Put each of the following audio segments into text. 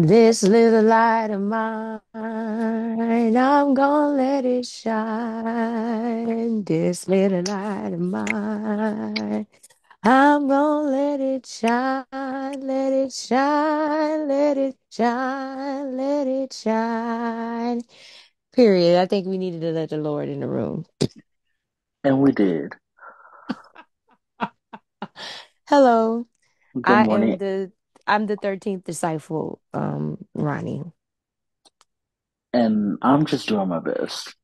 This little light of mine, I'm gonna let it shine. This little light of mine, I'm gonna let it shine, let it shine, let it shine, let it shine. Period. I think we needed to let the Lord in the room. And we did. Hello, Good I am morning. the I'm the 13th disciple, um, Ronnie. And I'm just doing my best.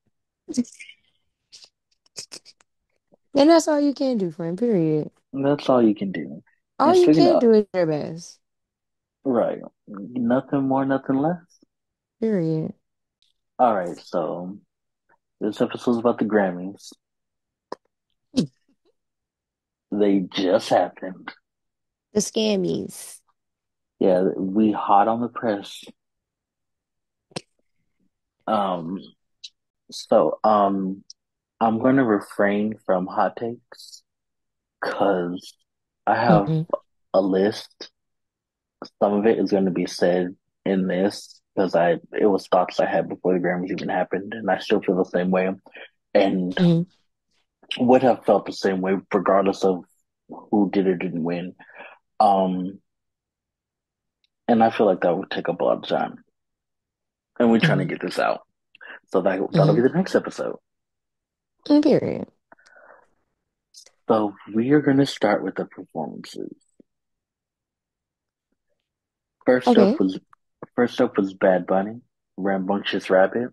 And that's all you can do, friend, period. That's all you can do. All And you can of, do is your best. right, nothing more, nothing less. Period. All right, so this episode's about the Grammys. They just happened. The scammies. Yeah, we hot on the press. Um, so, um, I'm going to refrain from hot takes because I have hmm a list. Some of it is going to be said in this because I it was thoughts I had before the Grammys even happened, and I still feel the same way, and hmm would have felt the same way regardless of who did or didn't win. Um, and I feel like that would take up a lot of time, and we're trying to hmm get this out, so that that'll hmm be the next episode. Period. So we are going to start with the performances. First up was first up was Bad Bunny, Rambunctious Rabbit.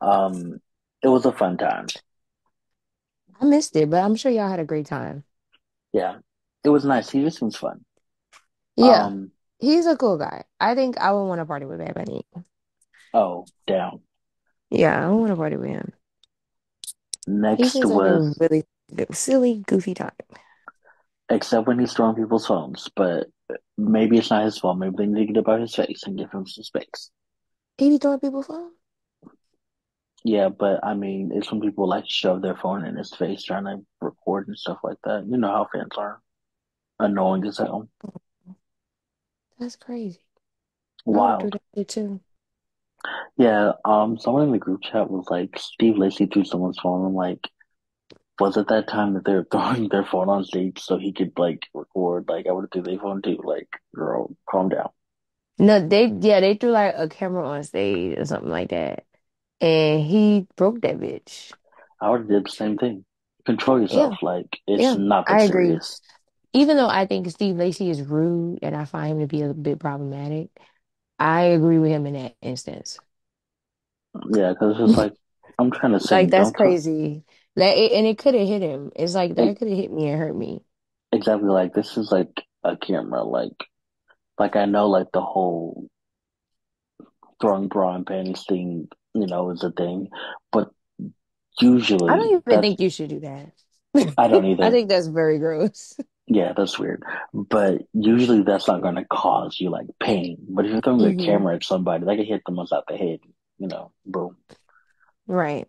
Um, it was a fun time. I missed it, but I'm sure y'all had a great time. Yeah, it was nice. He just seems fun. Yeah. Um, He's a cool guy. I think I would want to party with Bad Bunny. oh, down. Yeah, I want to party with him. He Next seems like a was, really silly, goofy time. except when he's throwing people's phones, but maybe it's not his fault. Maybe they need to get about his face and give him some space. He be throwing people phone? Yeah, but I mean, it's when people like shove their phone in his face trying to record and stuff like that. You know how fans are. Annoying as hell. That's crazy. I would do that too. Yeah, um, someone in the group chat was like, Steve Lacy threw someone's phone. I'm like, was it that time that they were throwing their phone on stage so he could like record? Like, I would have threw their phone too. Like, girl, calm down. No, they yeah, they threw like a camera on stage or something like that. And he broke that bitch. I would have did the same thing. Control Yeah, yourself. Like, it's yeah, not that I agree. Even though I think Steve Lacy is rude and I find him to be a bit problematic, I agree with him in that instance. Yeah, because it's like, I'm trying to say, Like that's crazy. That and it could have hit him. It's like that could have hit me and hurt me. Exactly like this is like a camera. Like, like I know like the whole throwing bra and panties thing, you know, is a thing, but usually, I don't even think you should do that. I don't either. I think that's very gross. Yeah, that's weird. But usually that's not going to cause you like pain. But if you're throwing a hmm camera at somebody, that could hit them upside the head. You know, boom. Right.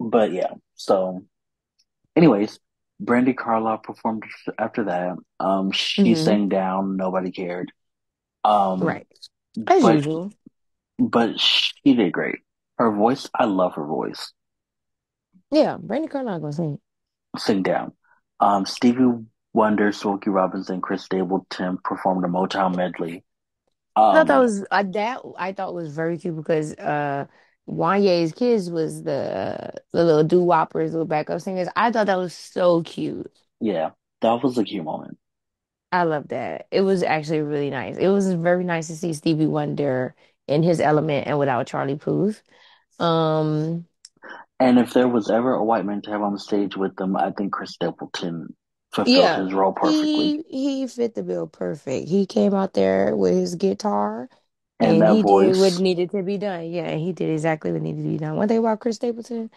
But yeah. So, anyways, Brandi Carlile performed after that. Um, she hmm sang down. Nobody cared. Um, Right. As but usual. but she did great. Her voice, I love her voice. Yeah, Brandi Carlile gonna sing. Sing down. Um, Stevie Wonder, Smokey Robinson, Chris Stapleton performed a Motown medley. I thought that Um, was uh, that I thought was very cute because uh Wanye's kids was the the little doo-woppers, little backup singers. I thought that was so cute. yeah, that was a cute moment. I love that. It was actually really nice. It was very nice to see Stevie Wonder in his element and without Charlie Puth. Um, And if there was ever a white man to have on the stage with them, I think Chris Stapleton fulfilled yeah, his role perfectly. he he fit the bill perfect. He came out there with his guitar And and that he did what voice, needed to be done. Yeah, and he did exactly what needed to be done. One thing about Chris Stapleton.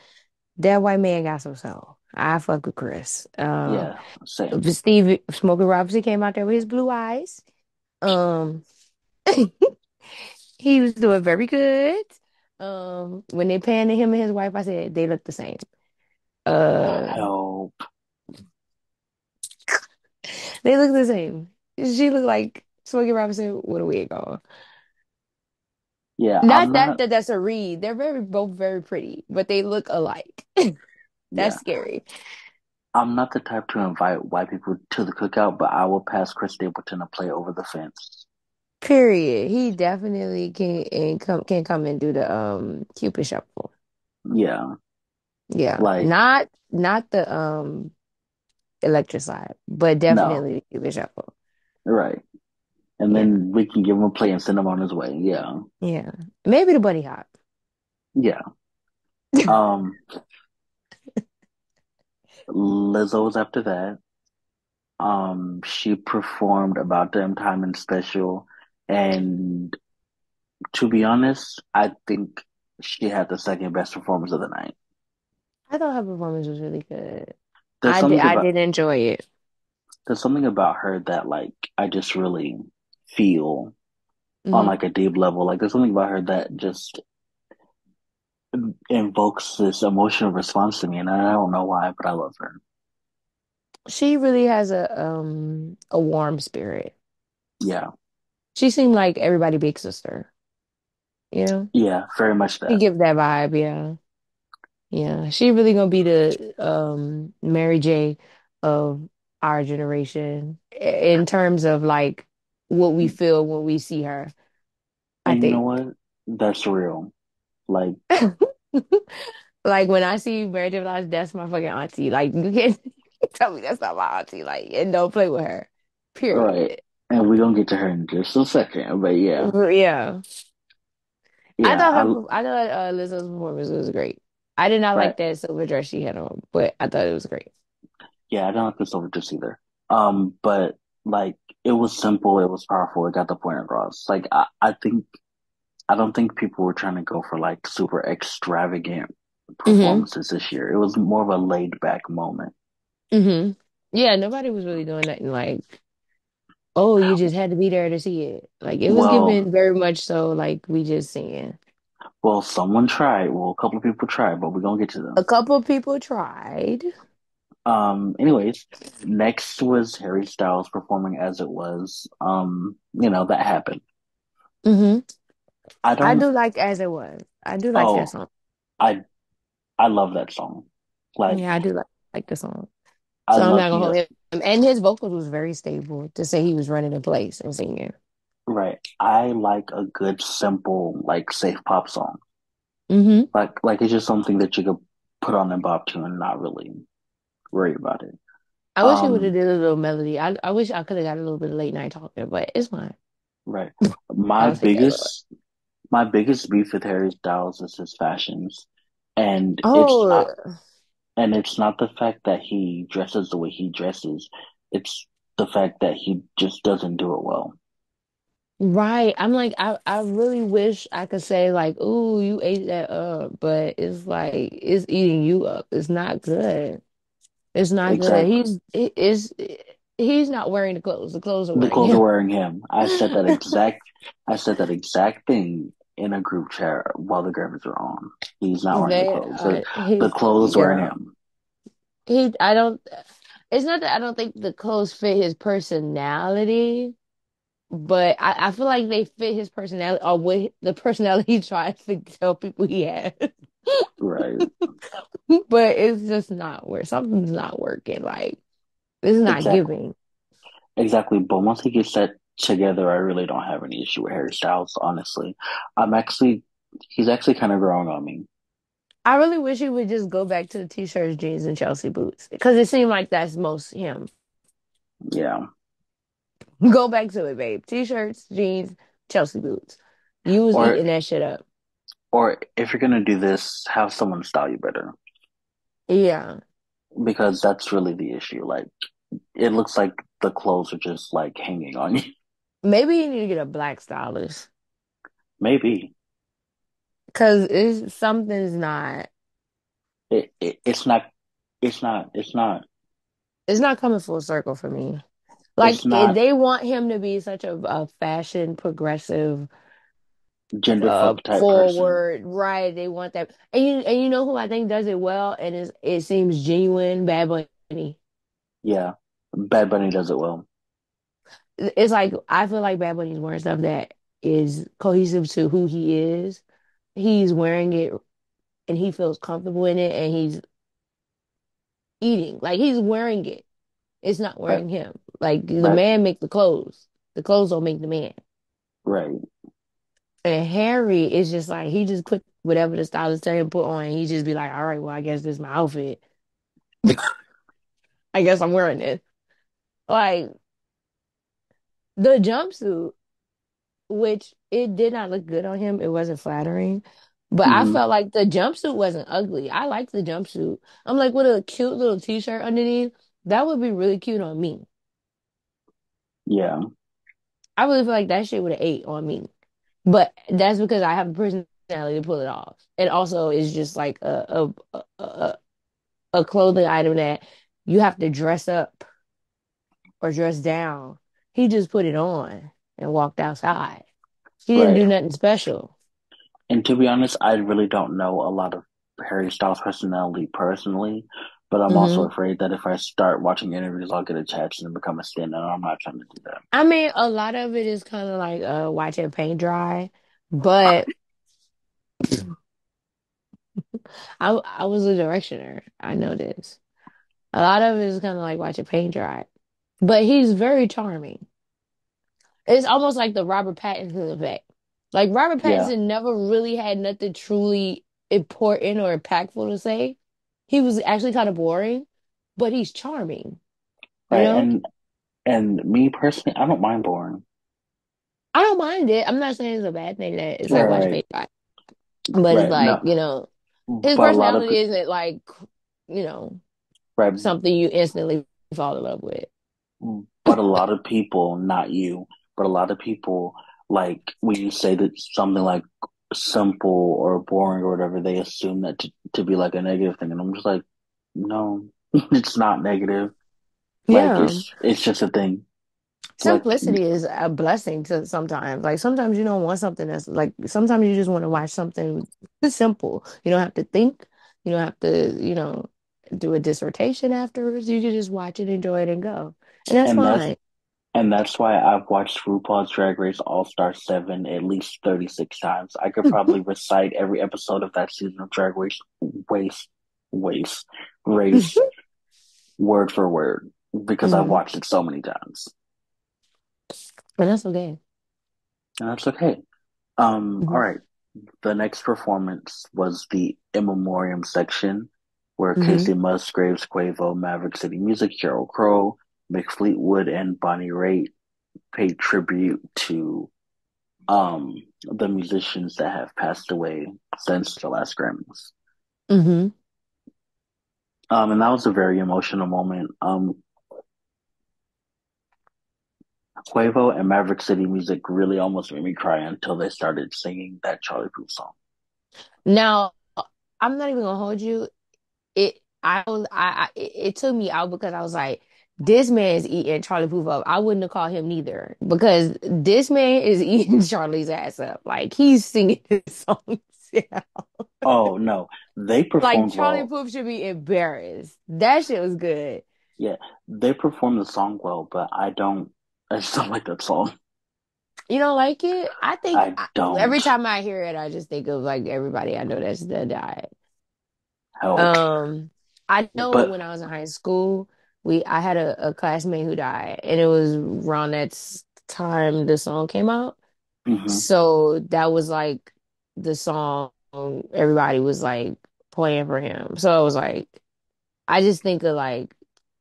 That white man got some soul. I fuck with Chris. Um, yeah, same. Steve Smokey Robinson came out there with his blue eyes. Um, he was doing very good. Um, when they panned to him and his wife, I said they look the same. Uh, Help. they look the same. She looked like Smokey Robinson with a wig on. Yeah, Not that, that that's a read. They're very both very pretty, but they look alike. That's Yeah, scary. I'm not the type to invite white people to the cookout, but I will pass Chris Stapleton a play over the fence. Period. He definitely can and come can come and do the um Cupid shuffle. Yeah, Yeah. like Not not the um electric slide, but no, definitely the Cupid shuffle. right. And Yeah. then we can give him a play and send him on his way. Yeah, Yeah. Maybe the bunny hop. yeah. Um, Lizzo was after that. Um, she performed About Damn Time and Special, and to be honest, I think she had the second best performance of the night. I thought her performance was really good. I did something I did enjoy it. there's something about her that like I just really feel on hmm like a deep level. Like there's something about her that just invokes this emotional response to me, and I don't know why, but I love her. She really has a um a warm spirit. Yeah, She seemed like everybody big sister, you know? yeah, very much She that. give that vibe, yeah. Yeah, she really gonna be the um Mary J of our generation in terms of like what we feel when we see her, I And you know what? That's real. Like, Like when I see Mary J. Blige, that's my fucking auntie. Like you can't tell me that's not my auntie. Like and don't play with her. all right, Period. And we're gonna get to her in just a second, but yeah, Yeah. I yeah, thought I her I thought uh, Lizzo's performance was great. I did not right, like that silver dress she had on, but I thought it was great. yeah, I don't like this over just either. Um, but like, it was simple, it was powerful, it got the point across. Like, I, I think I don't think people were trying to go for like super extravagant hmm performances this year. It was more of a laid back moment. hmm Yeah, nobody was really doing nothing like, oh, you just had to be there to see it. Like it was Well, given very much so like we just seeing. well, someone tried. Well, a couple of people tried, but we're gonna get to them. A couple of people tried. Um, anyways, next was Harry Styles performing as it was. Um, you know, that happened. hmm I I don't, do like as it was. I do like that oh, song. I, I love that song. Like, Yeah, I do like like the song. I So I'm not gonna hold him. And his vocals was very stable to say he was running in place and singing. right. I like a good, simple, like safe pop song. hmm Like, like it's just something that you could put on and bop to and not really worry about it. I wish he would have Um, did a little melody. I I wish I could have got a little bit of late night talking, but it's fine. right. My I'll take that little. biggest, my biggest beef with Harry Styles is his fashions, and it's Oh, not, and it's not the fact that he dresses the way he dresses. It's the fact that he just doesn't do it well. right. I'm like, I, I really wish I could say like, ooh, you ate that up, but it's like it's eating you up. It's not good. It's not good. Exactly. He's he is he's not wearing the clothes. The clothes are The wearing clothes are him. wearing him. I said that exact, I said that exact thing in a group chat while the Grammys were on. He's not wearing the clothes. The, uh, the he's clothes wearing yeah. him. He I don't. It's not that I don't think the clothes fit his personality. But I, I feel like they fit his personality or what the personality he tries to tell people he has. Right. But it's just not where something's not working. Like it's not Exactly. giving. Exactly. But once he gets that together, I really don't have any issue with Harry Styles, honestly. I'm actually, he's actually kind of growing on me. I really wish he would just go back to the t-shirts, jeans, and Chelsea boots because it seemed like that's most him. Yeah. Go back to it, babe. T-shirts, jeans, Chelsea boots. You was Or, eating that shit up. or if you're gonna do this, have someone style you better Yeah. because that's really the issue. Like, it looks like the clothes are just like hanging on you. Maybe you need to get a black stylist Maybe because it's something's not. it, it it's not, it's not, it's not, It's not coming full circle for me. Like not they want him to be such a, a fashion progressive, gender uh, type person. forward, right? They want that, and you and you know who I think does it well, and it seems genuine. Bad Bunny. Yeah. Bad Bunny does it well. It's like I feel like Bad Bunny's wearing stuff that is cohesive to who he is. He's wearing it and he feels comfortable in it and he's eating. Like he's wearing it. It's not Right, wearing him. Like the right, man make the clothes. The clothes don't make the man. right. And Harry is just like he just put whatever the stylist tell him put on. He just be like, all right, well, I guess this is my outfit. I guess I'm wearing it. Like the jumpsuit, which it did not look good on him. It wasn't flattering. But I hmm felt like the jumpsuit wasn't ugly. I liked the jumpsuit. I'm like with a cute little t-shirt underneath. That would be really cute on me. Yeah, I really feel like that shit would have ate on me. But that's because I have a personality to pull it off. And also it's just like a a a, a, a clothing item that you have to dress up or dress down. He just put it on and walked outside. He didn't right. do nothing special. And to be honest, I really don't know a lot of Harry Styles' personality personally, but I'm also hmm afraid that if I start watching interviews, I'll get attached and become a stan, and I'm not trying to do that. I mean, a lot of it is kind of like uh watching paint dry, but I I was a directioner. I know this. A lot of it is kind of like watching paint dry, but he's very charming. It's almost like the Robert Pattinson effect. Like Robert Yeah, Pattinson never really had nothing truly important or impactful to say. He was actually kind of boring, but he's charming, right. know? And and me personally, I don't mind boring. I don't mind it. I'm not saying it's a bad thing that it's Right, like right, paint dry, but it's like, No, you know, his but lot of personality isn't like, you know, right, something you instantly fall in love with. But a lot of people, not you, but a lot of people, like when you say that something like simple or boring or whatever, they assume that to, to be like a negative thing, and I'm just like, no, it's not negative. Like Yeah. it's it's just a thing. Like Simplicity is a blessing to sometimes. Like sometimes you don't want something that's like sometimes you just want to watch something simple. You don't have to think. You don't have to, you know, do a dissertation afterwards. You can just watch it, enjoy it, and go. And that's and that's and that's why I've watched RuPaul's Drag Race All Star 7 at least 36 times. I could probably recite every episode of that season of Drag Race waste waste race word for word because I've hmm watched it so many times. And that's okay. And that's okay. Um, all hmm right. The next performance was the In Memoriam section where hmm Kacey Musgraves, Quavo, Maverick City Music, Sheryl Crow, Mick Fleetwood, and Bonnie Raitt paid tribute to um the musicians that have passed away since the last Grammys. hmm Um, and that was a very emotional moment. Um, Quavo and Maverick City Music really almost made me cry until they started singing that Charlie Puth song. Now, I'm not even gonna hold you. It I I, I it, it took me out because I was like, this man is eating Charlie Puth up. I wouldn't have called him neither because this man is eating Charlie's ass up. Like he's singing his songs. Yeah. Oh no, they Like performed Charlie well. Puth should be embarrassed. That shit was good. Yeah, they performed the song well, but I don't. I just don't like that song. You don't like it? I think I I, every don't time I hear it, I just think of like everybody I know that's that died. help. Um, I know But when I was in high school, we I had a, a classmate who died, and it was around that time the song came out. mhm. So that was like the song everybody was like playing for him. So it was like I just think of like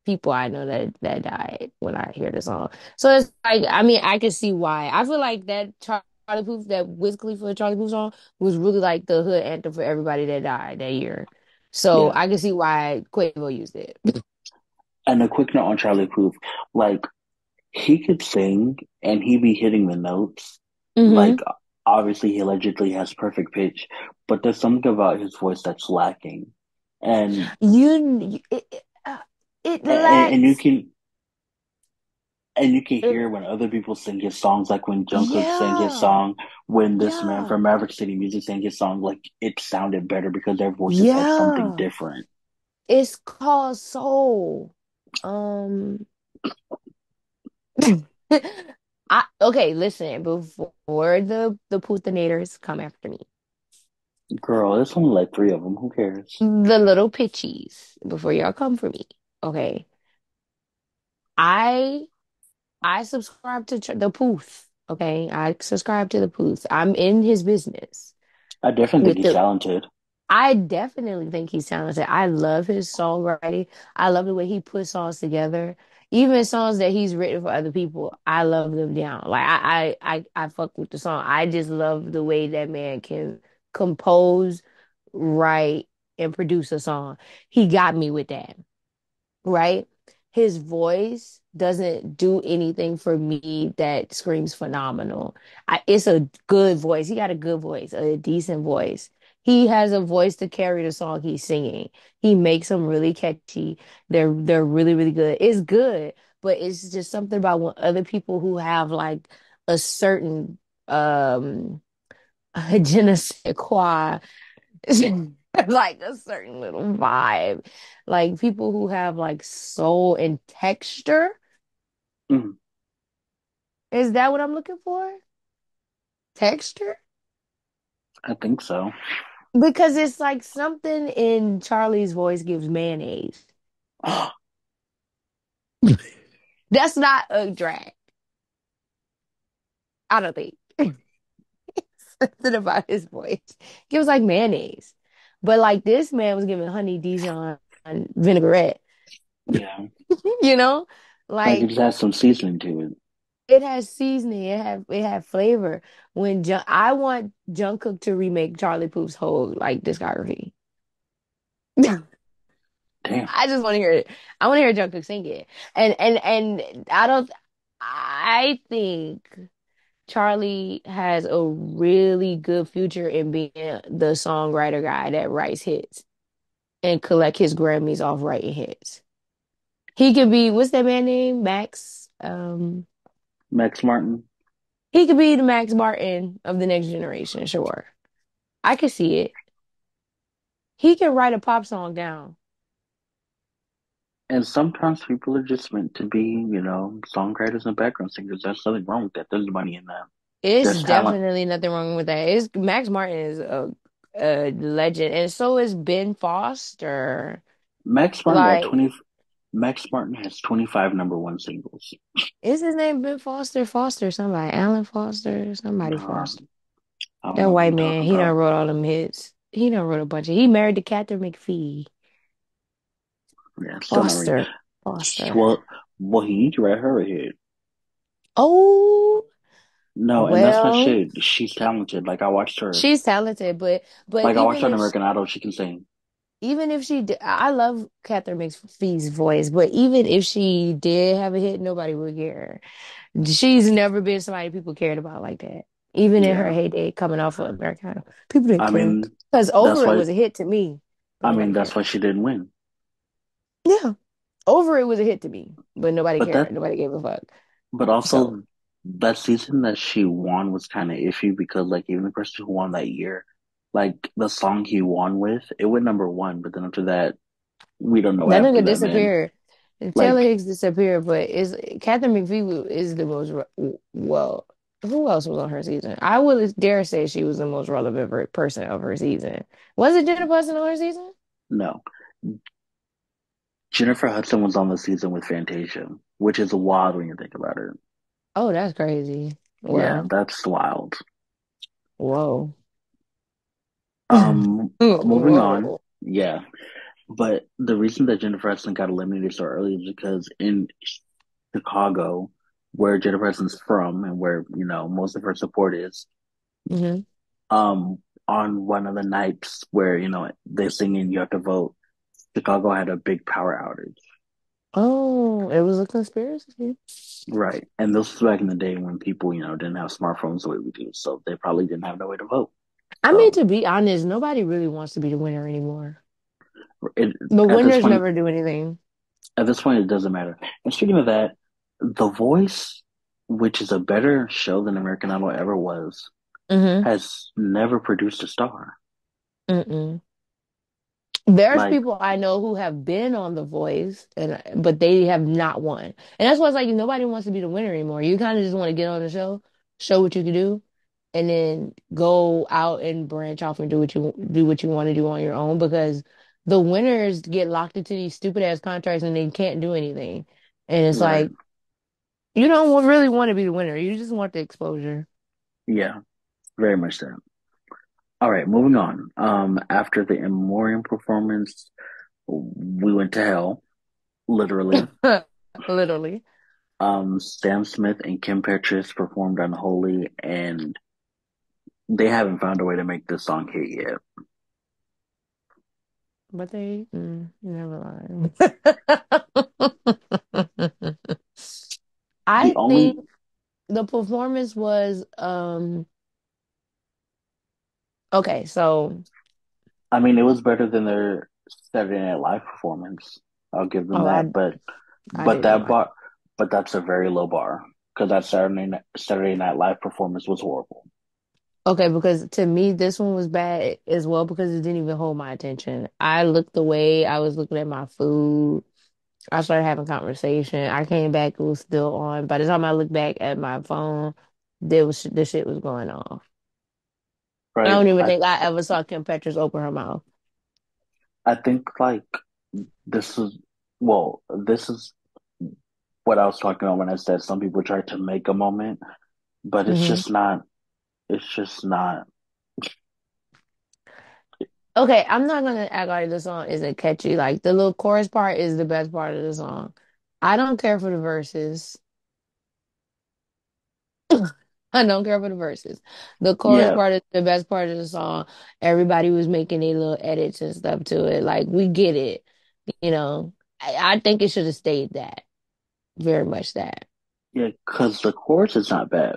people I know that that died when I hear the song. So it's like I mean I can see why. I feel like that Charlie Puth that Wiz Khalifa Charlie Puth song was really like the hood anthem for everybody that died that year. So yeah, I can see why Quavo used it. and a quick note on Charlie Puth, like he could sing and he be hitting the notes. hmm Like obviously he allegedly has perfect pitch, but there's something about his voice that's lacking. And You it, it, uh, it and, and you can and you can it, hear when other people sing his songs, like when Jungkook sang his song, when this man from Maverick City Music sang his song, like it sounded better because their voices had something different. It's called soul. Um I okay, listen, before the the Puthanators come after me, Girl, there's only like three of them. Who cares? the little pitchies, before y'all come for me, okay? I I subscribe to Ch- the Puth, okay? I subscribe to the Puth. I'm in his business I definitely think he's the talented. I definitely think he's talented. I love his songwriting. I love the way he puts songs together. Even songs that he's written for other people, I love them down. Like I, I, I, I fuck with the song. I just love the way that man can compose, write, and produce a song. He got me with that right? His voice doesn't do anything for me that screams phenomenal. I, it's a good voice. He got a good voice, a decent voice. He has a voice to carry the song he's singing. He makes them really catchy. They're they're really really good. It's good, but it's just something about when other people who have like a certain um je ne sais quoi like a certain little vibe. Like people who have like soul and texture. Mm, Is that what I'm looking for? Texture? I think so. Because it's like something in Charlie's voice gives mayonnaise. That's not a drag. I don't think. Something about his voice gives like mayonnaise. But like this man was giving honey Dijon vinaigrette, Yeah, you know? like it just has some seasoning to it. It has seasoning. It have it have flavor. When Jun I want Jungkook to remake Charlie Puth's whole like discography. Damn. I just want to hear it. I want to hear Jungkook sing it. And and and I don't. I think Charlie has a really good future in being the songwriter guy that writes hits and collect his Grammys off writing hits. He could be what's that man name? Max. Um, Max Martin. he could be the Max Martin of the next generation. Sure. I could see it. He can write a pop song down. And sometimes people are just meant to be, you know, songwriters and background singers. There's nothing wrong with that. There's money in that. It's There's talent. definitely nothing wrong with that. It's Max Martin is a, a legend, and so is Ben Foster. Max Martin got Like, 20. Max Martin has 25 number one singles. is his name Ben Foster? Foster, somebody, Alan Foster, somebody No, Foster. That white man, he done about. wrote all them hits. He done wrote a bunch of. He married to Katharine McPhee. Yeah, still not really. Foster, Foster. Well, well, he needs to write her a hit. Oh, No, and that's not well, shit. She's talented. Like I watched her. she's talented, but but Like I watched her on American Idol. She can sing. Even if she did, I love Katharine McPhee's voice, but even if she did have a hit, nobody would care. She's never been somebody people cared about like that. Even in her heyday coming off of American people didn't I care. mean, Because Over It was a hit to me, I mean, that's why she didn't win. Yeah. Over It was a hit to me, but nobody But cared. that, Nobody gave a fuck. but So also that season that she won was kind of iffy because like even the person who won that year, like the song he won with, it went number one. But then after that, we don't know that nigga disappeared. Taylor Hicks disappeared, but is Katharine McPhee is the most well. Who else was on her season? I would dare say she was the most relevant person of her season. Was it Jennifer Bussen on her season? no, Jennifer Hudson was on the season with Fantasia, which is wild when you think about it. Oh, that's crazy. Yeah, that's wild. whoa. Um, moving on. Yeah, but the reason that Jennifer Hudson got eliminated so early is because in Chicago, where Jennifer Hudson's from and where, you know, most of her support is, hmm um, on one of the nights where, you know, they're singing You Have to Vote, Chicago had a big power outage. Oh, it was a conspiracy. Right. And this was back in the day when people, you know, didn't have smartphones the way we do. So they probably didn't have no way to vote. I mean, to be honest, nobody really wants to be the winner anymore. it, The winners point, never do anything. at this point, it doesn't matter. And speaking of that, The Voice, which is a better show than American Idol ever was, hmm has never produced a star. Mm-mm. There's Like, people I know who have been on The Voice, and but they have not won. And that's why it's like nobody wants to be the winner anymore. You kind of just want to get on the show, show what you can do, and then go out and branch off and do what you do what you want to do on your own because the winners get locked into these stupid ass contracts and they can't do anything. And it's right. like you don't really want to be the winner. You just want the exposure. Yeah, very much that. All right, moving on. Um, after the Immorium performance, we went to hell, literally. Literally. Um, Sam Smith and Kim Petras performed Unholy, and they haven't found a way to make this song hit yet. But they mm, never mind. The I only, think the performance was um okay, so I mean, it was better than their Saturday Night Live performance. I'll give them oh I that, but I but that bar, but that's a very low bar because that Saturday Night, Saturday Night Live performance was horrible. Okay because to me this one was bad as well because it didn't even hold my attention. I looked away, I was looking at my food, I started having conversation. I came back, it was still on. By the time I looked back at my phone, there was the shit was going off. I Right? don't even I think I ever saw Kim Petras open her mouth. I think like this is well, this is what I was talking about when I said some people try to make a moment, but it's hmm just not. It's just not. Okay, I'm not gonna act like the song isn't catchy. Like the little chorus part is the best part of the song. I don't care for the verses. I don't care for the verses. The chorus Yeah, part is the best part of the song. Everybody was making their little edits and stuff to it. Like we get it, you know. I, I think it should have stayed that. Very much that. yeah, because the chorus is not bad,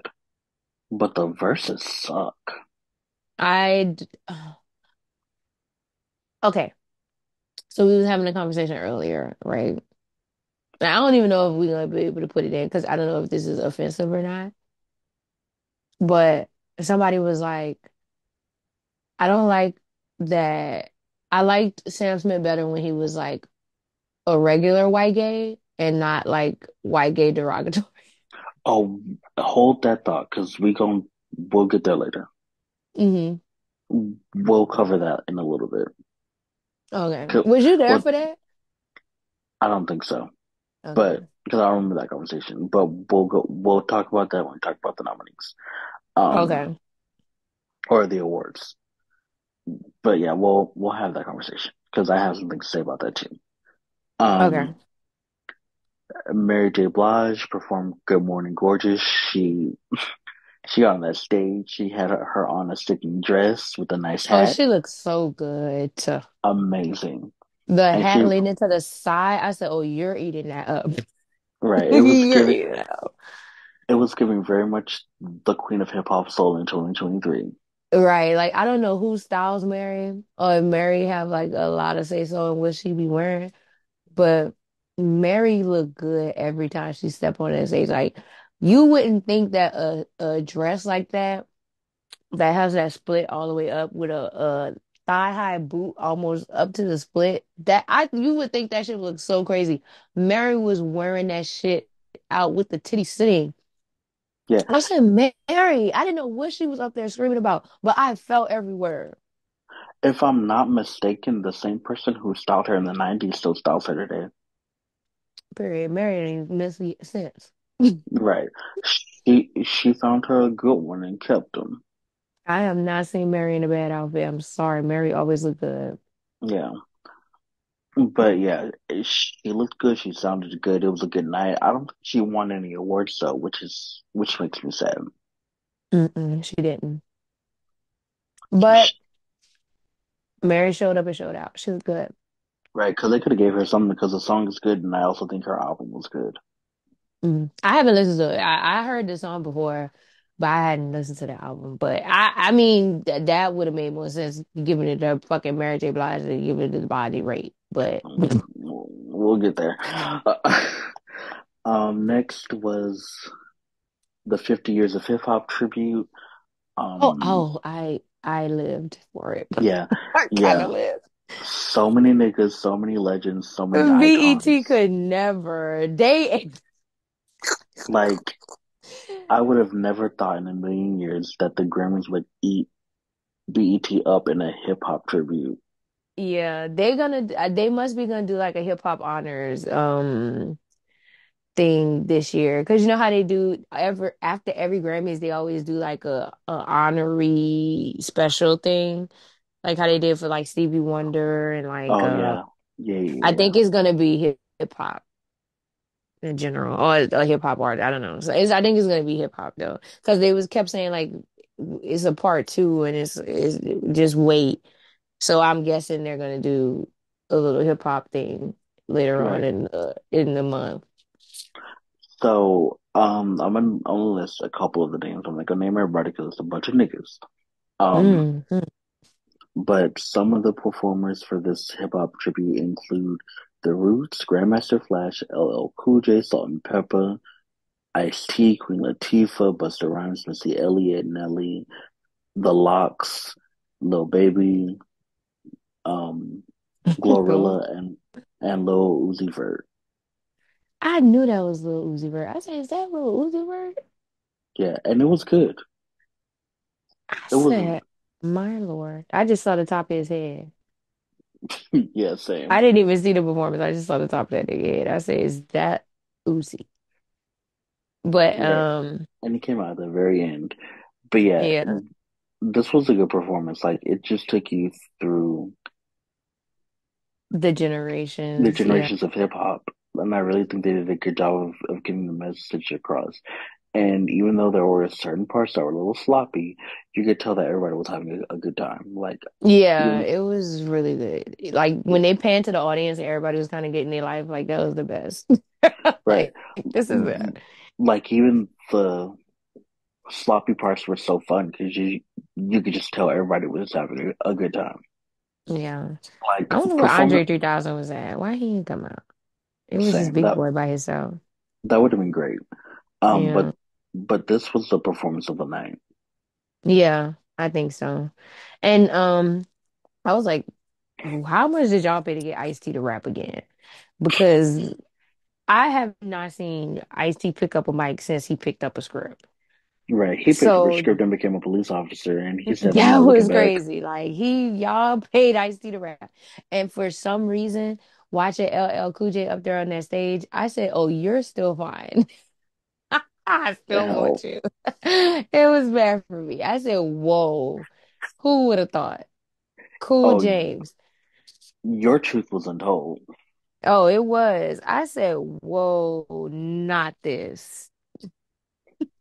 but the verses suck. I okay. So we was having a conversation earlier, right? I don't even know if we're gonna be able to put it in because I don't know if this is offensive or not. But somebody was like, I don't like that. I liked Sam Smith better when he was like a regular white gay and not like white gay derogatory. Oh, hold that thought, because we gon' we'll get there later. Mm-hmm. We'll cover that in a little bit. Okay. Was you there Well, for that? I don't think so, but because I remember that conversation. But we'll go. We'll talk about that when we talk about the nominees, um, Okay. or the awards. But yeah, we'll we'll have that conversation because I have something to say about that too. Okay. Mary J. Blige performed "Good Morning Gorgeous." She she got on that stage. She had her, her on a sticky dress with a nice oh, hat. Oh, she looks so good. Amazing. The And hat she leaning to the side. I said, "Oh, you're eating that up. right. It was giving eating it up." it was giving very much the Queen of Hip Hop Soul in 2023. Right. Like I don't know who styles Mary or if Mary have like a lot of say so in what she be wearing, but Mary looked good every time she step on that stage. Like you wouldn't think that a, a dress like that that has that split all the way up with a, a thigh high boot almost up to the split that I you would think that shit would look so crazy. Mary was wearing that shit out with the titty sitting. Yeah, I said, Mary, I didn't know what she was up there screaming about, but I felt every word. if I'm not mistaken, the same person who styled her in the 90s still styles her today. Period. Mary ain't miss sense. Right. She she found her a good one and kept them. I have not seen Mary in a bad outfit. I'm sorry. Mary always looked good. Yeah. But yeah, she looked good. She sounded good. It was a good night. I don't think she won any awards though, which is which makes me sad. Mm-mm, she didn't. But Mary showed up and showed out. She was good. Right, because they could have gave her something because the song is good, and I also think her album was good. Mm. I haven't listened to it. I, I heard the song before, but I hadn't listened to the album. But I, I mean, th that would have made more sense giving it to fucking Mary J. Blige and giving it to the Bonnie Raitt. But We'll, we'll get there. um, next was the 50 Years of Hip Hop tribute. oh, Um, oh, I I lived for it. yeah, I kind yeah. of lived. So many niggas, so many legends, so many BET could never. They Like I would have never thought in a million years that the Grammys would eat BET up in a hip hop tribute. yeah, they're gonna they must be gonna do like a hip hop honors um thing this year because you know how they do ever after every Grammys they always do like a, a honorary special thing like how they did for like Stevie Wonder and like Oh uh yeah, yeah, yeah, I think it's gonna be hip hop in general or a hip hop art I don't know so it's, I think it's gonna be hip hop though because they was kept saying like it's a part two and it's, it's just wait so I'm guessing they're gonna do a little hip hop thing later on Right. in uh, in the month. So um, I'm gonna, I'm gonna list a couple of the names. I'm not gonna name everybody because it's a bunch of niggas. Um, Mm, mm. But some of the performers for this hip hop tribute include The Roots, Grandmaster Flash, LL Cool J, Salt-N-Pepa, Ice-T, Queen Latifah, Busta Rhymes, Missy Elliott, Nelly, The LOX, Lil Baby, um, Glorilla, and and Lil Uzi Vert. I knew that was Lil Uzi Vert. I said, "Is that Lil Uzi Vert?" Yeah, and it was good. I It was said, "My Lord!" I just saw the top of his head. yeah, same. I didn't even see the performance. I just saw the top of that nigga head. I said, "Is that Uzi?" But Right. um, And he came out at the very end. But yeah, yeah, this was a good performance. Like it just took you through the the generations. Yeah, generations of hip hop. And I really think they did a good job of, of getting the message across. And even though there were certain parts that were a little sloppy, you could tell that everybody was having a, a good time. Like yeah, it was really good. Like when they panned to the audience, everybody was kind of getting their life. Like that was the best. right. Like this is it. Like even the sloppy parts were so fun because you you could just tell everybody was having a, a good time. Yeah. Like I wonder where Andre performance, 3000 was at. Why he didn't come out? It was just same Big that Boy by himself. that would have been great. Um, Yeah. but this was the performance of the night. Yeah, I think so. And um, I was like, how much did y'all pay to get Ice-T to rap again? Because I have not seen Ice-T pick up a mic since he picked up a script. Right. He picked up a script and became a police officer, and he said, "I'm that was back." crazy. Like he, y'all paid Ice-T to rap. And for some reason, watching LL Cool J up there on that stage, I said, oh, you're still fine. I still want hell? you. It was bad for me. I said, whoa, who would have thought? Cool Oh, James. your truth was untold. Oh, it was. I said, whoa, not this.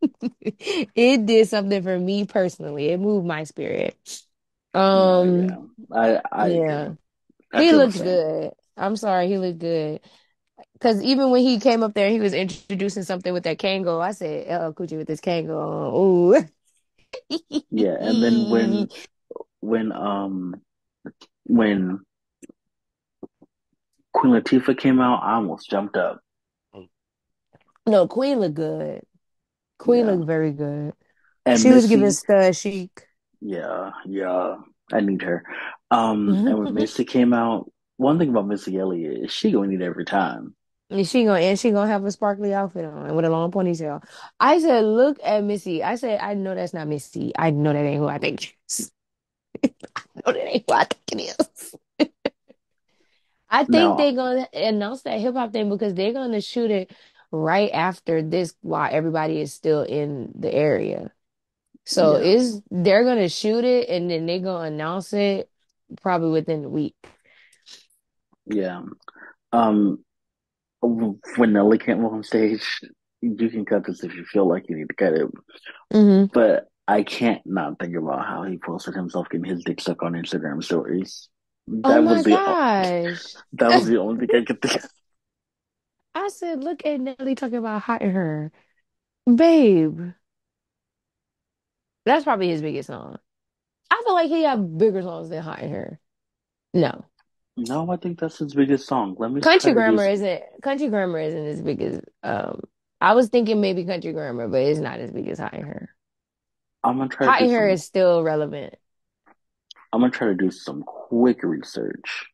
It did something for me personally. It moved my spirit. No, yeah, Um, I I yeah. I He feel the looked same. good. I'm sorry, he looked good. Because even when he came up there, he was introducing something with that Kangol. I said, Cool J with this Kangol. Ooh. Yeah, and then when when um when Queen Latifah came out, I almost jumped up. No, Queen looked good. Queen Yeah, looked very good. and She was giving Missy, stud chic. yeah, yeah, I need her. Um, and when Missy came out, one thing about Missy Elliott is she gonna need every time. She gonna and she gonna have a sparkly outfit on and with a long ponytail. I said, look at Missy. I said, I know that's not Missy. I know that ain't who I think it is. I know that ain't who I think it is. I think Now, they're gonna announce that hip hop thing because they're gonna shoot it right after this while everybody is still in the area. So yeah, is they're gonna shoot it and then they're gonna announce it probably within the week. yeah. Um, when Nelly came on stage, you can cut this if you feel like you need to cut it. hmm But I can't not think about how he posted himself getting his dick sucked on Instagram stories. Oh That was my the gosh. that was the only thing I could think. Of. I said, look at Nelly talking about Hot in Herre. Babe, that's probably his biggest song. I feel like he have bigger songs than Hot in Herre. No. No, I think that's his biggest song. Let me Country. Grammar isn't Country Grammar isn't as big as um I was thinking maybe Country Grammar, but it's not as big as hiding her. I'm gonna try to do Hiding her some. is still relevant. I'm gonna try to do some quick research.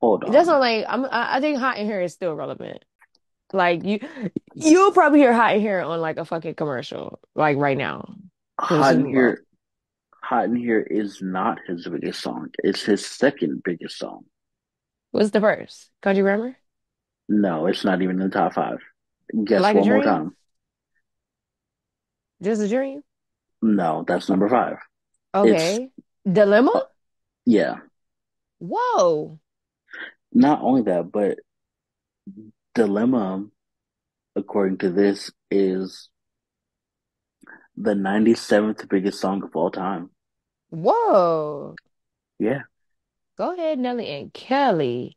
Hold on. That's not like I'm. I, I think Hot in is still relevant. Like you, you'll probably hear Hot in Herre on like a fucking commercial, like right now Hot in Herre, Hot in Herre is not his biggest song. It's his second biggest song. What's the first? Country Grammar? No, it's not even in the top five. Guess Like one more time. Just a Dream? No, that's number five. It's Okay. Dilemma? uh, yeah. Whoa. Not only that, but Dilemma, according to this, is the 97th biggest song of all time. Whoa. Yeah, Go ahead, Nelly and Kelly.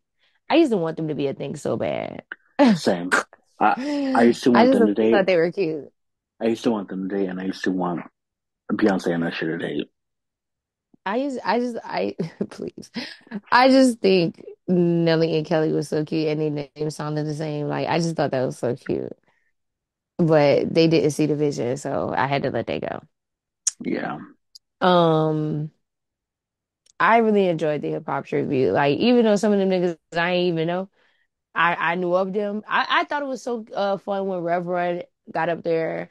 I used to want them to be a thing so bad. I same. I I used to want them to date. I thought they were cute. I used to want them to date, and I used to want Beyonce and Usher to date. I just, I just, I, please. I just think Nelly and Kelly was so cute and their names sounded the same. Like, I just thought that was so cute. But they didn't see the vision, so I had to let that go. Yeah. Um, I really enjoyed the hip hop tribute. Like, even though some of them niggas I ain't even know, I, I knew of them. I, I thought it was so uh fun when Rev got up there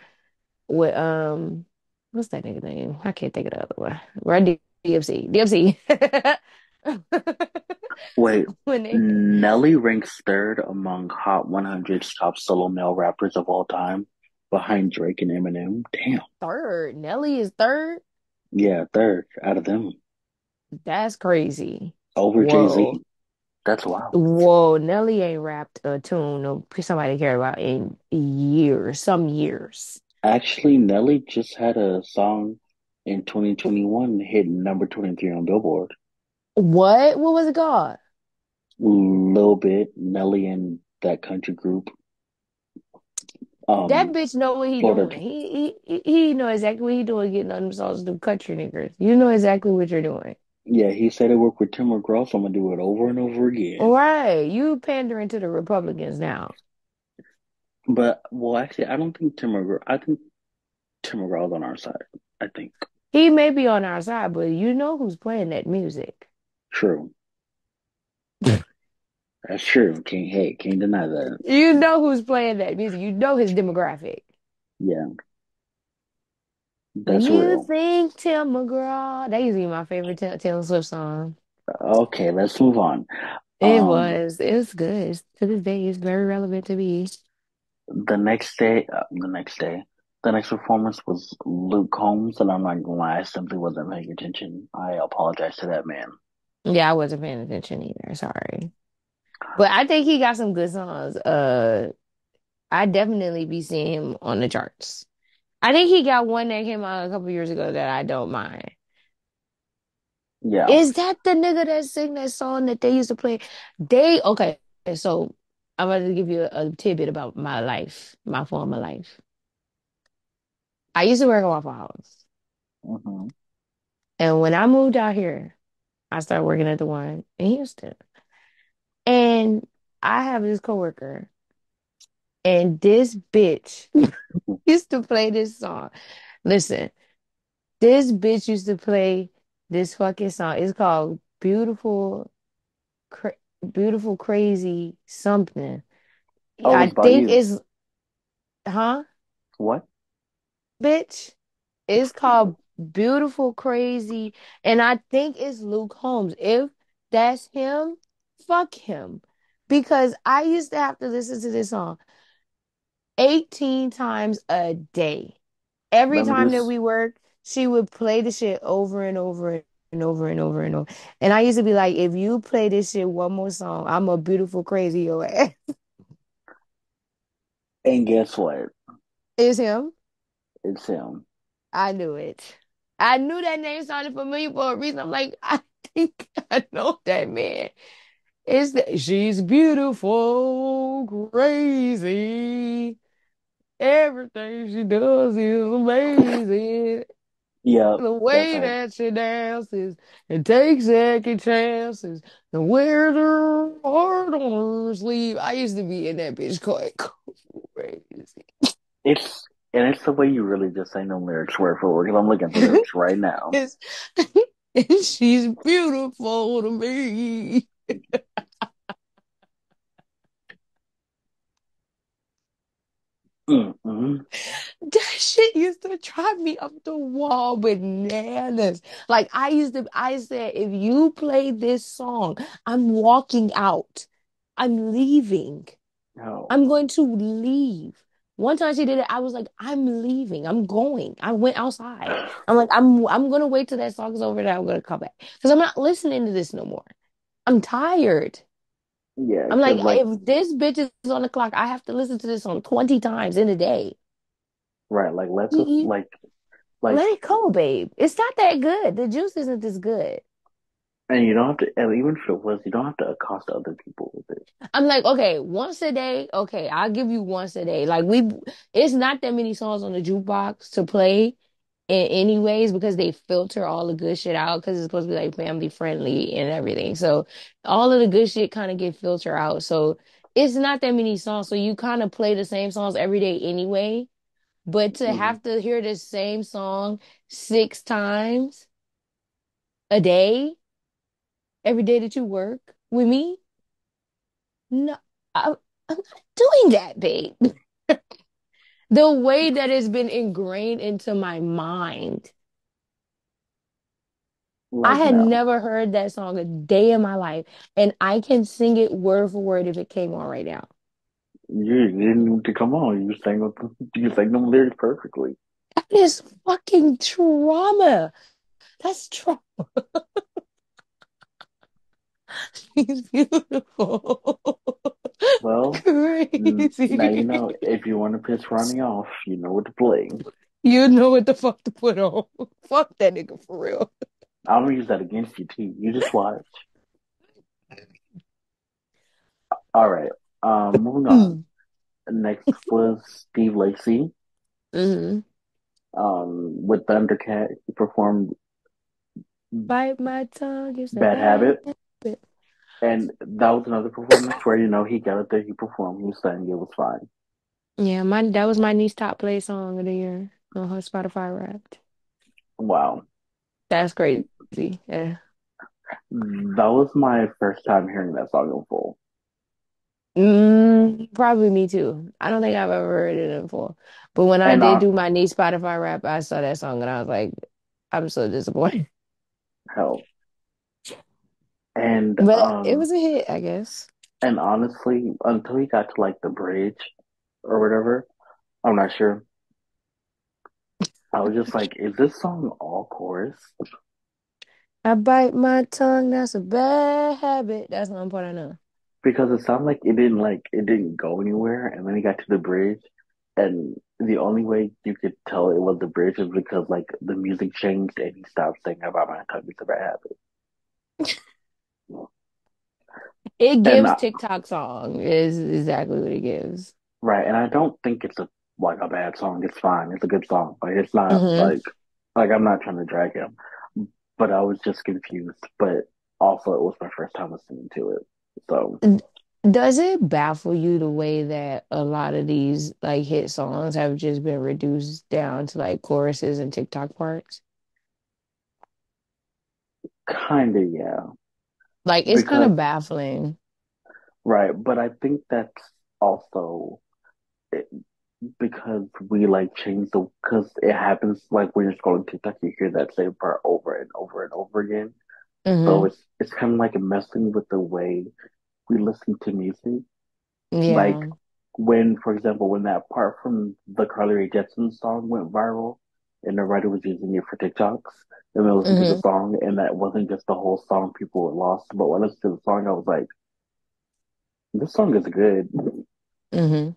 with um what's that nigga name? I can't think of the other one. Run DMC. DMC. Wait, When they Nelly ranks third among Hot 100's top solo male rappers of all time, behind Drake and Eminem. Damn. third, Nelly is third. Yeah, third out of them. That's crazy. Over Whoa. Jay-Z. That's wild. Whoa, Nelly ain't rapped a tune no somebody cared about in years, some years. Actually, Nelly just had a song in 2021 hit number 23 on Billboard. What? What was it called? Little bit, Nelly and that country group. Um, That bitch know what he Florida. doing. He he he know exactly what he doing getting on them songs to country niggas. You know exactly what you're doing. Yeah, he said it worked with Tim McGraw, so I'm gonna do it over and over again. Right. You pandering to the Republicans now. But well, actually, I don't think Tim McGraw. I think Tim McGraw's on our side. I think He may be on our side, but you know who's playing that music. true. That's true. Can't hey, can't deny that. You know who's playing that music. You know his demographic. Yeah, that's you real. think Tim McGraw, that used to be my favorite Ta- Taylor Swift song. Okay, let's move on. It Um, was. It was good. To this day, it's very relevant to me. the next day, uh, the next day, the next performance was Luke Combs, and I'm not gonna lie, I simply wasn't paying attention. I apologize to that man. Yeah, I wasn't paying attention either. Sorry. But I think he got some good songs. Uh, I definitely be seeing him on the charts. I think he got one that came out a couple years ago that I don't mind. Yeah, Is that the nigga that sing that song that they used to play? They okay. So I'm going to give you a, a tidbit about my life, my former life. I used to work at Waffle House, hmm and when I moved out here, I started working at the one in Houston. And I have this coworker, and this bitch used to play this song. Listen, this bitch used to play this fucking song. It's called Beautiful, Cra Beautiful Crazy something. Oh, I think you. it's, huh, What? bitch? It's called Beautiful Crazy, and I think it's Luke Holmes. If that's him, fuck him. Because I used to have to listen to this song 18 times a day. Every me time that we worked, she would play the shit over and over and over and over and over. And I used to be like, if you play this shit one more song, I'm a beautiful crazy your ass. And guess what? It's him. It's him. I knew it. I knew that name sounded familiar for a reason. I'm like, I think I know that man. It's the, she's beautiful, crazy. Everything she does is amazing. Yeah, The way right. that she dances and takes second chances and wears her heart on her sleeve. I used to be in that bitch quite crazy. It's and it's the way you really just say no lyrics word for word. Because I'm looking at lyrics right now. It's, she's beautiful to me. Mm-hmm. That shit used to drive me up the wall bananas. Like I used to, I said, if you play this song, I'm walking out. I'm leaving. No. I'm going to leave. One time she did it, I was like, I'm leaving. I'm going. I went outside. I'm like, I'm I'm gonna wait till that song is over and I'm gonna come back. Because I'm not listening to this no more. I'm tired. Yeah, I'm like, like if this bitch is on the clock, I have to listen to this song 20 times in a day. right, like let's you like like let it go, babe. It's not that good. The juice isn't this good. and you don't have to and even if it was, you don't have to accost other people with it. I'm like, okay, once a day, okay, I'll give you once a day. Like we, it's not that many songs on the jukebox to play in anyways because they filter all the good shit out because it's supposed to be like family friendly and everything. So all of the good shit kind of get filtered out. So it's not that many songs. So you kind of play the same songs every day anyway. But to hmm have to hear the same song six times a day, every day that you work with me, no, I, I'm not doing that, babe. The way that it's been ingrained into my mind. I had never heard that song a day in my life, and I can sing it word for word if it came on right now. You didn't need to come on. You sang you sang them lyrics perfectly. That is fucking trauma. That's trauma. She's beautiful. Well, n- now you know if you want to piss Ronnie off, you know what to play. You know what the fuck to put on. Fuck that nigga for real. I'm gonna use that against you too. You just watch. All right. Um, moving on. Next was Steve Lacy. hmm Um, with Thundercat, he performed Bite my tongue is a Bad bad Habit, habit. And that was another performance where you know he got up there, he performed, he sang, it was fine. Yeah, my that was my niece top play song of the year on her Spotify Wrapped. Wow, That's crazy. Yeah. that was my first time hearing that song in full. Mm, probably me too. I don't think I've ever heard it in full. But when I And did uh, do my niece Spotify rap, I saw that song and I was like, I'm so disappointed. hell, and But it um, was a hit, I guess. and honestly, until he got to like the bridge or whatever, I'm not sure. I was just like, is this song all chorus? I bite my tongue, that's a bad habit. That's the one part I know. because it sounded like it didn't like it didn't go anywhere and then he got to the bridge and the only way you could tell it was the bridge is because like the music changed and he stopped singing about my tongue it's a bad habit It gives uh, TikTok song is exactly what it gives. right and I don't think it's a like a bad song. It's fine. It's a good song like it's not hmm like like I'm not trying to drag him. But I was just confused but also it was my first time listening to it so. Does it baffle you the way that a lot of these like hit songs have just been reduced down to like choruses and TikTok parts? kind of yeah Like it's kind of baffling. right but I think that's also because we like change the because it happens like when you're scrolling TikTok, you hear that same part over and over and over again. So hmm it's it's kind of like messing with the way we listen to music. Like when, for example, when that part from the Carly Rae Jepsen song went viral, and everybody was using it for TikToks, and they listened to the song, and that wasn't just the whole song people were lost, but when I listened to the song, I was like, this song is good. hmm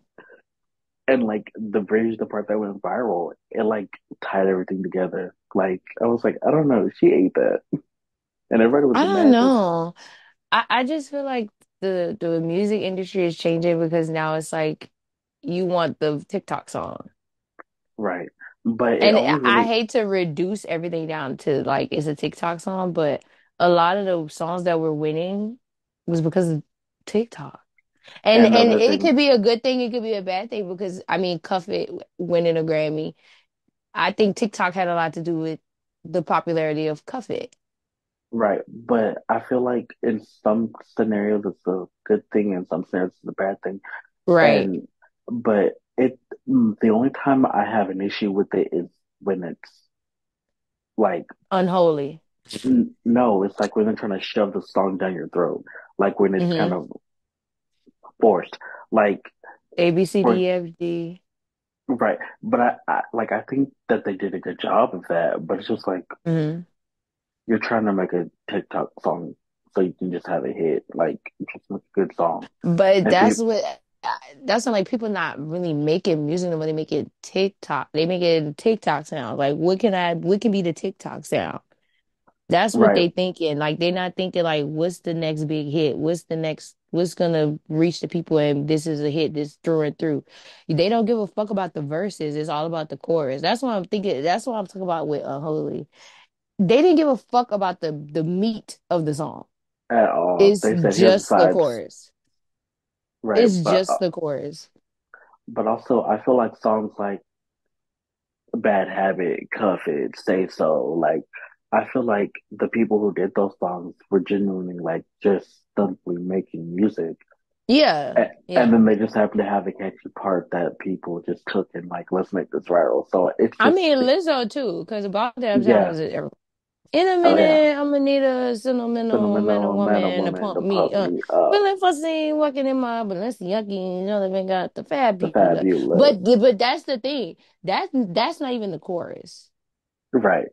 And like the bridge, the part that went viral, it like tied everything together. Like I was like, I don't know, she ate that, and everybody was I don't mad. Know. I, I just feel like the the music industry is changing because now it's like you want the TikTok song. right, but And only I hate to reduce everything down to like it's a TikTok song, but a lot of the songs that were winning was because of TikTok. And and and it could be a good thing, it could be a bad thing because I mean Cuff It winning a Grammy. I think TikTok had a lot to do with the popularity of Cuff It. right. But I feel like in some scenarios it's a good thing, in some scenarios it's a bad thing. Right. And but it mm, the only time I have an issue with it is when it's like Unholy. n no, it's like when they're trying to shove the song down your throat, like when it's kind hmm of forced. Like A B C D F G. right, but I, I like I think that they did a good job of that, but it's just like hmm you're trying to make a TikTok song so you can just have a hit, like just a good song. But And that's people, what that's not like people not really making music when they make it TikTok. They make it TikTok sound. Like what can I what can be the TikTok sound? That's what right they thinking. Like they're not thinking like what's the next big hit? What's the next what's gonna reach the people and this is a hit this through and through. They don't give a fuck about the verses. It's all about the chorus. That's what I'm thinking. That's what I'm talking about with uh, Unholy. They didn't give a fuck about the the meat of the song. at all. It's just the chorus. Right? It's But uh, just the chorus. but also I feel like songs like Bad Habit, Cuff It, Say So, like I feel like the people who did those songs were genuinely like just simply making music. Yeah, And, and then they just happen to have a catchy part that people just took and like, let's make this viral. So it's I mean Lizzo too, because about that yeah, is it in a oh yeah, minute I'm gonna need a sentimental man or phenomenal woman to pump to me pump up. me up, Feeling fussy, walking in my Balenciaga, you know they got the the fabulous. fabulous, But but that's the thing. That's that's not even the chorus. right?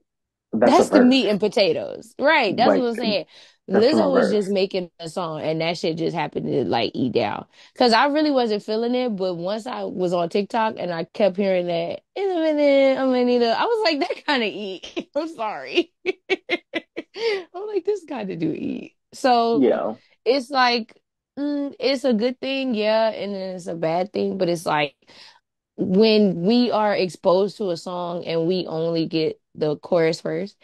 That's That's the meat and potatoes. Right. That's what I'm saying. Lizzo was just making a song and that shit just happened to like eat down. Cause I really wasn't feeling it, but once I was on TikTok and I kept hearing that in a minute, I'm gonna need a I was like, that kind of eat. I'm sorry. I'm like, this kind of do eat. So yeah, it's like mm, it's a good thing, yeah, and then it's a bad thing, but it's like when we are exposed to a song and we only get the chorus first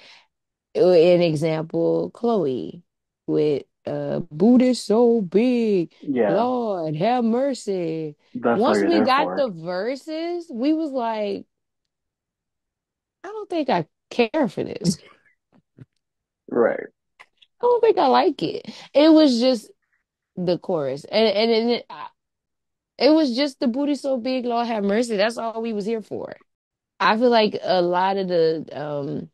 an example, Chloe with uh booty so big. yeah. Lord have mercy. That's Once we got for, the verses, we was like, I don't think I care for this. right? I don't think I like it. It was just the chorus. And and, and it, it was just the booty so big, Lord have mercy. That's all we was here for. I feel like a lot of the um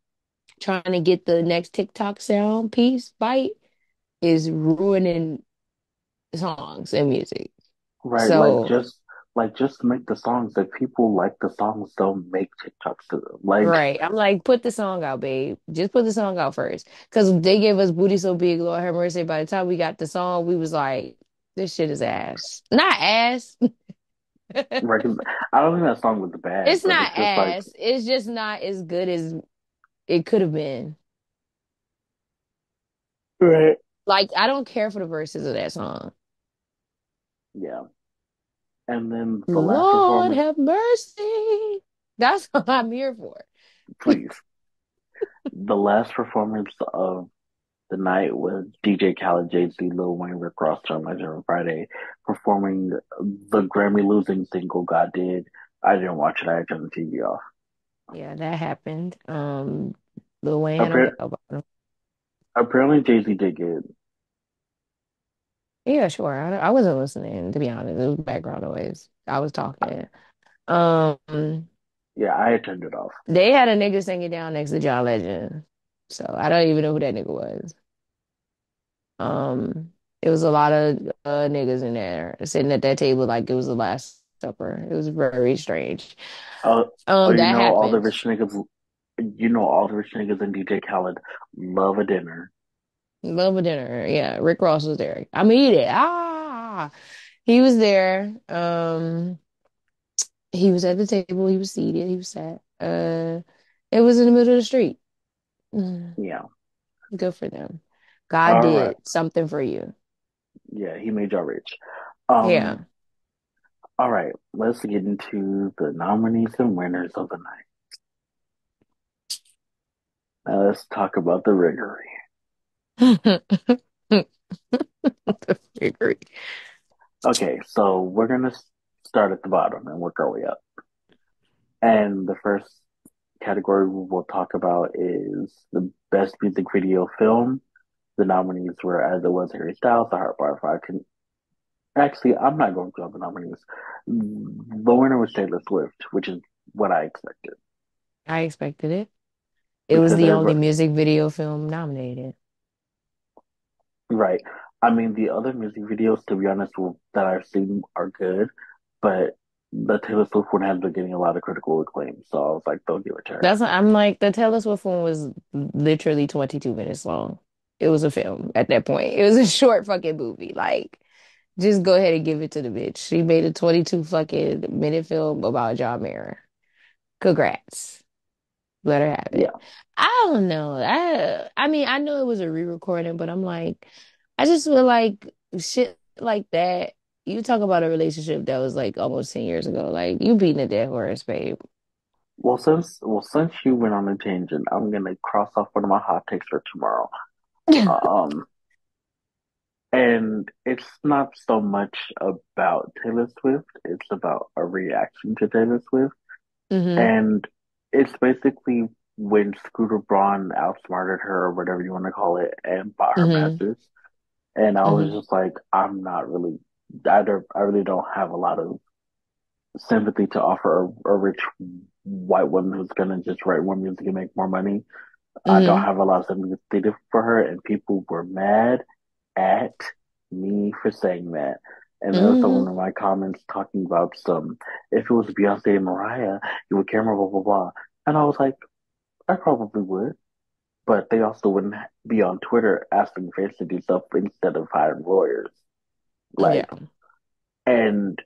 trying to get the next TikTok sound piece bite is ruining songs and music. Right, So, like just like just make the songs that people like the songs, don't make TikToks to them. Like, right. I'm like, put the song out, babe. Just put the song out first. Because they gave us Booty So Big, Lord have mercy. By the time we got the song, we was like, this shit is ass. Not ass. right, 'cause I don't think that song was the bad, It's not it's just like, ass. It's just not as good as it could have been. right, Like, I don't care for the verses of that song. yeah. And then the last Lord performance, have mercy. That's what I'm here for. please, the last performance of the night was DJ Khaled, Jay-Z, Lil Wayne, Rick Ross, John Legend on Fridayy, performing the Grammy losing single God Did. I didn't watch it. I turned the TV off. Yeah, that happened. Um, Lil Wayne Appar- apparently, Jay-Z did good. Yeah, sure. I, I wasn't listening, to be honest. It was background noise. I was talking. Um, Yeah, I had turned it off. they had a nigga singing down next to John Legend. So I don't even know who that nigga was. Um, it was a lot of uh, niggas in there sitting at that table like it was the Last Supper. It was very strange. Oh, oh, Um, you know, all the rich niggas, you know, all the rich niggas and DJ Khaled love a dinner. Love a dinner. Yeah, Rick Ross was there. I'm eat it. Ah, he was there. Um, he was at the table. He was seated. He was sat. Uh, it was in the middle of the street. Mm, Yeah. Good for them. God All right. did something for you. Yeah, he made y'all rich. Yeah. Um, all right, let's get into the nominees and winners of the night. Now let's talk about the riggery. The figure. Okay, so we're gonna start at the bottom and work our way up. And the first category we will talk about is the best music video film. The nominees were As It Was Harry Styles, The Heart Part Five, Con- Actually, I'm not going to the nominees. The winner was Taylor Swift, which is what I expected I expected it. It was the only everybody, music video film nominated. right? I mean, the other music videos, to be honest, that I've seen are good, but the Taylor Swift one has been getting a lot of critical acclaim, so I was like, they'll give it to her. That's what I'm like, the Taylor Swift one was literally 22 minutes long. It was a film at that point. It was a short fucking movie. Like, just go ahead and give it to the bitch. She made a 22 fucking minute film about John Mayer. Congrats. Let her have it. Yeah. I don't know. I I mean, I know it was a re-recording, but I'm like, I just feel like shit like that. You talk about a relationship that was like almost 10 years ago. Like, you beating a dead horse, babe. Well, since well, since you went on a tangent, I'm gonna cross off one of my hot takes for tomorrow. Um, and it's not so much about Taylor Swift; it's about a reaction to Taylor Swift. hmm And it's basically when Scooter Braun outsmarted her, or whatever you want to call it, and bought her hmm masters. And I was hmm just like, I'm not really, I don't, I really don't have a lot of sympathy to offer a, a rich white woman who's gonna just write more music and make more money. I don't hmm have a lot of sympathy for her, and people were mad at me for saying that. And there was someone in my comments talking about some, if it was Beyonce and Mariah, you would care more, blah, blah, blah. And I was like, I probably would. But they also wouldn't be on Twitter asking fans to do stuff instead of hiring lawyers. Yeah. Like, and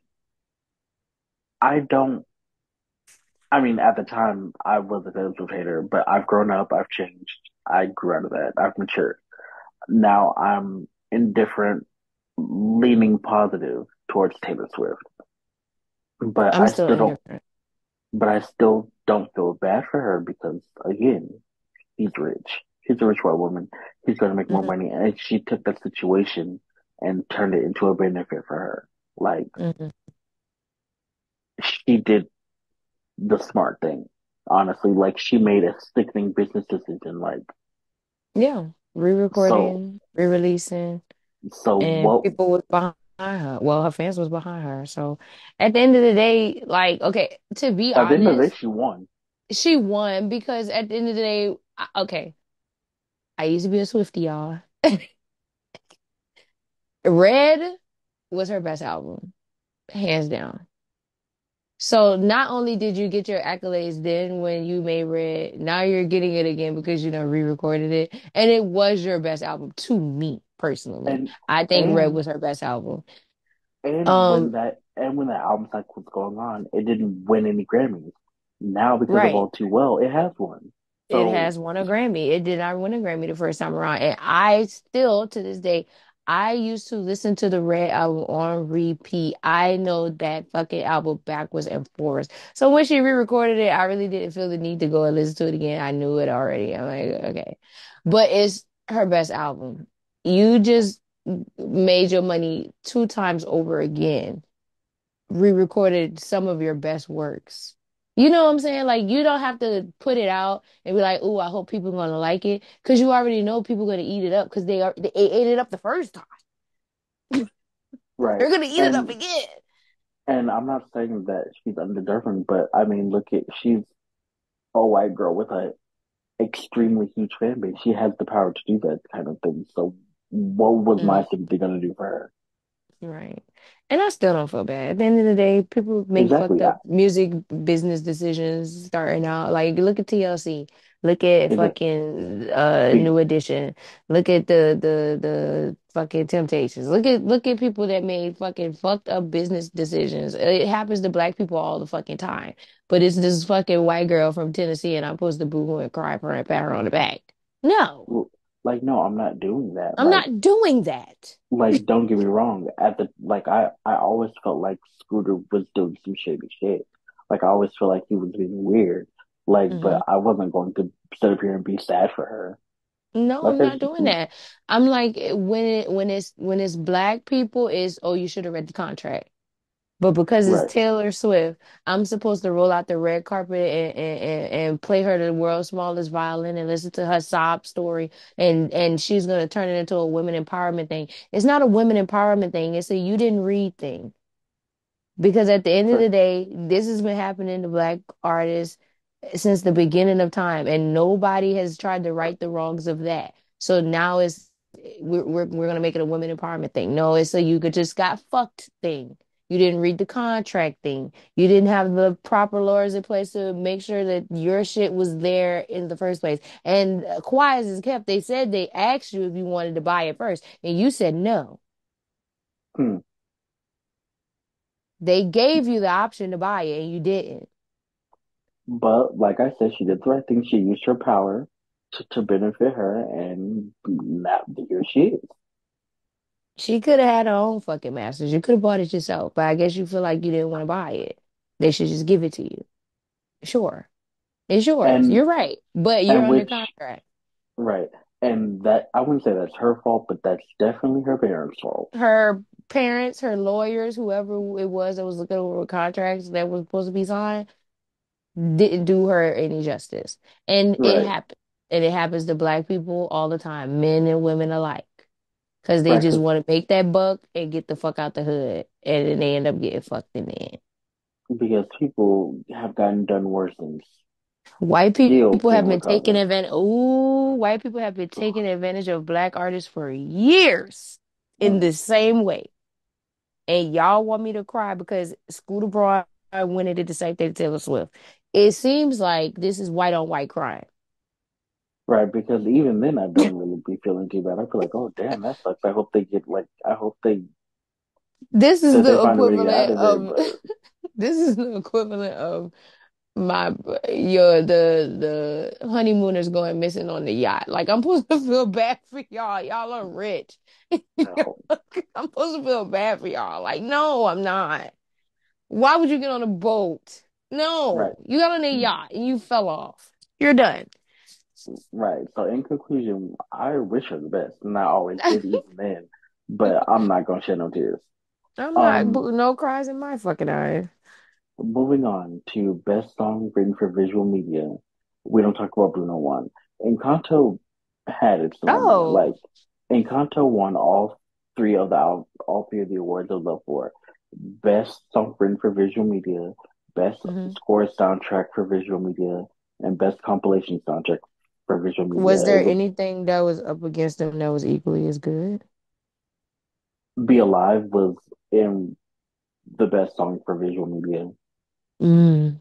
I don't, I mean, at the time, I was a Swift hater, but I've grown up, I've changed, I grew out of that, I've matured. Now I'm indifferent, leaning positive towards Taylor Swift. But I'm I still still don't, but I still don't feel bad for her because again, he's rich. He's a rich white woman. He's going to make more hmm money. And she took that situation and turned it into a benefit for her. Like hmm she did the smart thing. Honestly, like she made a sickening business decision. Like, Yeah. so, Re-recording, re-releasing, so and what, people was behind her. Well, her fans was behind her. So at the end of the day, like, okay, to be at the end of the day, she won. she won because at the end of the day, I- okay, I used to be a Swiftie, y'all. Red was her best album, hands down. So not only did you get your accolades then when you made Red, now you're getting it again because you know re-recorded it, and it was your best album to me personally. And, I think Red was her best album. and when Um, that, and when that album cycle was going on, it didn't win any Grammys. Now, because of. All Too Well, it has one. It has won a Grammy. It did not win a Grammy the first time around. And I still, to this day, I used to listen to the Red album on repeat. I know that fucking album backwards and forwards. So when she re-recorded it, I really didn't feel the need to go and listen to it again. I knew it already. I'm like, okay. But it's her best album. You just made your money two times over again re-recorded some of your best works. You know what I'm saying? Like you don't have to put it out and be like, "Oh, I hope people are gonna like it," because you already know people are gonna eat it up because they are they ate it up the first time. right. They're gonna eat it up again. and I'm not saying that she's undeserving, but I mean, look at, she's a white girl with a extremely huge fan base. She has the power to do that kind of thing. So what was my Mm, sympathy going to do for her? right. And I still don't feel bad. At the end of the day, people make fucked Exactly. I, up music business decisions starting out. Like look at TLC. Look at fucking uh New Edition. Look at the the the fucking Temptations. Look at look at people that made fucking fucked up business decisions. It happens to black people all the fucking time. But it's this fucking white girl from Tennessee and I'm supposed to boo her and cry for her and pat her on the back. No, Like, no, I'm not doing that. I'm Like, not doing that. like, don't get me wrong. At the, like, I, I always felt like Scooter was doing some shady shit. Like, I always felt like he was being weird. Like, hmm but I wasn't going to sit up here and be sad for her. No, Like, I'm not doing that. I'm like when it when it's when it's black people is oh you should have read the contract. But because it's Right. Taylor Swift, I'm supposed to roll out the red carpet and, and, and, play her the world's smallest violin and listen to her sob story and and she's gonna turn it into a women empowerment thing. It's not a women empowerment thing, it's a you didn't read thing. Because at the end of the day, this has been happening to black artists since the beginning of time, and nobody has tried to right the wrongs of that. So now it's we're we're, we're gonna make it a women empowerment thing. No, it's a you could just got fucked thing. You didn't read the contract thing. You didn't have the proper lawyers in place to make sure that your shit was there in the first place. And uh, quiet as kept, they said they asked you if you wanted to buy it first, and you said no. Hmm. They gave you the option to buy it, and you didn't. But like I said, she did the right thing. She used her power to, to benefit her, and now here she is. She could have had her own fucking masters. You could have bought it yourself, but I guess you feel like you didn't want to buy it. They should just give it to you. Sure. It's yours. And You're right. But you're under which contract. right, and that I wouldn't say that's her fault, but that's definitely her parents' fault. Her parents, her lawyers, whoever it was that was looking over contracts that was supposed to be signed, didn't do her any justice. And it Right, happened. And it happens to black people all the time, men and women alike. Because they right, just want to make that buck and get the fuck out the hood. And then they end up getting fucked in the end. because people have gotten done worse and White still people have been taking advantage. Ooh, white people have been taking advantage of black artists for years in Mm, the same way. And y'all want me to cry because Scooter Braun went and did the same thing to Taylor Swift. It seems like this is white on white crime. Right, because even then I don't really be feeling too bad. I feel like, oh damn, that sucks. I hope they get like, I hope they This is the find a way to get out equivalent of of this is the equivalent of my your the the honeymooners going missing on the yacht. Like I'm supposed to feel bad for y'all. Y'all are rich. no, I'm supposed to feel bad for y'all. Like, no, I'm not. Why would you get on a boat? right, No, you got on a yacht and you fell off. You're done. Right. So in conclusion, I wish her the best, and I always did even then. But I'm not gonna shed no tears. I'm not, Um, no cries in my fucking eyes. moving on to best song written for visual media. We don't talk about Bruno one. Encanto had its oh. Like Encanto won all three of the al- all three of the awards of love for best song written for visual media, best hmm score soundtrack for visual media, and best compilation soundtrack for visual Was there anything that was up against them that was equally as good? Be Alive was in the best song for visual media. Mm.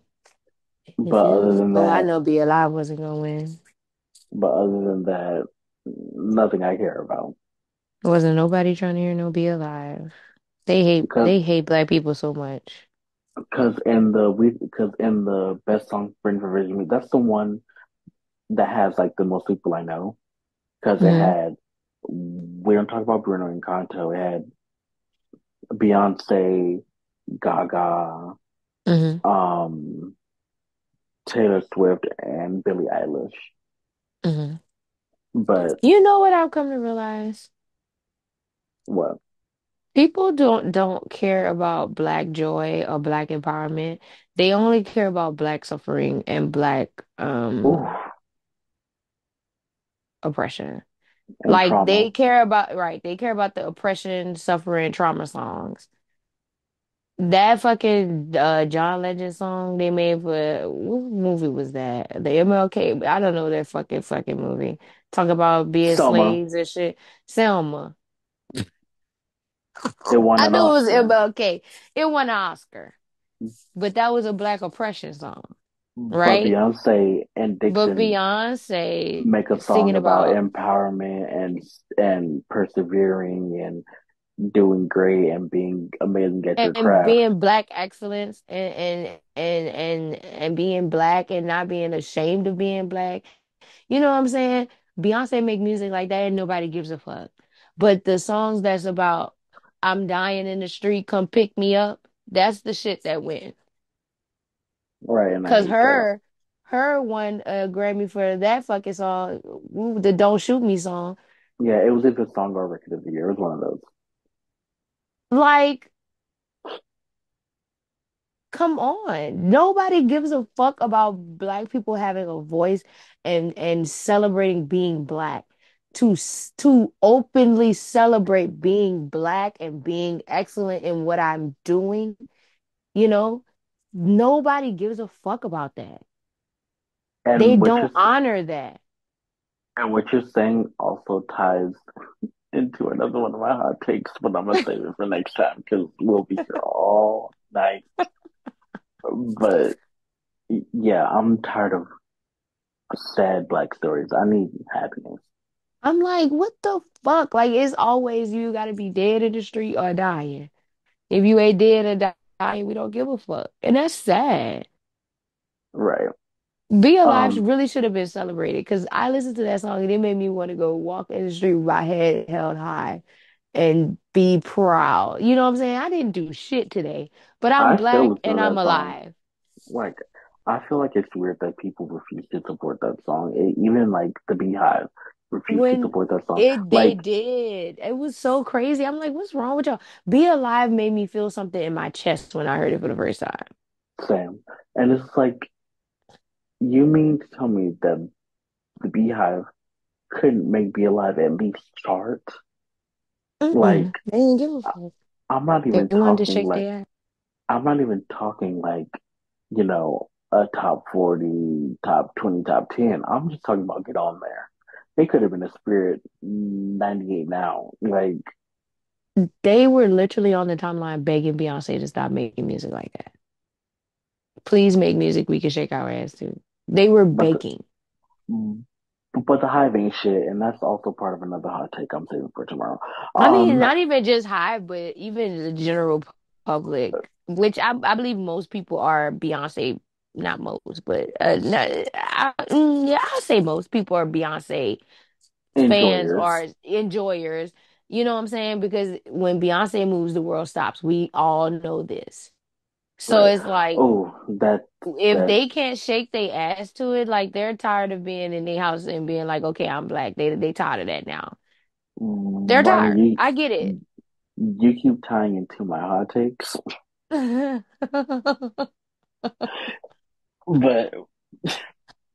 But other you, than but I know Be Alive wasn't gonna win. but other than that, nothing I care about. Wasn't nobody trying to hear no Be Alive. They hate Because they hate black people so much. because in the we because in the best song for visual media, that's the one that has like the most people I know. Because it hmm had we don't talk about Bruno Encanto. It had Beyonce, Gaga, hmm um, Taylor Swift, and Billie Eilish. hmm But You know what I've come to realize? what? People don't don't care about black joy or black empowerment. They only care about black suffering and black Ooh, um oppression. and Like trauma. they care about right, they care about the oppression, suffering, trauma songs. That fucking uh John Legend song they made for what movie was that? The MLK. I don't know that fucking fucking movie. Talk about being Selma, slaves and shit. Selma. it won I knew it was Oscar. MLK. It won an Oscar, but that was a black oppression song, But right? Beyonce and But Beyonce make a song about about empowerment and and persevering and doing great and being amazing at your craft. and being black excellence and and and and and being black and not being ashamed of being black. You know what I'm saying? Beyonce make music like that and nobody gives a fuck. But the songs that's about I'm dying in the street, come pick me up, that's the shit that wins. Right, Cause hate that. H.E.R., H.E.R. won a Grammy for that fucking song, the "Don't Shoot Me" song. Yeah, it was either song or record of the year. It was one of those. Like, Come on. Nobody gives a fuck about black people having a voice and and celebrating being black. To to openly celebrate being black and being excellent in what I'm doing, you know, nobody gives a fuck about that. They And you're don't honor that. and what you're saying also ties into another one of my hot takes, but I'm gonna save it for next time because we'll be here all night. But yeah, I'm tired of sad black stories. I need happiness. I'm like, what the fuck? Like, it's always you gotta be dead in the street or dying. If you ain't dead or dying, we don't give a fuck. And that's sad. Right. Be Alive Um, really should have been celebrated because I listened to that song and it made me want to go walk in the street with my head held high and be proud. You know what I'm saying? I didn't do shit today, but I'm I black and I'm that song. alive. Like, I feel like it's weird that people refuse to support that song. It, even like the BeyHive refused to When support that song. it they Like, did, it was so crazy. I'm like, what's wrong with y'all? Be Alive made me feel something in my chest when I heard it for the first time. Sam. And it's like, you mean to tell me that the BeyHive couldn't make Be Alive at least chart? Like, Mm-mm. They didn't give a I, fuck. I'm not They even to talking shake like. I'm not even talking like, you know, a top 40, top 20, top 10. I'm just talking about get on there. They could have been a Spirit 98 now. Like, They were literally on the timeline begging Beyonce to stop making music like that. Please make music we can shake our ass to. They were begging. but the Hive ain't shit, and that's also part of another hot take I'm saving for tomorrow. I mean, Um, not even just Hive, but even the general public, which I, I believe most people are Beyonce, not most, but uh, no, I, mm, yeah, I'll say most people are Beyonce fans or enjoyers. You know what I'm saying? Because when Beyonce moves, the world stops. We all know this. So right? it's like Oh, that if that they can't shake their ass to it, like they're tired of being in their house and being like, okay, I'm black. They they tired of that now. They're Ronnie, tired. you I get it. you keep tying into my hot takes, but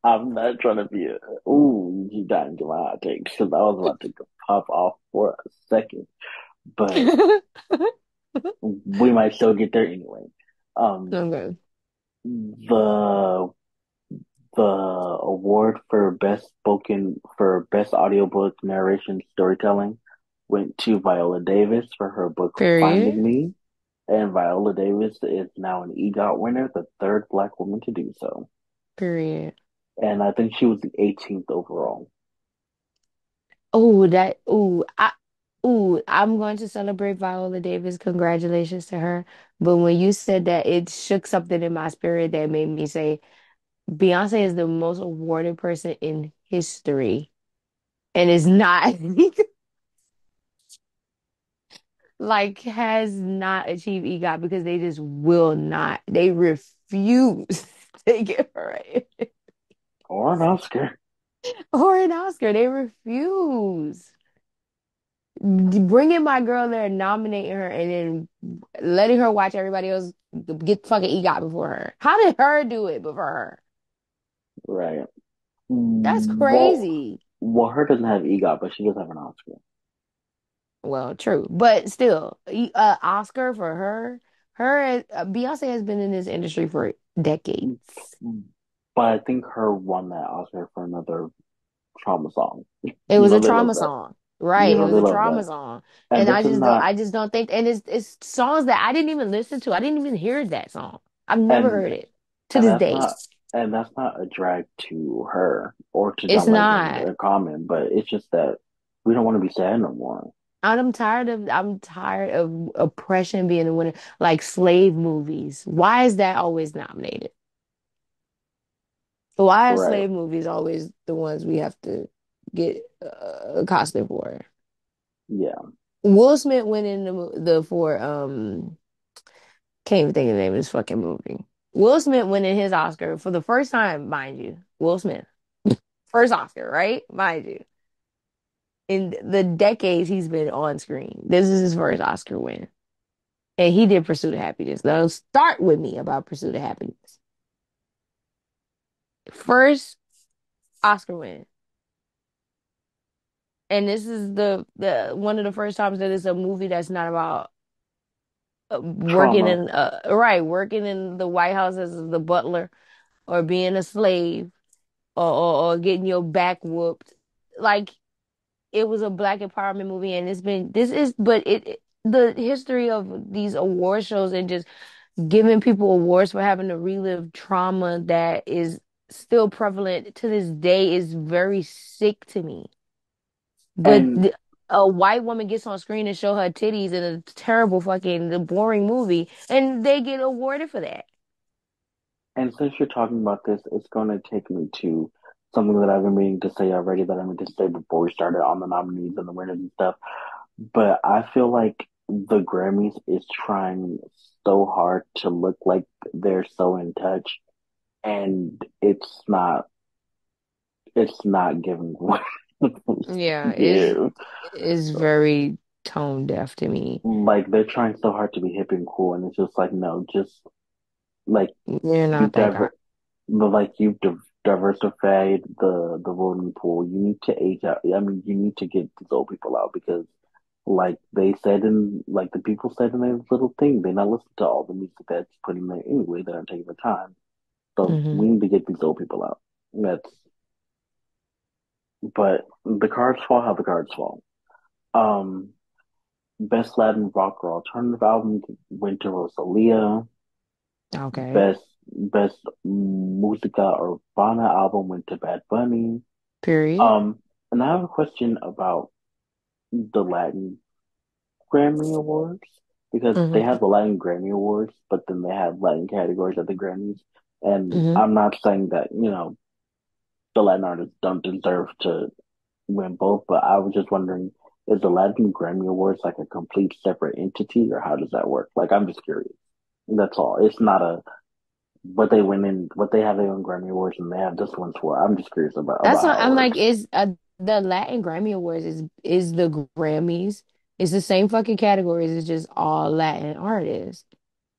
I'm not trying to be a ooh, you got into my hot takes because I was about to pop off for a second, but we might still get there anyway. Um, Okay. the the award for best spoken for best audiobook narration storytelling went to Viola Davis for her book Finding Me, and Viola Davis is now an EGOT winner, the third Black woman to do so, Period. and I think she was the 18th overall. Oh, that. Oh, I. Ooh, I'm going to celebrate Viola Davis. Congratulations to her. But when you said that, it shook something in my spirit that made me say Beyonce is the most awarded person in history and is not like has not achieved EGOT because they just will not. They refuse to give her a, Or an Oscar. or an Oscar. They refuse. Bringing my girl there, nominating her, and then letting her watch everybody else get fucking EGOT before her. How did H.E.R. do it before her? Right. That's Well, crazy. well, H.E.R. doesn't have EGOT, but she does have an Oscar. Well, true, but still, e- uh, Oscar for her. Her, uh, Beyonce has been in this industry for decades. But I think H.E.R. won that Oscar for another trauma song. It You was know a trauma song, You right? It know was a trauma that. song, And and I just don't, I just don't think, and it's it's songs that I didn't even listen to. I didn't even hear that song. I've never and heard it to this day. not and that's not a drag to H.E.R. or to It's John not. or Common, but it's just that we don't want to be sad no more. I'm tired of, I'm tired of oppression being the winner, like slave movies. Why is that always nominated? Why are Right. slave movies always the ones we have to get uh, accosted for? Yeah. Will Smith went in the the for um can't even think of the name of this fucking movie. Will Smith went in his Oscar for the first time, mind you. Will Smith, first Oscar, right? Mind you, in the decades he's been on screen, this is his first Oscar win. And he did Pursuit of Happiness. Now start with me about Pursuit of Happiness. First Oscar win. And this is the the one of the first times that it's a movie that's not about uh, working Trauma. in uh right, working in the White House as the butler or being a slave or, or, or getting your back whooped. Like it was a black empowerment movie and it's been this is but it, it the history of these award shows and just giving people awards for having to relive trauma that is still prevalent to this day is very sick to me. But And a white woman gets on screen and show her titties in a terrible fucking the boring movie and they get awarded for that. and since you're talking about this, it's going to take me to something that I've been meaning to say already that I meant to say before we started on the nominees and the winners and stuff. But I feel like the Grammys is trying so hard to look like they're so in touch, and it's not. It's not giving it's supposed Yeah, is very tone deaf to me. Like they're trying so hard to be hip and cool, and it's just like no, just like You're you not that guy. but like you've div diversified the the voting pool. You need to age out. I mean, you need to get these old people out because, like they said in like the people said in their little thing, they're not listening to all the music that's put in there anyway. They aren't taking the time. So hmm we need to get these old people out. That's but the cards fall how the cards fall. Um, best Latin rock or alternative album went to Rosalia. Okay. Best best música urbana album went to Bad Bunny. Period. Um, and I have a question about the Latin Grammy Awards because they hmm have the Latin Grammy Awards, but then they have Latin categories at the Grammys. And hmm I'm not saying that, you know, the Latin artists don't deserve to win both, but I was just wondering, is the Latin Grammy Awards like a complete separate entity or how does that work? Like, I'm just curious. That's all. It's not a what they win in, what they have their own Grammy Awards and they have this one for. I'm just curious about That's about what I'm like. Is uh, the Latin Grammy Awards is is the Grammys? It's the same fucking categories. It's just all Latin artists.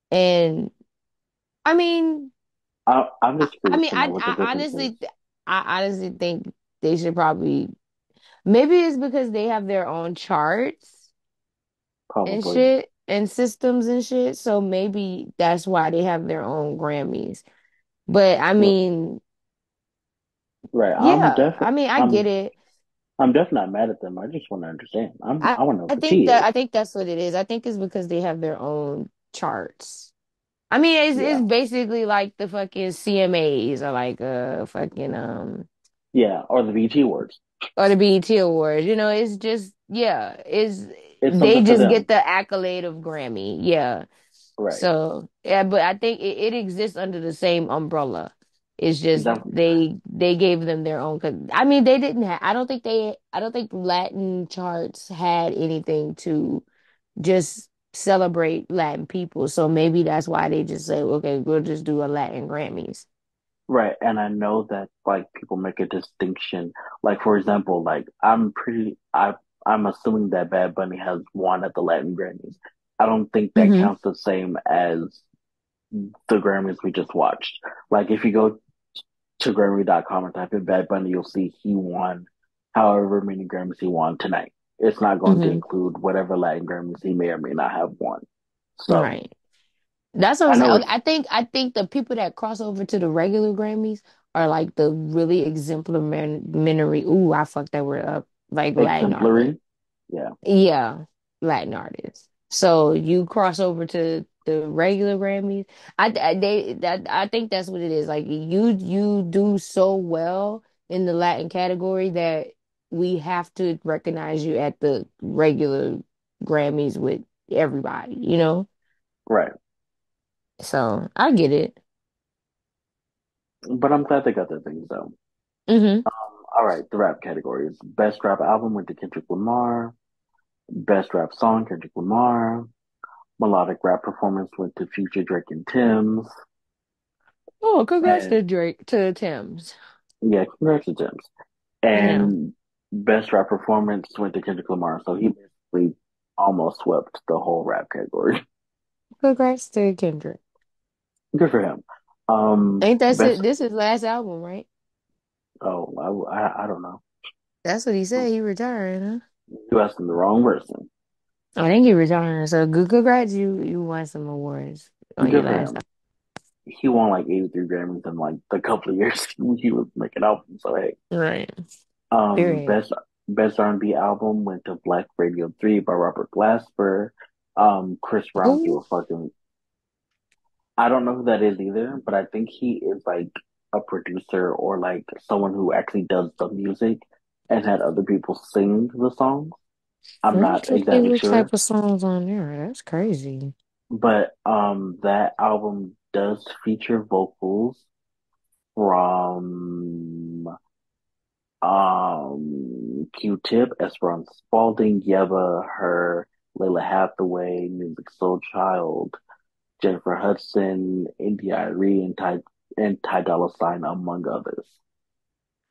And I mean, I, I'm I, just I mean, I I is. honestly, I honestly think they should probably. Maybe it's because they have their own charts and Probably. shit and systems and shit. So maybe that's why they have their own Grammys. But I mean, Right. I'm yeah, I mean, I get it. I'm definitely not mad at them. I just want to understand. I'm I I want to know I think that. I think that's what it is. I think it's because they have their own charts. I mean, it's Yeah. it's basically like the fucking CMAs or like uh fucking um Yeah. Or the BT words. or the BET Awards. You know, it's just yeah, It's they just get the accolade of Grammy. Yeah. Right. So yeah, but I think it, it exists under the same umbrella. It's just That they they gave them their own. 'cause- I mean, they didn't have. I don't think they. I don't think Latin charts had anything to just celebrate Latin people. So maybe that's why they just say, okay, we'll just do a Latin Grammys. right. And I know that like people make a distinction. Like for example, like I'm pretty I I'm assuming that Bad Bunny has won at the Latin Grammys. I don't think that hmm counts the same as the Grammys we just watched. Like if you go to Grammy.com and type in Bad Bunny, you'll see he won however many Grammys he won tonight. It's not going to hmm include whatever Latin Grammys he may or may not have won. So Right. That's what I'm I saying. I think I think the people that cross over to the regular Grammys are like the really exemplary. Ooh, I fucked that word up. Like Latin artists. Yeah, Yeah, Latin artists. So you cross over to the regular Grammys. I, I they that I think that's what it is. Like you you do so well in the Latin category that we have to recognize you at the regular Grammys with everybody, you know? right. So I get it. But I'm glad they got their things though. hmm All right, the rap categories. Best rap album went to Kendrick Lamar. Best rap song, Kendrick Lamar. Melodic rap performance went to Future, Drake, and Tems. Oh, congrats And to Drake to Tems. yeah, congrats to Tems. And best rap performance went to Kendrick Lamar. So he basically almost swept the whole rap category. Congrats to Kendrick. Good for him. Um, Ain't that best. it? This is last album, right? Oh, I, I, I don't know. That's what he said. He retired, huh? You asked him the wrong person. I think he retired. So good congrats, you you won some awards on your last. He won like 83 Grammys in like a couple of years he was making albums. So hey. Right. um, Period. best best R&B album went to Black Radio 3 by Robert Glasper. Um, Chris Brown Who? a fucking. I don't know who that is either, but I think he is like a producer or like someone who actually does the music and had other people sing the songs. I'm not exactly what type sure, of songs on there. That's crazy. but um, that album does feature vocals from um Q-Tip, Esperanza Spalding, Yebba, H.E.R, Lalah Hathaway, Music Soul Child, Jennifer Hudson, India.Arie, and Ty and Ty Dolla Sign, among others.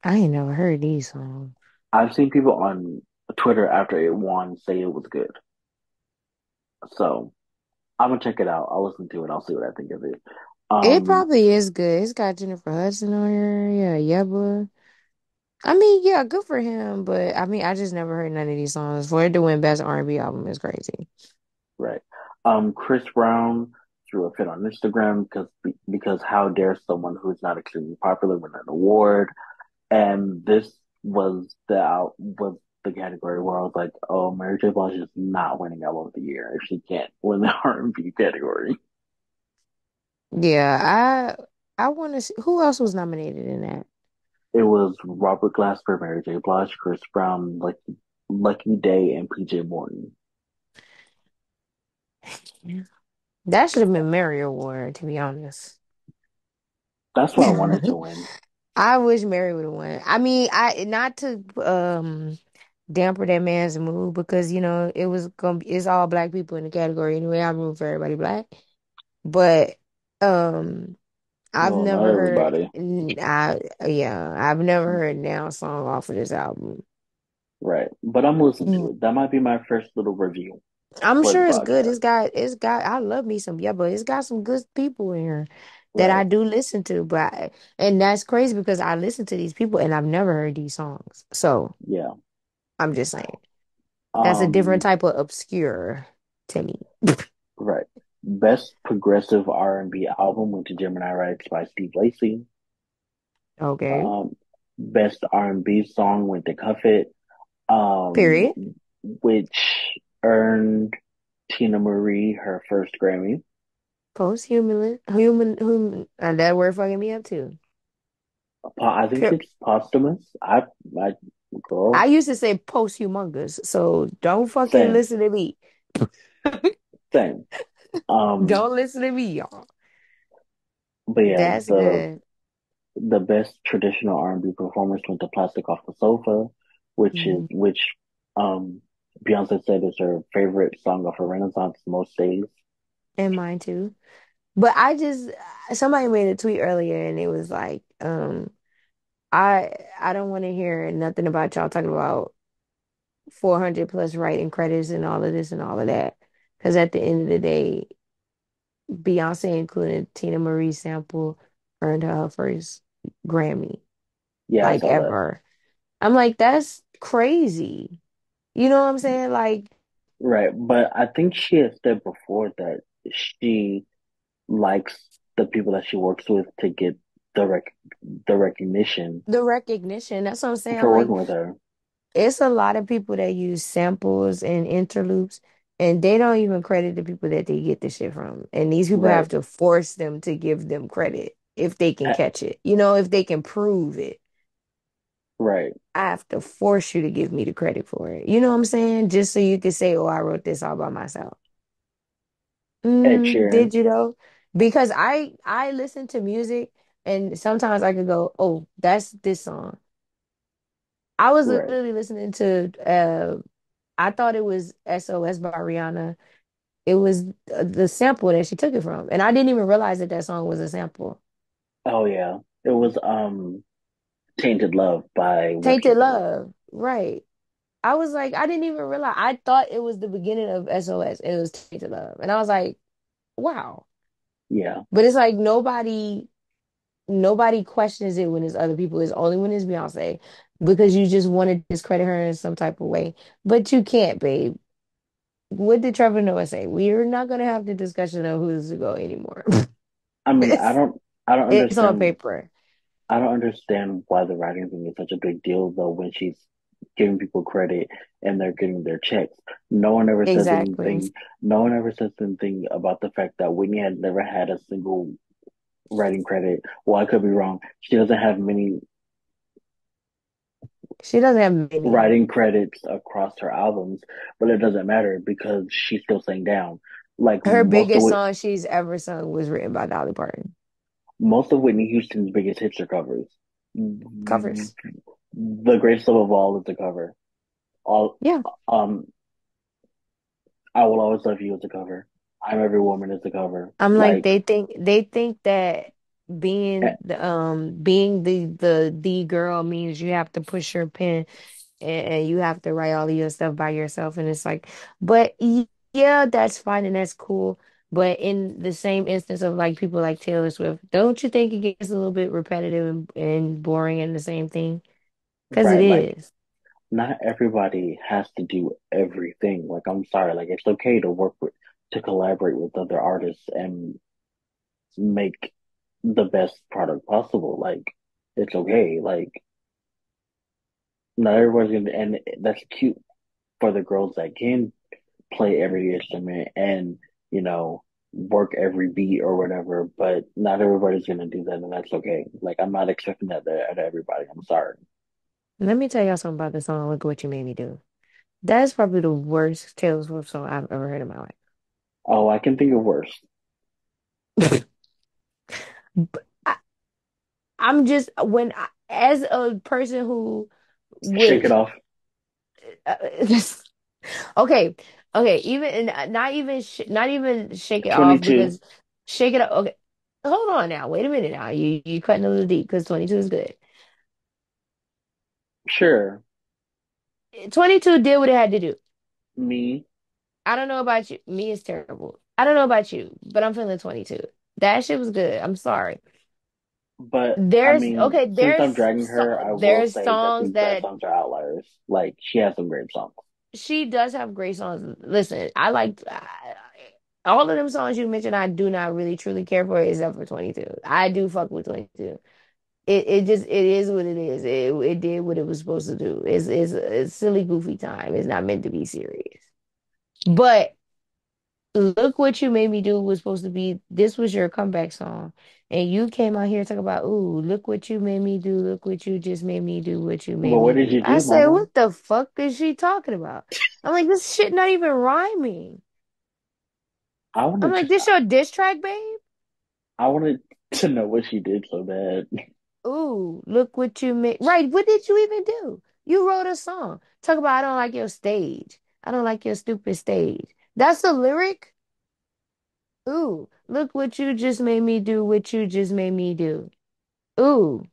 I ain't never heard these songs. I've seen people on Twitter after it won say it was good. So I'm gonna check it out. I'll listen to it. I'll see what I think of it. It Um, probably is good. It's got Jennifer Hudson on here. Yeah, Yebba. I mean, yeah, good for him. But I mean, I just never heard none of these songs. For it to win Best R&B album is crazy. right. Um, Chris Brown threw a fit on Instagram because because how dare someone who is not extremely popular win an award? And this was the out was the category where I was like, oh, Mary J. Blige is not winning album of the year if she can't win the R&B category. Yeah, I I want to see who else was nominated in that. It was Robert Glasper, Mary J. Blige, Chris Brown, Lucky Lucky Daye, and PJ Morton. Yeah. That should have been Mary Award, to be honest. That's what I wanted to win. I wish Mary would have won. I mean, I not to um damper that man's mood because you know it was gonna be it's all black people in the category anyway. I'm rooting for everybody black, but um I've Well, not never heard everybody. I yeah I've never heard now song off of this album. Right. But I'm listening Mm. to it. That might be my first little review I'm sure it's good. It's got it's got I love me some yeah, but it's got some good people in here that I Right. do listen to. But I, and that's crazy because I listen to these people and I've never heard these songs. So Yeah. I'm just saying that's a different Um, type of obscure to me. right. Best progressive R&B album went to Gemini Rights by Steve Lacy. Okay. Um, best R&B song went to Cuff It, um, Period. which earned Teena Marie her first Grammy. Post-human, human, human, and that word fucking me up too. I think it's posthumous. I, I, I used to say post-humongous, so don't fucking same, listen to me. same. Um, Don't listen to me, y'all. but yeah, That's the good. the best traditional R&B performance went to Plastic Off the Sofa, which is Mhm. which um Beyonce said it's her favorite song of her Renaissance most days. And mine too. But I just somebody made a tweet earlier and it was like, um, I I don't want to hear nothing about y'all talking about 400 plus writing credits and all of this and all of that. Because at the end of the day, Beyonce included Teena Marie sample earned her first Grammy, Yeah, like saw that. ever. I'm like, that's crazy. You know what I'm saying? Like Right, but I think she has said before that she likes the people that she works with to get the rec the recognition the recognition. That's what I'm saying. For like, working with her. it's a lot of people that use samples and interloops, and they don't even credit the people that they get the shit from. And these people Right, have to force them to give them credit if they can Uh, catch it. You know, if they can prove it. Right. I have to force you to give me the credit for it. You know what I'm saying? Just so you can say, "Oh, I wrote this all by myself." Mm, did you though? Because I I listen to music, and sometimes I could go, "Oh, that's this song." I was right. literally listening to uh I thought it was SOS by Rihanna. It was uh, the sample that she took it from. And I didn't even realize that that song was a sample. Oh yeah, it was um Tainted Love by Tainted. Love. Right. I was like, I didn't even realize. I thought it was the beginning of SOS. It was Tainted Love. And I was like, wow. Yeah. But it's like nobody nobody questions it when it's other people. It's only when it's Beyonce because you just want to discredit her in some type of way. But you can't, babe. What did Trevor Noah say? We're not gonna have the discussion of who's to go anymore. I mean, I don't, I don't it's on paper. I don't understand why the writing thing is such a big deal though. When she's giving people credit and they're getting their checks, no one ever says Exactly. anything. No one ever says anything about the fact that Whitney had never had a single writing credit. Well, I could be wrong. She doesn't have many She doesn't have many. writing credits across her albums, but it doesn't matter because she still sang down. Like Her biggest song she's ever sung was written by Dolly Parton. Most of Whitney Houston's biggest hits are covers. Covers. The Greatest Love of All is a cover. All Yeah. um I Will Always Love You is a cover. I'm Every Woman is a cover. I'm like Like they think they think that eh, being the um being the the the girl means you have to push your pen and, and you have to write all of your stuff by yourself and it's like but yeah that's fine and that's cool but in the same instance of like people like Taylor Swift don't you think it gets a little bit repetitive and, and boring and the same thing because it like is not everybody has to do everything. Like I'm sorry, like it's okay to work with to collaborate with other artists and make the best product possible. Like it's okay. Like not everybody's gonna and that's cute for the girls that can play every instrument and, you know, work every beat or whatever, but not everybody's gonna do that and that's okay. Like I'm not expecting that out of everybody. I'm sorry. let me tell y'all something about the song Look What You Made Me Do that is probably the worst Taylor Swift song I've ever heard in my life. Oh, I can think of worse. I, I'm just when I, as a person who Shake it off. uh, okay, okay, even and uh, not even sh not even shake it off because shake it up. Okay, hold on now. Wait a minute now. You you cutting a little deep because 22 is good. Sure. 22 did what it had to do. Me, I don't know about you. Me is terrible. I don't know about you, but I'm feeling 22. That shit was good. I'm sorry. but I There's mean, okay. since I'm There's dragging so, her, I will there's that songs these that songs are outliers. Like she has some great songs. She does have great songs. Listen, I like all of them songs you mentioned. I do not really truly care for except for 22. I do fuck with 22. It it just it is what it is. It it did what it was supposed to do. It's it's it's silly goofy time. It's not meant to be serious. But look what you made me do was supposed to be. This was your comeback song, and you came out here talking about, "Ooh, look what you made me do. Look what you just made me do. What you made But me what did do." you I do, said, Mama? "What the fuck is she talking about?" I'm like, "This shit not even rhyming." I I'm wanted like, "This your diss track, babe?" I wanted to know what she did so bad. Ooh, look what you made. Right? What did you even do? You wrote a song. Talk about, "I don't like your stage. I don't like your stupid stage." That's the lyric. Ooh, look what you just made me do. What you just made me do. Ooh.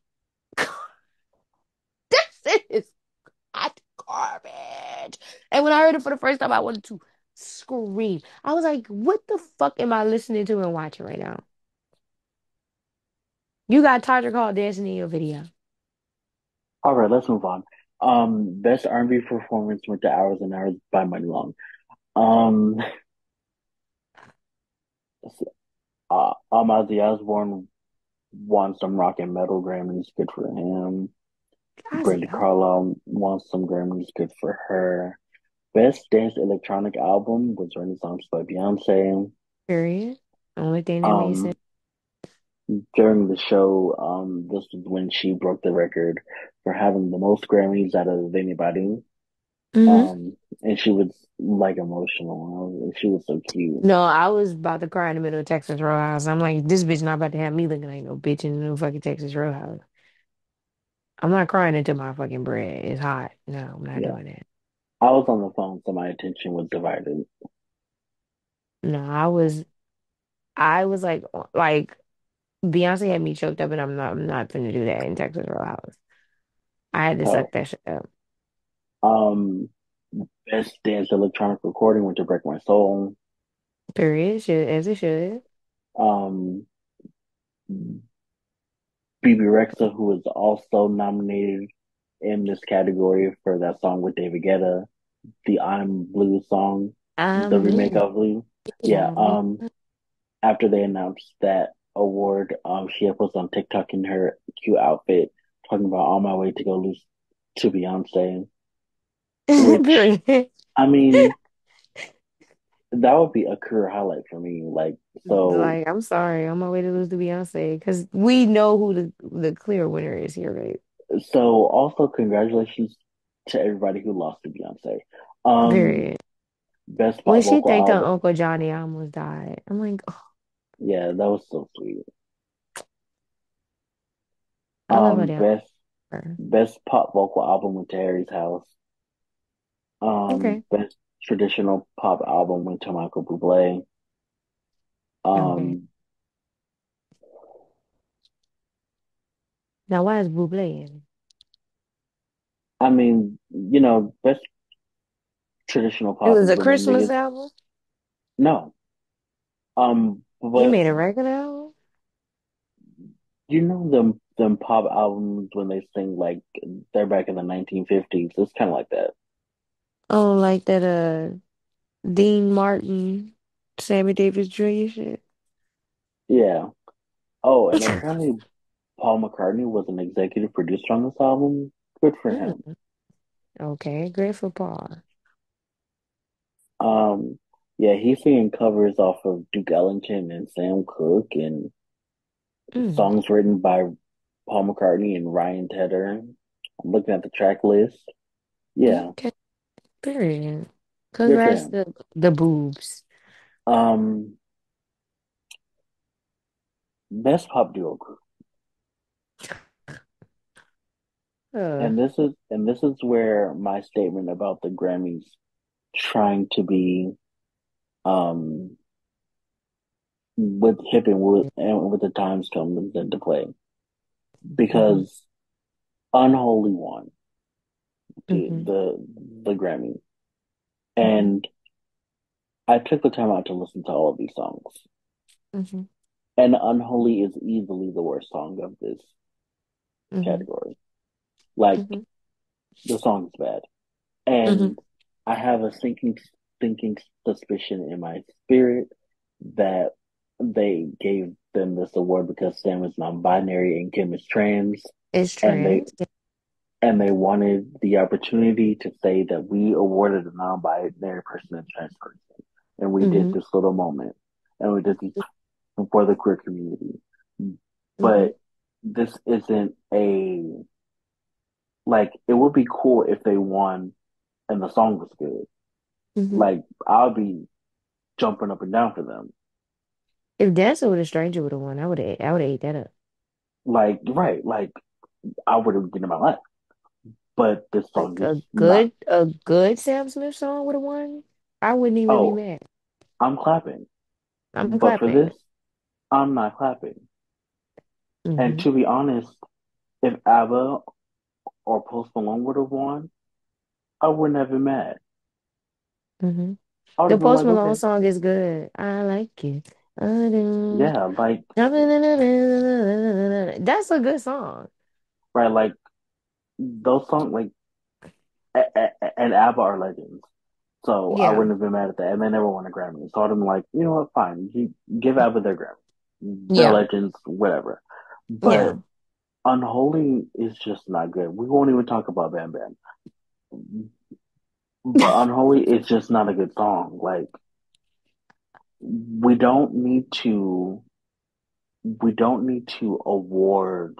This is hot garbage. And when I heard it for the first time, I wanted to scream. I was like, what the fuck am I listening to and watching right now? You got Tasha Call dancing in your video. All right, let's move on. Um, best R&B performance went to Hours and Hours by Muni Long. Um, uh, um, Ozzy Osbourne won some rock and metal Grammys, good for him. Ozzy, Carlile won some Grammys, good for her. Best Dance Electronic Album was Renaissance by Beyonce. period. Only thing that made sense. Um, during the show, um, this is when she broke the record for having the most Grammys out of anybody. Hmm Um, and she was like emotional. She was so cute. No, I was about to cry in the middle of Texas Roadhouse. I'm like, this bitch not about to have me looking like no bitch in no fucking Texas Roadhouse. I'm not crying into my fucking bread. It's hot. No, I'm not Yeah. doing that. I was on the phone, so my attention was divided. No, I was, I was like, like Beyonce had me choked up, and I'm not, I'm not gonna do that in Texas Roadhouse. I had to suck Oh, that shit up. Um, Best Dance Electronic Recording went to Break My Soul. Period. Should as it should. Um, Bebe Rexha, who was also nominated in this category for that song with David Guetta, the I'm Blue song, the remake of Blue. Yeah. Yeah. Um, after they announced that award, um, she had posted on TikTok in her cute outfit, talking about on my way to go lose to Beyonce, Period. I mean, that would be a career highlight for me. Like, so, Like, I'm sorry, I'm on my way to lose to Beyonce because we know who the the clear winner is here, right? so also congratulations to everybody who lost to Beyonce. Um, Period. best When she thanked album. Uncle Johnny, I almost died. I'm like, oh, Yeah, that was so sweet. I love her Um, best best pop vocal album went to Harry's House. Um, Okay. best traditional pop album went to Michael Bublé. Okay. Um, Now, why is Buble in I mean, you know, best traditional pop. It was a Christmas niggas. album. No. Um, He but made a record album. you know them them pop albums when they sing like they're back in the 1950s. It's kind of like that. Oh, like that uh Dean Martin, Sammy Davis Jr. shit. Yeah. Oh, and apparently Paul McCartney was an executive producer on this album. Good for him. Mm, okay, great for Paul. Um, yeah, he's singing covers off of Duke Ellington and Sam Cooke and Mm, songs written by Paul McCartney and Ryan Tedder. I'm looking at the track list. Yeah, okay, period. Congrats him. to the boobs. Um, best pop duo group. Uh, And this is and this is where my statement about the Grammys trying to be um with hip and with and with the times comes into play mm-hmm, because Unholy won the mm-hmm, the the Grammy. Mm-hmm, and I took the time out to listen to all of these songs. Mm-hmm, and Unholy is easily the worst song of this mm-hmm, category. Like mm-hmm, the song's bad. And I have a sinking sinking suspicion in my spirit that they gave them this award because Sam is non-binary and Kim is trans, It's and they trans. And they wanted the opportunity to say that we awarded a non-binary person a trans person, and we did Mm-hmm, this little moment, and we did this for the queer community. mm-hmm, But this isn't a like it would be cool if they won and the song was good. mm-hmm. Like I'll be jumping up and down for them. If Dancer with a Stranger would have won, I would have I would have ate that up. Like right, like I would have given my life. But this song Like is a not. good a good Sam Smith song would have won. I wouldn't even be Oh, mad. I'm clapping. I'm But for clapping. this, I'm not clapping. And Mm-hmm. to be honest, if ABBA or Post Malone would have won, I wouldn't have been mad. Mm-hmm. The Post like, Malone okay, song is good. I like it. I do. yeah, like, That's a good song. right, like those songs, like, and ABBA are legends. So I wouldn't have been mad at that. And they never won a Grammy. So I'd have been like, you know what, fine. You give ABBA their Grammy. They're Yeah. legends, whatever. Yeah. But Unholy is just not good. We won't even talk about Bam Bam. But Unholy is just not a good song. Like we don't need to we don't need to award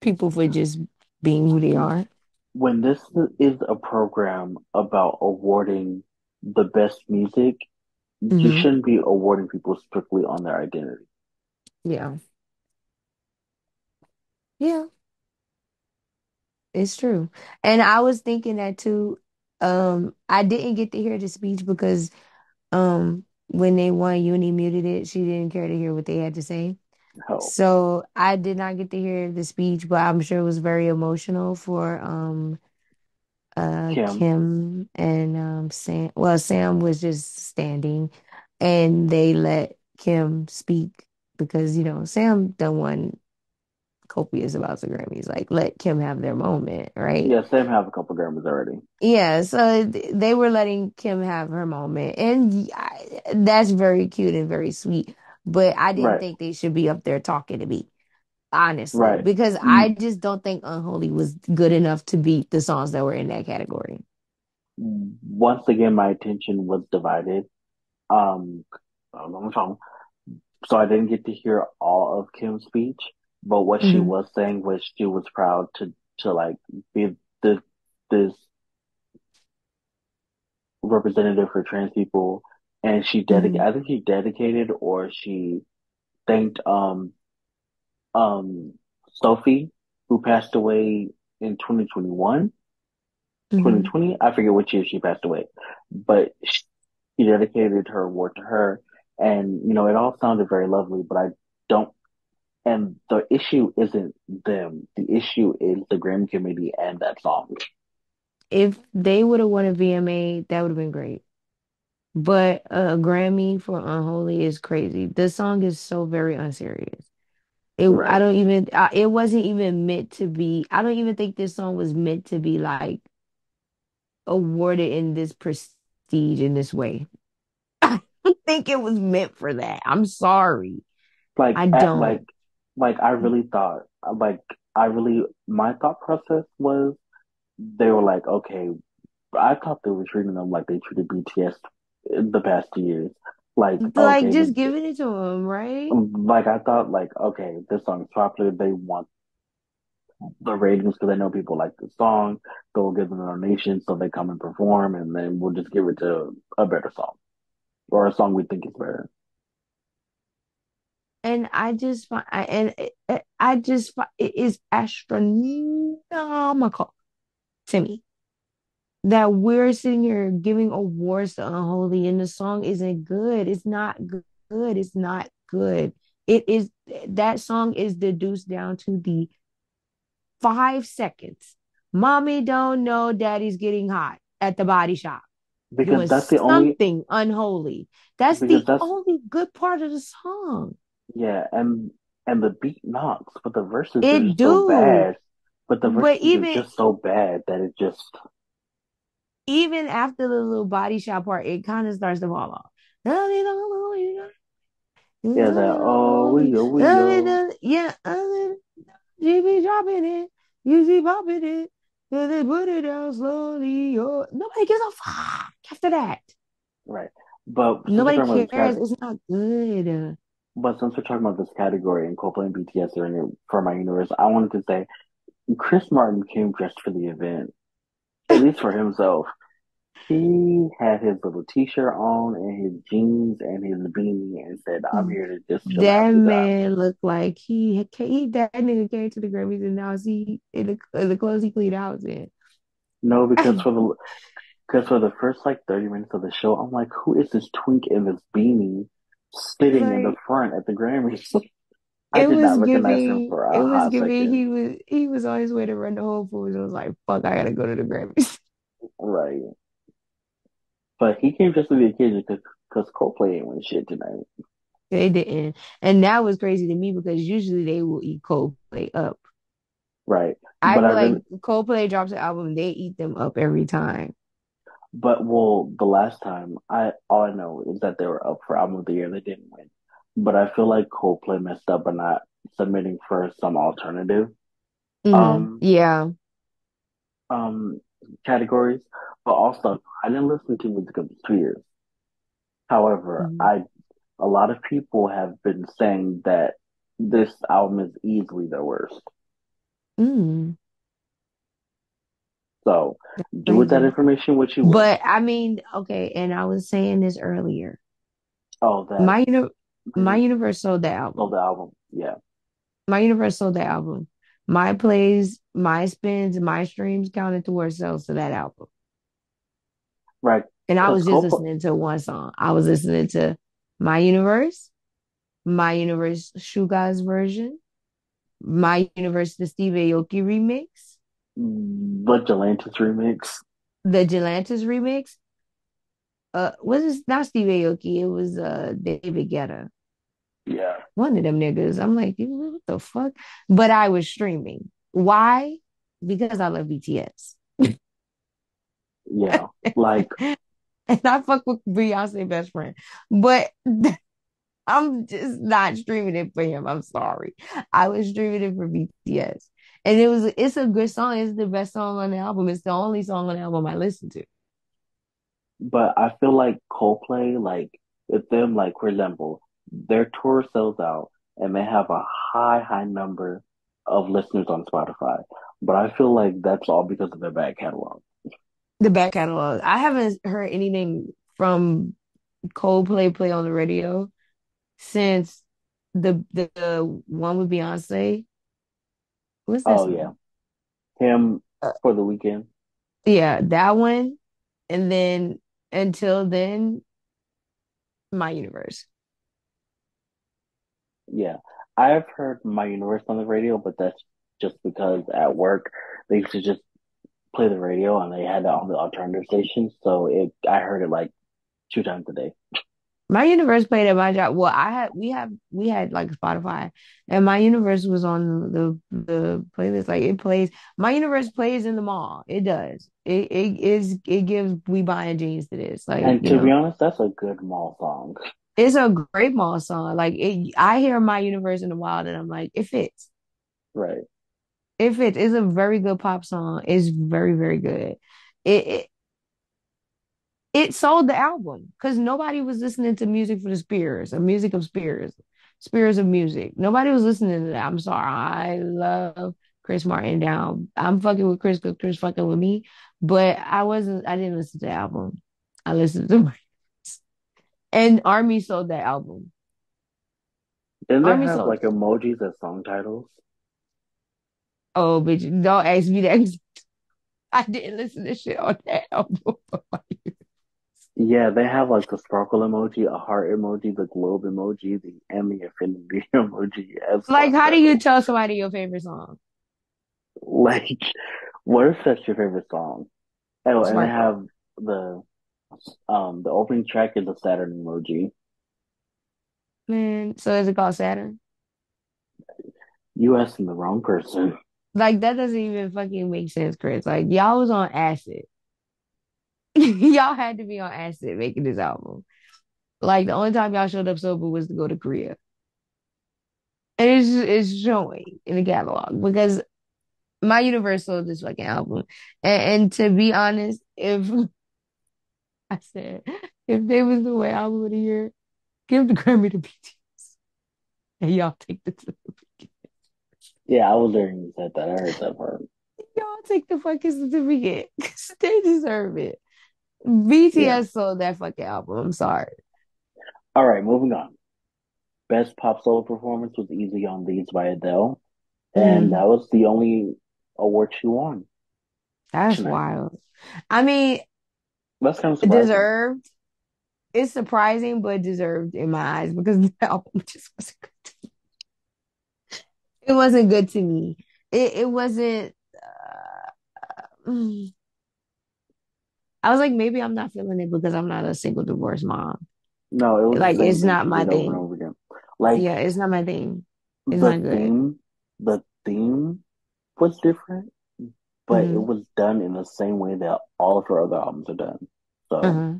People for just being who they are. when this is a program about awarding the best music, you hmm shouldn't be awarding people strictly on their identity. Yeah. Yeah. It's true. And I was thinking that too. Um, I didn't get to hear the speech because um when they won, Uni muted it. She didn't care to hear what they had to say. So I did not get to hear the speech, but I'm sure it was very emotional for um uh Kim. Kim and um Sam well Sam was just standing and they let Kim speak because you know Sam done won copious about the Grammys like let Kim have their moment right Yeah, Sam have a couple Grammys already. yeah so th- they were letting Kim have her moment and I, that's very cute and very sweet but I didn't Right, think they should be up there talking to me honestly right. because Mm, I just don't think Unholy was good enough to beat the songs that were in that category Once again, my attention was divided. Um, I'm on the phone. So I didn't get to hear all of Kim's speech, but what she hmm was saying was she was proud to to like be this this representative for trans people, and she dedicated. hmm I think she dedicated or she thanked um um Sophie, who passed away in 2021, hmm 2020. I forget which year she passed away, but she dedicated her award to her, and you know it all sounded very lovely, but I don't And the issue isn't them. The issue is the Grammy committee and that song. If they would have won a VMA, that would have been great. But a Grammy for Unholy is crazy. The song is so very unserious. It, I don't even, I, it wasn't even meant to be. I don't even think this song was meant to be like awarded in this prestige in this way. I don't think it was meant for that. I'm sorry. Like I don't. like Like I really thought like I really my thought process was they were like, okay, I thought they were treating them like they treated BTS the past two years. Like, Like okay, just giving it to them, right? Um, like I thought like, okay, this song is popular. They want the ratings because I know people like the song. So we'll give them a donation so they come and perform and then we'll just give it to a better song. or a song we think is better. And I just find, I, and it, it- I just find it is astronomical to me that we're sitting here giving awards to Unholy and the song isn't good. It's not good. It's not good. It is that song is deduced down to the five seconds. Mommy don't know daddy's getting hot at the body shop Because doing that's the only something unholy. That's the that's only good part of the song. yeah, and and the beat knocks, but the verses are It just so do. bad. But the But verses are just so bad that it just even after the little body shot part, it kind of starts to fall off. yeah that oh we yo Yeah, she be dropping it, you see popping it, then they put it down slowly. Or nobody gives a fuck after that. right. But Nobody talking about this cares. cat, It's not good. but since we're talking about this category and Coldplay and BTS are in it for my universe, I wanted to say Chris Martin came dressed for the event, at least for himself. He had his little t-shirt on and his jeans and his beanie and said, I'm mm. here to just chill and have That a good time. man looked like he he that nigga came to the Grammys and now he in the, the clothes he cleaned house in. No, because for the because for the first like 30 minutes of the show, I'm like, who is this twink in this beanie sitting in the front at the Grammys? I it was not recognize him giving, it was giving. He was he was on his way to run the Whole Foods. I was like, fuck, I gotta go to the Grammys. Right. But he came just for the occasion because because Coldplay ain't win shit tonight. They didn't, and that was crazy to me because usually they will eat Coldplay up. Right. I But I feel really like Coldplay drops an album, they eat them up every time. but well the last time I all I know is that they were up for album of the year they didn't win. But I feel like Coldplay messed up by not submitting for some alternative hmm um Yeah. um categories. But also I didn't listen to music of the two years. However, Mhm. I a lot of people have been saying that this album is easily their worst. Mm, So do with that information what you. But I mean, okay, and I was saying this earlier. Oh, that My uni my universe sold the album. the album. Yeah. My universe sold the album. My plays, my spins, my streams counted towards sales to that album. Right. And I was just Coldplay listening to one song. I was listening to My Universe, My Universe Suga's version, My Universe the Steve Aoki remix, the Galantis remix. the Galantis remix. Uh, was it not Steve Aoki? It was uh David Guetta. Yeah, One of them niggas. I'm like, what the fuck? But I was streaming. Why? Because I love BTS. yeah. Like And I fuck with Beyonce best friend. But I'm just not streaming it for him. I'm sorry. I was streaming it for BTS. And it was it's a good song. It's the best song on the album. It's the only song on the album I listen to. But I feel like Coldplay, like with them, like for example, their tour sells out and they have a high, high number of listeners on Spotify. But I feel like that's all because of their back catalog. The back catalog. I haven't heard anything from Coldplay play on the radio since the the, the one with Beyonce. What's that Oh yeah, him Uh, for the weekend. yeah, that one. And then until then, My Universe. Yeah, I've heard My Universe on the radio, but that's just because at work they used to just play the radio and they had it on the alternative station, so it I heard it like two times a day. My Universe played at my job. Well, I had we have we had like Spotify, and My Universe was on the the playlist. Like it plays. My Universe plays in the mall. It does. It it is it gives We Buying Jeans It is. Like And to be honest, that's a good mall song. It's a great mall song. Like it, I hear My Universe in the wild, and I'm like, it fits. Right. It fits. It's a very good pop song. It's very very good. It, it it sold the album because nobody was listening to music for the Spheres or music of Spheres, Spheres of music. Nobody was listening to that. I'm sorry. I love Chris Martin down. I'm fucking with Chris because Chris fucking with me, but I wasn't. I didn't listen to the album. I listened to and Army sold that album. Didn't they Army have sold. like emojis as song titles? Oh, bitch! Don't ask me that. I didn't listen to shit on that album. Yeah, they have like the sparkle emoji, a heart emoji, the globe emoji, the Emmy affinity emoji as Like, how do you tell somebody your favorite song? Like, what if that's your favorite song? Oh, and they have the um the opening track is a Saturn emoji. Man, so is it called Saturn? You asking the wrong person. Like that doesn't even fucking make sense, Chris. Like y'all was on acid. Y'all had to be on acid making this album. Like the only time y'all showed up sober was to go to Korea. And it's it's showing in the catalog because my universe sold this fucking album. And, and to be honest, if I said if they was the way I would the year, give the Grammy to BTS and y'all take the certificate. Yeah, I was there and you said that. I heard that part. Y'all take the fucking certificate. They deserve it. Yeah. BTS sold that fucking album. I'm sorry. All right, moving on. Best pop solo performance was Easy on These by Adele, and Mm, that was the only award she won that's tonight. wild. I mean, That's kind of surprising. deserved. It's surprising, but deserved in my eyes because the album just wasn't good. It wasn't good to me. It it wasn't. Uh, mm. I was like, maybe I'm not feeling it because I'm not a single divorced mom. No, it was Like, it's not my over thing. over again. Like Yeah, it's not my thing. It's the not good. theme, the theme was different, but it hmm was done in the same way that all of her other albums are done. So uh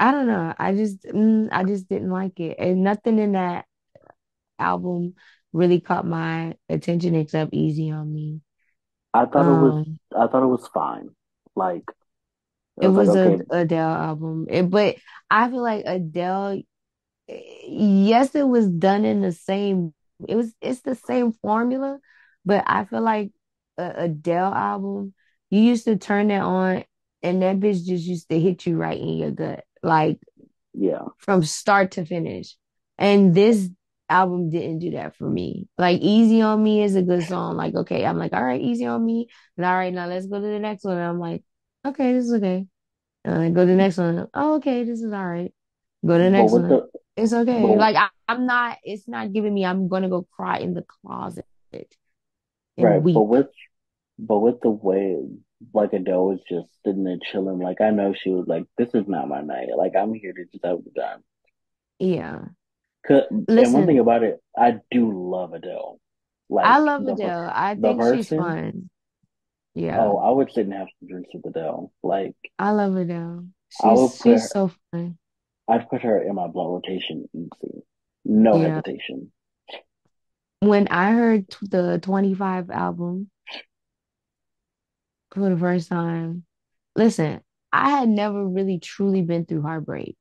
I don't know. I just, mm, I just didn't like it, and nothing in that album really caught my attention except Easy on Me. I thought it was, Um, I thought it was fine. Like it it was like a okay, Adele album, it, but I feel like Adele, yes, it was done in the same, it was, it's the same formula, but I feel like a Adele album, you used to turn that on, and that bitch just used to hit you right in your gut, like yeah, from start to finish. And this album didn't do that for me. Like Easy on Me is a good song. Like, okay, I'm like, all right, Easy on Me. And all right, now let's go to the next one. And I'm like, okay, this is okay. And I go to the next one. Oh, okay, this is all right. Go to the next one. the, It's okay. but Like I, I'm not, it's not giving me, I'm gonna go cry in the closet right, but weep. with, but with the way. like Adele was just sitting there chilling. Like I know she was like, "This is not my night. Like I'm here to just have a good time." Yeah. 'Cause- And one thing about it, I do love Adele. Like I love the Adele. I think she's fun. Yeah. Oh, I would sit and have some drinks with Adele. Like I love Adele. I would She's she's her, so fun. I'd put her in my blood rotation easy, no Yeah. hesitation. When I heard the 25 album for the first time, listen, I had never really truly been through heartbreak.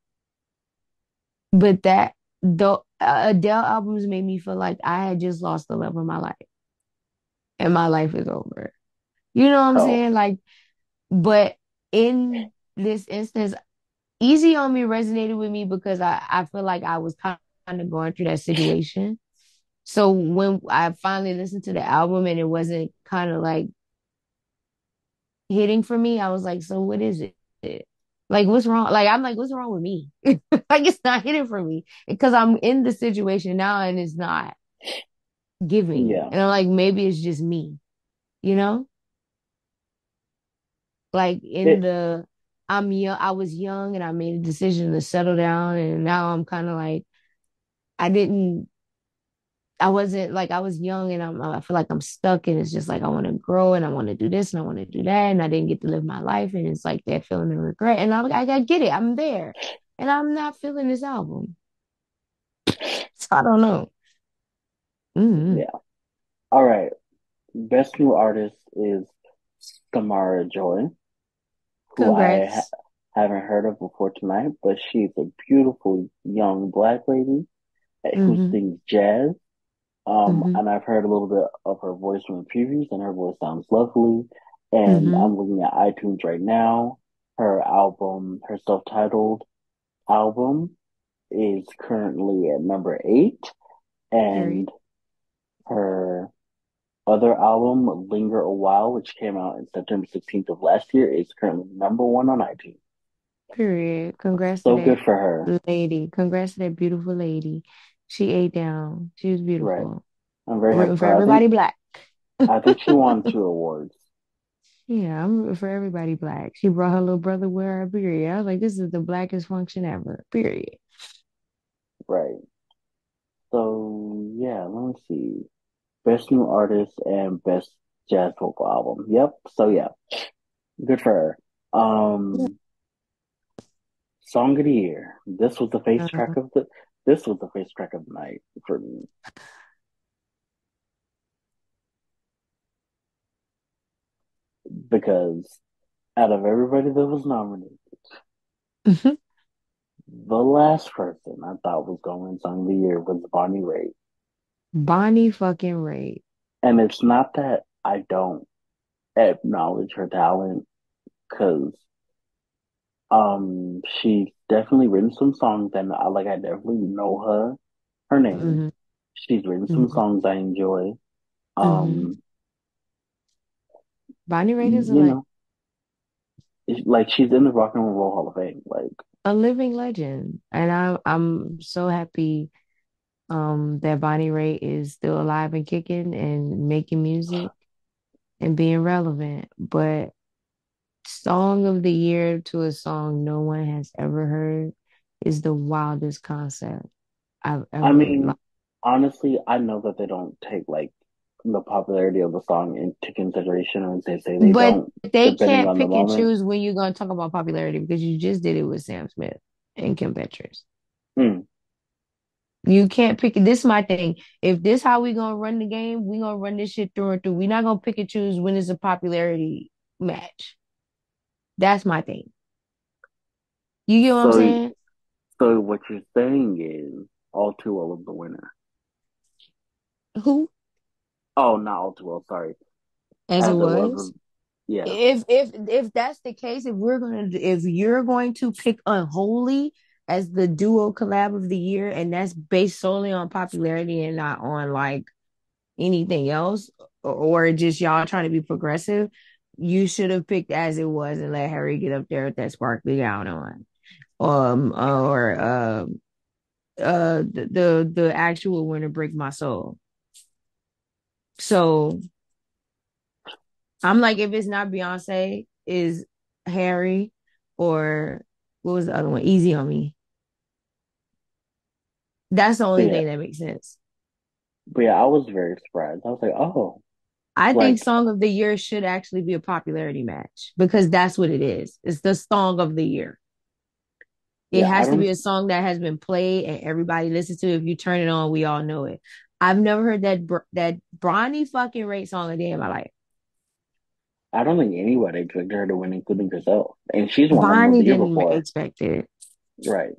But that the uh, Adele albums made me feel like I had just lost the love of my life and my life is over. You know what I'm Oh, saying? Like, but in this instance, Easy on Me resonated with me because I, I feel like I was kind of going through that situation. So when I finally listened to the album and it wasn't kind of like hitting for me, I was like, so what is it? Like, what's wrong? Like, I'm like, what's wrong with me? Like, it's not hitting for me because I'm in the situation now and it's not giving. yeah. And I'm like, maybe it's just me, you know? Like, in It the, I'm young, I was young and I made a decision to settle down. And now I'm kind of like, I didn't I wasn't like I was young and I'm I feel like I'm stuck and it's just like I want to grow and I want to do this and I want to do that and I didn't get to live my life and it's like that feeling of regret and I'm like I get it I'm there and I'm not feeling this album so I don't know hmm yeah. All right. Best new artist is Samara Joy, who I ha haven't heard of before tonight, but she's a beautiful young black lady who hmm sings jazz. Um, hmm and I've heard a little bit of her voice from the previews, and her voice sounds lovely. And hmm I'm looking at iTunes right now. Her album, her self-titled album, is currently at number eight, and her other album, Linger a While, which came out in September 16th of last year, is currently number one on iTunes. period congrats to So good that for her. lady congrats to that beautiful lady she ate down she was beautiful. Right. I'm very happy rooting for for her. I think everybody black I think she won two awards. Yeah, I'm rooting for everybody black. She brought her little brother with her, period. I was like, this is the blackest function ever, period. Right. So yeah, let me see. Best new artist and best jazz vocal album. Yep. So yeah, good for her. Yeah. Um, song of the year. This was the face track Uh, of the. This was the face track of the night for me because out of everybody that was nominated, mm-hmm. the last person I thought was going song of the year was Bonnie Raitt. Bonnie fucking Raitt. And it's not that I don't acknowledge her talent because um she's definitely written some songs and I like I definitely know her her name. hmm She's written some hmm songs I enjoy. Um, Bonnie Raitt is like know, like she's in the Rock and Roll Hall of Fame. Like, a living legend, and I, I'm so happy um that Bonnie Raitt is still alive and kicking and making music and being relevant. But song of the year to a song no one has ever heard is the wildest concept I've ever. I mean, honestly, I know that they don't take like the popularity of the song into consideration, or they say they But don't, they can't on the pick and choose when you're going to talk about popularity because you just did it with Sam Smith and Kim Petras. Mm, You can't pick it. This is my thing. If this how we gonna run the game, we gonna run this shit through and through. We're not gonna pick and choose when it's a popularity match. That's my thing. You get what I'm so, saying? so what you're saying is all too well of the winner. Who? Oh, not all too well. Sorry, As it as it was. was. Yeah, If if if that's the case, if we're gonna if you're going to pick Unholy as the duo collab of the year, and that's based solely on popularity and not on like anything else, or, or just y'all trying to be progressive, you should have picked as it was and let Harry get up there with that sparkly gown on. Um or um uh the the, the actual winner break my soul. So I'm like, if it's not Beyonce, is Harry or what was the other one? Easy on me. That's the only yeah, thing that makes sense. but yeah, I was very surprised. I was like, oh, I think Song of the Year should actually be a popularity match because that's what it is. It's the Song of the Year. It yeah, has to be a song that has been played and everybody listens to. It. If you turn it on, we all know it. I've never heard that that Bonnie fucking Raitt song a day in my life. I don't think anybody expected her to win, including herself. And she's won them Bonnie the year didn't before, expect it. right?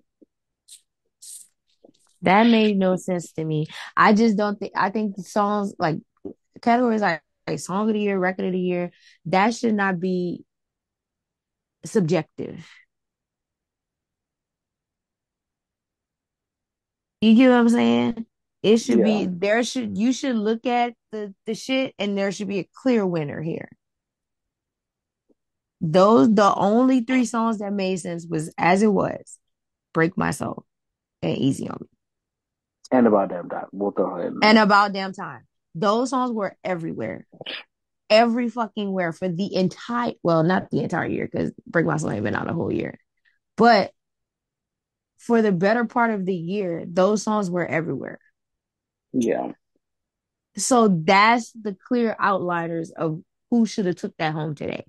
That made no sense to me. I just don't think. I think songs like categories like, song of the year, record of the year, that should not be subjective. You get what I'm saying? It should be there should you should look at the the shit and there should be a clear winner here. Those the only three songs that made sense was as it was, Break My Soul and Easy on Me. and about damn time, we'll throw in And. About Damn Time. Those songs were everywhere. Every fucking where for the entire well, not the entire year, because Break My Soul ain't been out a whole year. But for the better part of the year, those songs were everywhere. Yeah, So that's the clear outliners of who should have took that home today.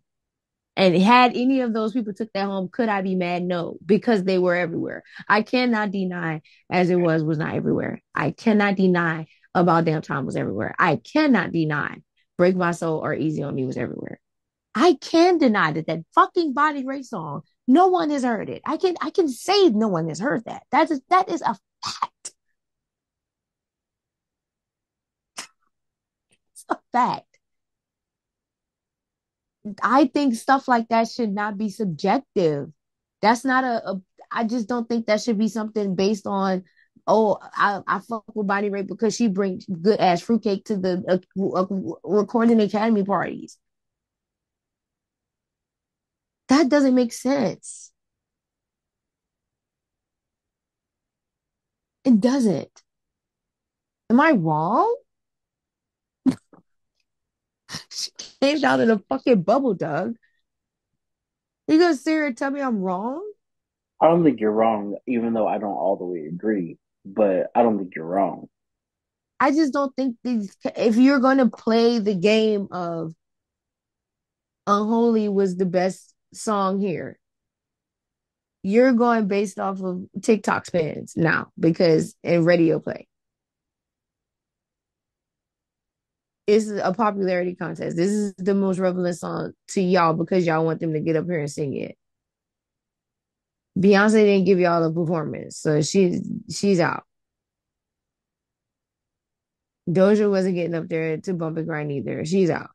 And had any of those people took that home, could I be mad? No, because they were everywhere. I cannot deny as it was was not everywhere. I cannot deny about damn time was everywhere. I cannot deny break my soul or easy on me was everywhere. I can deny that that fucking Bonnie Raitt song. No one has heard it. I can I can say no one has heard that. That is that is a fact. It's a fact. I think stuff like that should not be subjective. That's not a, a I just don't think that should be something based on oh I, I fuck with Bonnie Raitt because she brings good ass fruitcake to the uh, uh, recording academy parties. That doesn't make sense. It doesn't. Am I wrong? She came out in a fucking bubble, Doug. You gonna sit here and tell me I'm wrong? I don't think you're wrong, even though I don't all the way agree. But I don't think you're wrong. I just don't think these. If you're gonna play the game of Unholy was the best song here, you're going based off of TikTok spins now because in radio play. It's a popularity contest. This is the most relevant song to y'all because y'all want them to get up here and sing it. Beyonce didn't give y'all a performance, so she she's out. Doja wasn't getting up there to bump and grind either. She's out.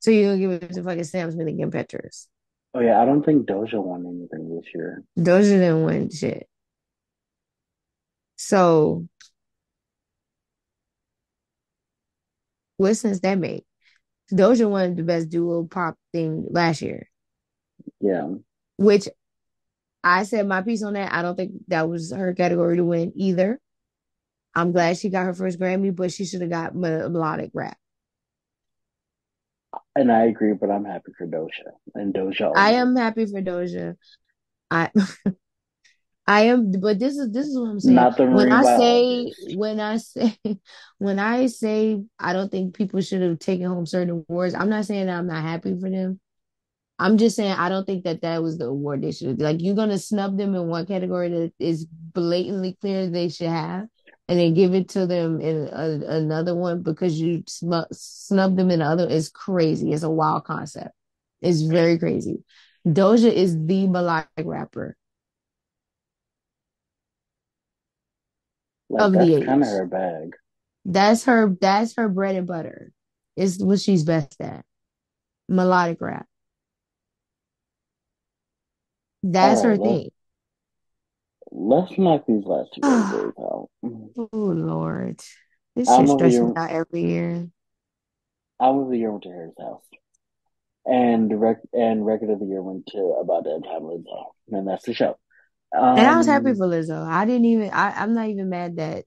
So you're gonna give it to fucking Sam Smith and Kim Petras. Oh yeah, I don't think Doja won anything this year. Doja didn't win shit. So what sense that make? Doja won the best duo pop thing last year, Yeah, which I said my piece on that. I don't think that was her category to win either. I'm glad she got her first Grammy, but she should have got melodic rap. and I agree, but I'm happy for Doja and Doja I am happy for Doja. I I am, but this is this is what I'm saying. When I say when I say when I say I don't think people should have taken home certain awards, I'm not saying that I'm not happy for them. I'm just saying I don't think that that was the award they should have. Like you're gonna snub them in one category that is blatantly clear they should have, and then give it to them in a, another one because you sm- snub them in the other. It's crazy. It's a wild concept. It's very crazy. Doja is the melodic rapper Like of the that's kind of her bag. That's her. That's her bread and butter. It's what she's best at. Melodic rap. That's right, her let's thing. let's knock these last two categories out. Oh Lord, this shit Album of stresses me out every year. I of the year went to Harry's House, and rec and record of the year went to About Damn Time Lizzo, and that's the show. And I was happy Um, for Lizzo. I didn't even. I, I'm not even mad that.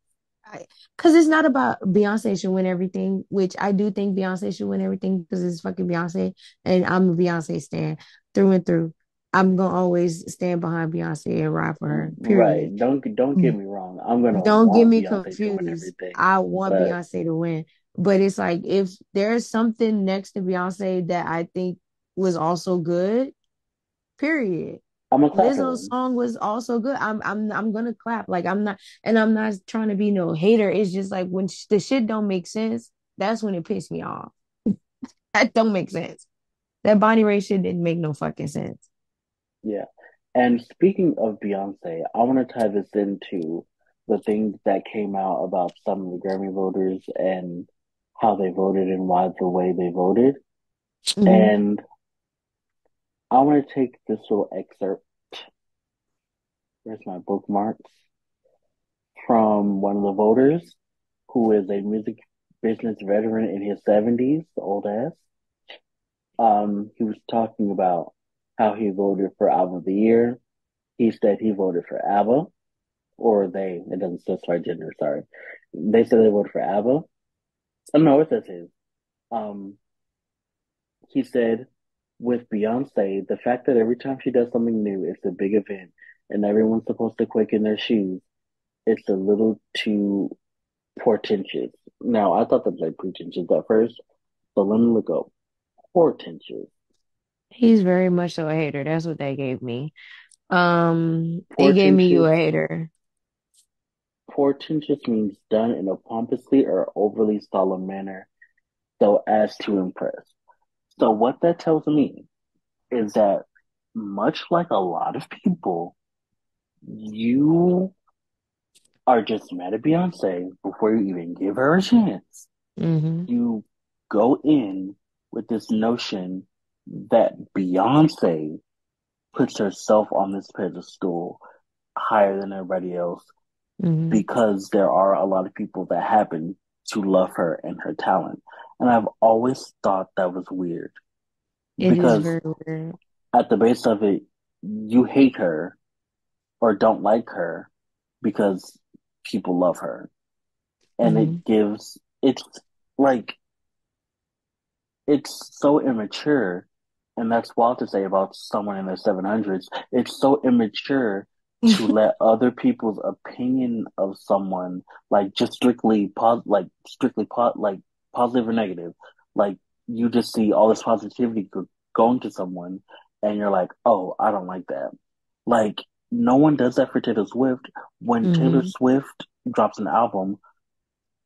because it's not about Beyonce should win everything, which I do think Beyonce should win everything because it's fucking Beyonce, and I'm a Beyonce stan through and through. I'm gonna always stand behind Beyonce and ride for her. Right. Don't don't get mm. me wrong. I'm gonna Don't get me Beyonce confused. I want but Beyonce to win, but it's like if there's something next to Beyonce that I think was also good. Period. I'm gonna Lizzo's song was also good. I'm I'm I'm gonna clap. Like I'm not, and I'm not trying to be no hater. It's just like when sh- the shit don't make sense, that's when it pissed me off. That don't make sense. That Bonnie Raitt shit didn't make no fucking sense. Yeah. And speaking of Beyonce, I want to tie this into the things that came out about some of the Grammy voters and how they voted and why the way they voted. Mm-hmm. And I want to take this little excerpt. Where's my bookmarks? From one of the voters who is a music business veteran in his 70s, old ass. Um, he was talking about how he voted for album of the year. He said he voted for ABBA, or they, it doesn't specify gender, sorry. They said they voted for ABBA. Oh, no, it says his. Um, he said, with Beyonce, the fact that every time she does something new, it's a big event and everyone's supposed to quicken their shoes, it's a little too portentous. Now, I thought that was like pretentious at first, but let me look up portentous. He's very much so a hater. That's what they gave me. Um, it gave me you a hater. portentous means done in a pompously or overly solemn manner, so as to impress. So what that tells me is that much like a lot of people, you are just mad at Beyonce before you even give her a chance. Mm-hmm. You go in with this notion that Beyonce puts herself on this pedestal higher than everybody else Mm-hmm. because there are a lot of people that happen to love her and her talent. And I've always thought that was weird It is because very weird. at the base of it, you hate her or don't like her because people love her. And Mm-hmm. it gives, it's like, it's so immature. And that's wild to say about someone in their 700s. It's so immature to let other people's opinion of someone, like just strictly pos, like strictly po, like positive or negative, like you just see all this positivity go- going to someone, and you're like, oh, I don't like that. Like no one does that for Taylor Swift. When Taylor Mm-hmm. Swift drops an album,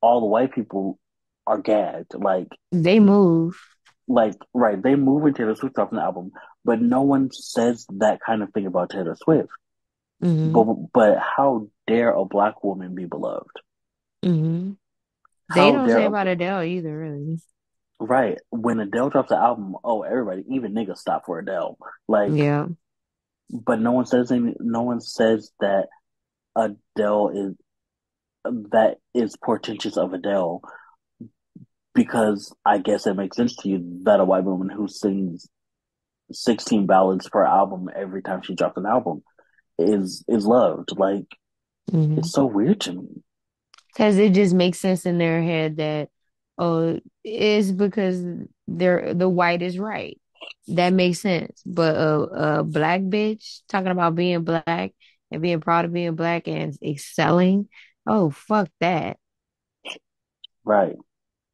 all the white people are gagged. Like They move. Like right, they move when Taylor Swift drops an album, but no one says that kind of thing about Taylor Swift. Mm-hmm. But but how dare a black woman be beloved? Mm-hmm. They don't say a, about Adele either, really. right when Adele drops an album? Oh, everybody, even niggas stop for Adele. Like, Yeah. but no one says any. No one says that Adele is that is portentous of Adele because I guess it makes sense to you that a white woman who sings 16 ballads per album every time she drops an album is is loved. Like Mm-hmm. it's so weird to me. Because it just makes sense in their head that, oh, it's because they're the white is right. That makes sense. But a, a black bitch talking about being black and being proud of being black and excelling, oh, fuck that. Right.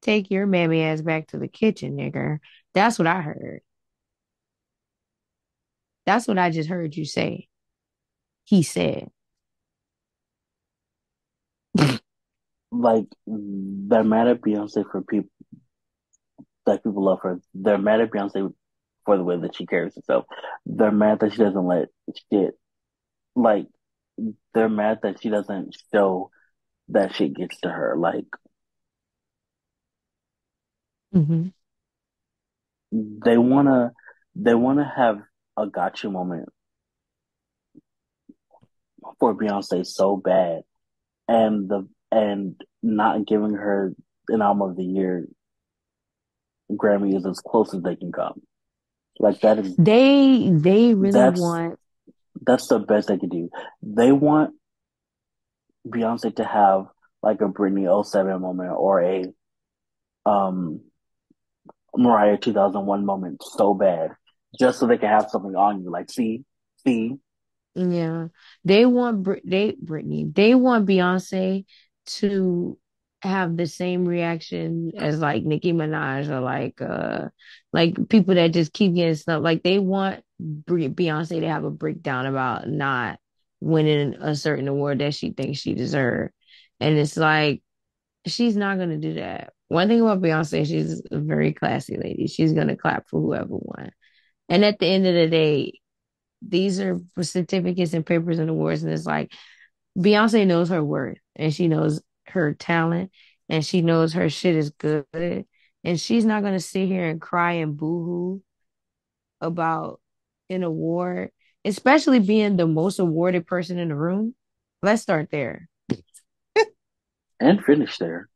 Take your mammy ass back to the kitchen, nigger. That's what I heard. That's what I just heard you say. He said. Like they're mad at Beyonce for people that people love her. They're mad at Beyonce for the way that she carries herself. They're mad that she doesn't let shit like they're mad that she doesn't show that shit gets to her. Like hmm they wanna they wanna have a gotcha moment for Beyonce so bad and the and not giving her an album of the year Grammy is as close as they can come. Like that is They they really that's want that's the best they can do. They want Beyonce to have like a Britney oh 07 moment or a um Mariah 2001 moment so bad just so they can have something on you. Like, see, see, Yeah, they want Br they Britney. They want Beyonce to have the same reaction as like Nicki Minaj or like uh like people that just keep getting stuff. Like they want Br Beyonce to have a breakdown about not winning a certain award that she thinks she deserved, and it's like she's not gonna do that. One thing about Beyonce, she's a very classy lady. She's gonna clap for whoever won. And at the end of the day, these are certificates and papers and awards, and it's like Beyonce knows her worth and she knows her talent and she knows her shit is good. And she's not gonna sit here and cry and boohoo about an award, especially being the most awarded person in the room. Let's start there and finish there.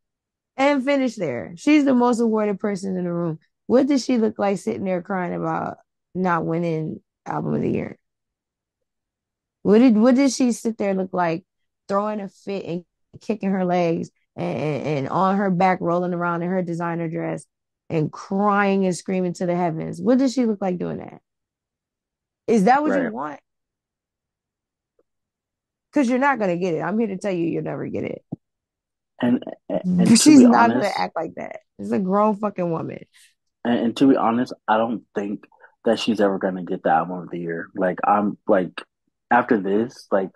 And finish there. She's the most awarded person in the room. What does she look like sitting there crying about not winning album of the year? What did what did she sit there look like throwing a fit and kicking her legs and, and on her back rolling around in her designer dress and crying and screaming to the heavens? What does she look like doing that? Is that what you want? Because you're not gonna get it. I'm here to tell you you'll never get it. And and to She's not gonna act like that. She's a grown fucking woman. and, and to be honest, I don't think that she's ever gonna get the album of the year. Like I'm like after this, like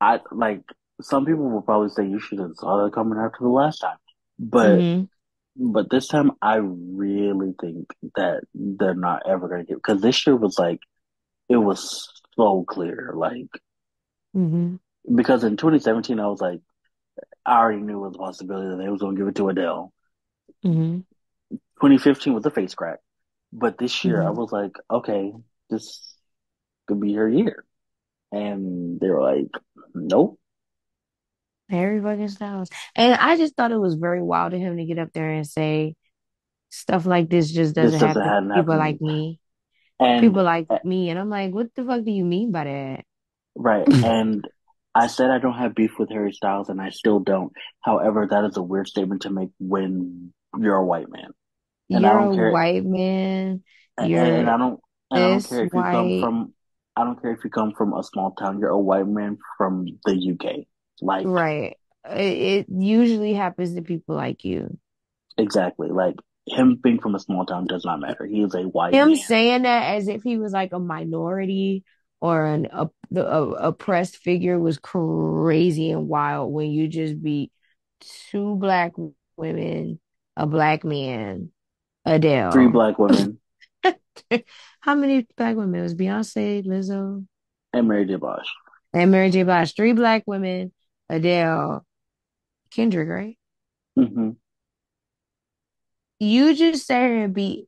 I like some people will probably say you should have saw that coming after the last time. But hmm but this time I really think that they're not ever gonna get because this year was like it was so clear. Like hmm because in 2017 I was like I already knew it was a possibility that they was gonna give it to Adele. hmm 2015 was a face crack. But this year I hmm was like, okay, this could be her year. And they were like, nope, Harry fucking Styles. And I just thought it was very wild of him to get up there and say stuff like this just doesn't doesn't happen to people to like me. And People like me. And I'm like, what the fuck do you mean by that? right, and I said I don't have beef with Harry Styles, and I still don't. However, that is a weird statement to make when you're a white man, and You're don't a care, white man. and, and You're I don't, and I don't care if you come from, I don't care if you come from a small town. You're a white man from the UK, like Right. It, it usually happens to people like you. exactly, like him being from a small town does not matter. He is a white Him man. saying that as if he was like a minority or an a, the a, oppressed figure was crazy and wild when you just beat two black women, a black man, Adele, Three black women How many black women? It was Beyonce, Lizzo, and Mary J. Blige. and Mary J. Blige. Three black women, Adele, Kendrick, right? hmm You just sat here and beat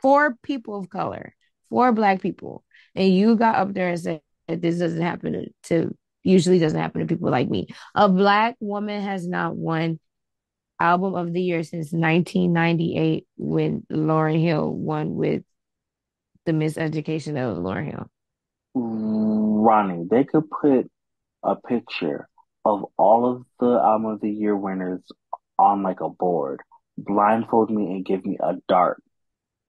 four people of color, four black people, and you got up there and said this doesn't happen to, usually doesn't happen to people like me. A black woman has not won album of the year since 1998 when Lauryn Hill won with the miseducation was Lauryn Hill. Ronnie, they could put a picture of all of the album of the year winners on like a board, blindfold me and give me a dart,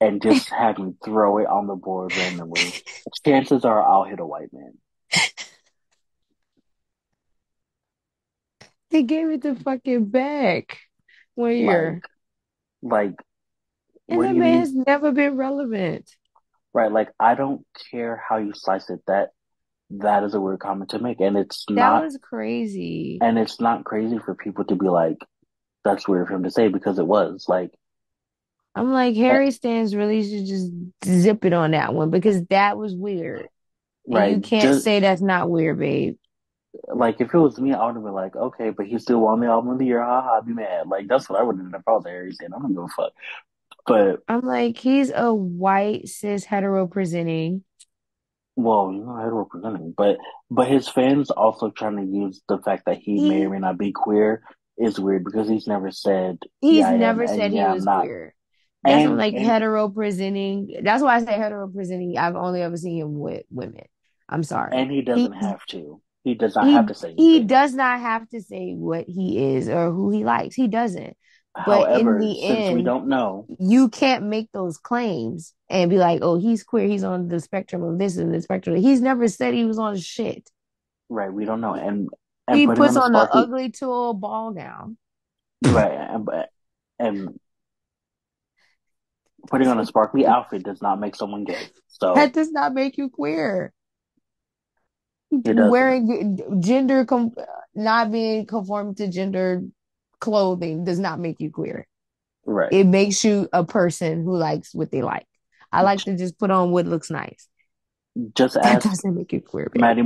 and just have me throw it on the board randomly. Chances are I'll hit a white man. He gave it the fucking Beck one year. Like, like, And that do man has never been relevant. Right, like I don't care how you slice it. That that is a weird comment to make, and it's That not, was crazy. and it's not crazy for people to be like, that's weird for him to say because it was like. I'm like, Harry Stans really should just zip it on that one because that was weird. And Right. you can't Just say that's not weird, babe. like if it was me, I would have been like, okay, but he still won the album of the year. Haha, I'd be mad. Like that's what I would have done if I was Harry Styles. I don't give a fuck. But I'm like, he's a white cis hetero presenting. well, you know, I representing. But but his fans also trying to use the fact that he may or may not be queer is weird because he's never said he's yeah I am never said he yeah was queer. That's And like and hetero presenting. That's why I say hetero presenting. I've only ever seen him with women. I'm sorry. and he doesn't have to. He does not have to say he does not have to say what he is or who he likes. He doesn't. But in However, the since we don't know, you can't make those claims and be like, oh, he's queer, he's on the spectrum of this and the spectrum. He's never said he was on shit. right? We don't know, and and He putting on puts on the ugly tulle ball gown. right, and, and putting on a sparkly outfit does not make someone gay. So That does not make you queer. Wearing gender, com- not being conformed to gender clothing does not make you queer. Right. It makes you a person who likes what they like. I like to just put on what looks nice. Just That doesn't make you queer, babe. Maddie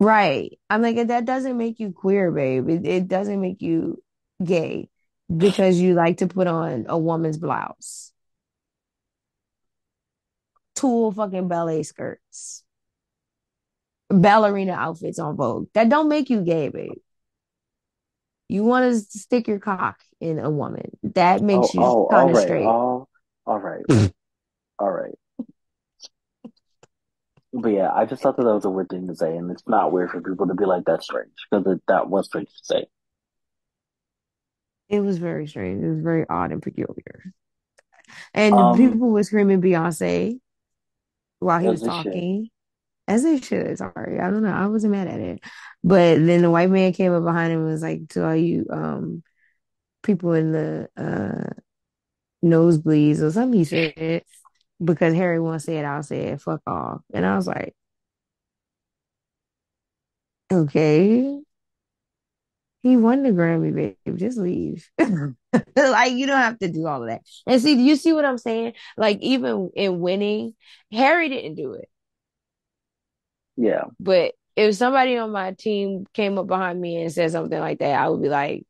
Right. I'm like, that doesn't make you queer, babe. It, it doesn't make you gay because you like to put on a woman's blouse. Tulle fucking ballet skirts. Ballerina outfits on Vogue. That don't make you gay, babe. You want to stick your cock in a woman. That Oh, makes you oh, kind of right, straight. all, all right, all right. But yeah, I just thought that that was a weird thing to say, and it's not weird for people to be like, "That's strange," because that was strange to say. It was very strange. It was very odd and peculiar. And Um, people were screaming Beyonce while he was talking, as they should. Sorry, I don't know. I wasn't mad at it. But then the white man came up behind him and was like, to all you um people in the uh nosebleeds or something he said, because Harry won't say it, I'll say it, fuck off. And I was like, okay. He won the Grammy, babe. Just leave. like you don't have to do all of that. And see, do you see what I'm saying? Like even in winning, Harry didn't do it. Yeah, But if somebody on my team came up behind me and said something like that, I would be like,